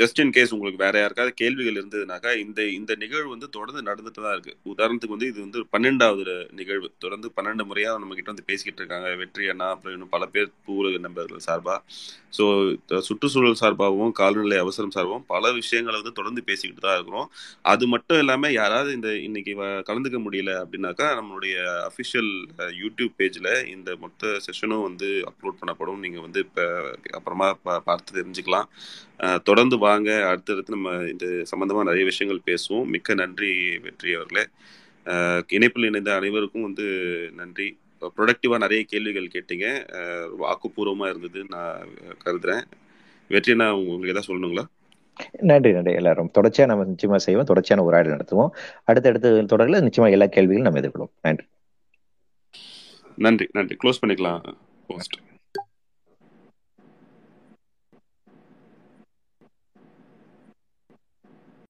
ஜஸ்ட் இன் கேஸ் உங்களுக்கு வேற யாருக்காவது கேள்விகள் இருந்ததுனாக்கா இந்த இந்த நிகழ்வு வந்து தொடர்ந்து நடந்துட்டு தான் இருக்கு. உதாரணத்துக்கு வந்து இது வந்து பன்னெண்டாவது நிகழ்வு. தொடர்ந்து பன்னெண்டு முறையாக நம்ம கிட்ட வந்து பேசிக்கிட்டு இருக்காங்க. வெற்றி அண்ணா அப்புறம் இன்னும் பல பேர் பூவுலக நண்பர்கள் சார்பாக ஸோ சுற்றுச்சூழல் சார்பாகவும் கால்நிலை அவசரம் சார்பாகவும் பல விஷயங்களை வந்து தொடர்ந்து பேசிக்கிட்டு தான் இருக்கிறோம். அது மட்டும் இல்லாமல் யாராவது இந்த இன்னைக்கு கலந்துக்க முடியல அப்படின்னாக்கா நம்மளுடைய அஃபிஷியல் யூடியூப் பேஜில் இந்த மொத்த செஷனும் வந்து அப்லோட் பண்ணப்படும். நீங்கள் வந்து இப்போ அப்புறமா பார்த்து தெரிஞ்சுக்கலாம். தொடர்ந்து வாங்க. அடுத்தடுத்து நம்ம இந்த சம்மந்தமாக நிறைய விஷயங்கள் பேசுவோம். மிக்க நன்றி வெற்றி அவர்களே. இணைப்பில் இணைந்த அனைவருக்கும் வந்து நன்றி. ப்ரொடக்டிவாக நிறைய கேள்விகள் கேட்டீங்க. ஆக்கப்பூர்வமாக இருந்தது நான் கருதுறேன். வெற்றி நான் உங்களுக்கு எதாவது சொல்லணுங்களா? நன்றி நன்றி. எல்லாரும் தொடர்ச்சியாக நம்ம நிச்சயமாக செய்வோம். தொடர்ச்சியான உரையாடல் நடத்துவோம். அடுத்தடுத்து தொடரில் நிச்சயமாக எல்லா கேள்விகளும் நம்ம எதிர்கொள்வோம். நன்றி. நன்றி நன்றி. க்ளோஸ் பண்ணிக்கலாம் போஸ்ட்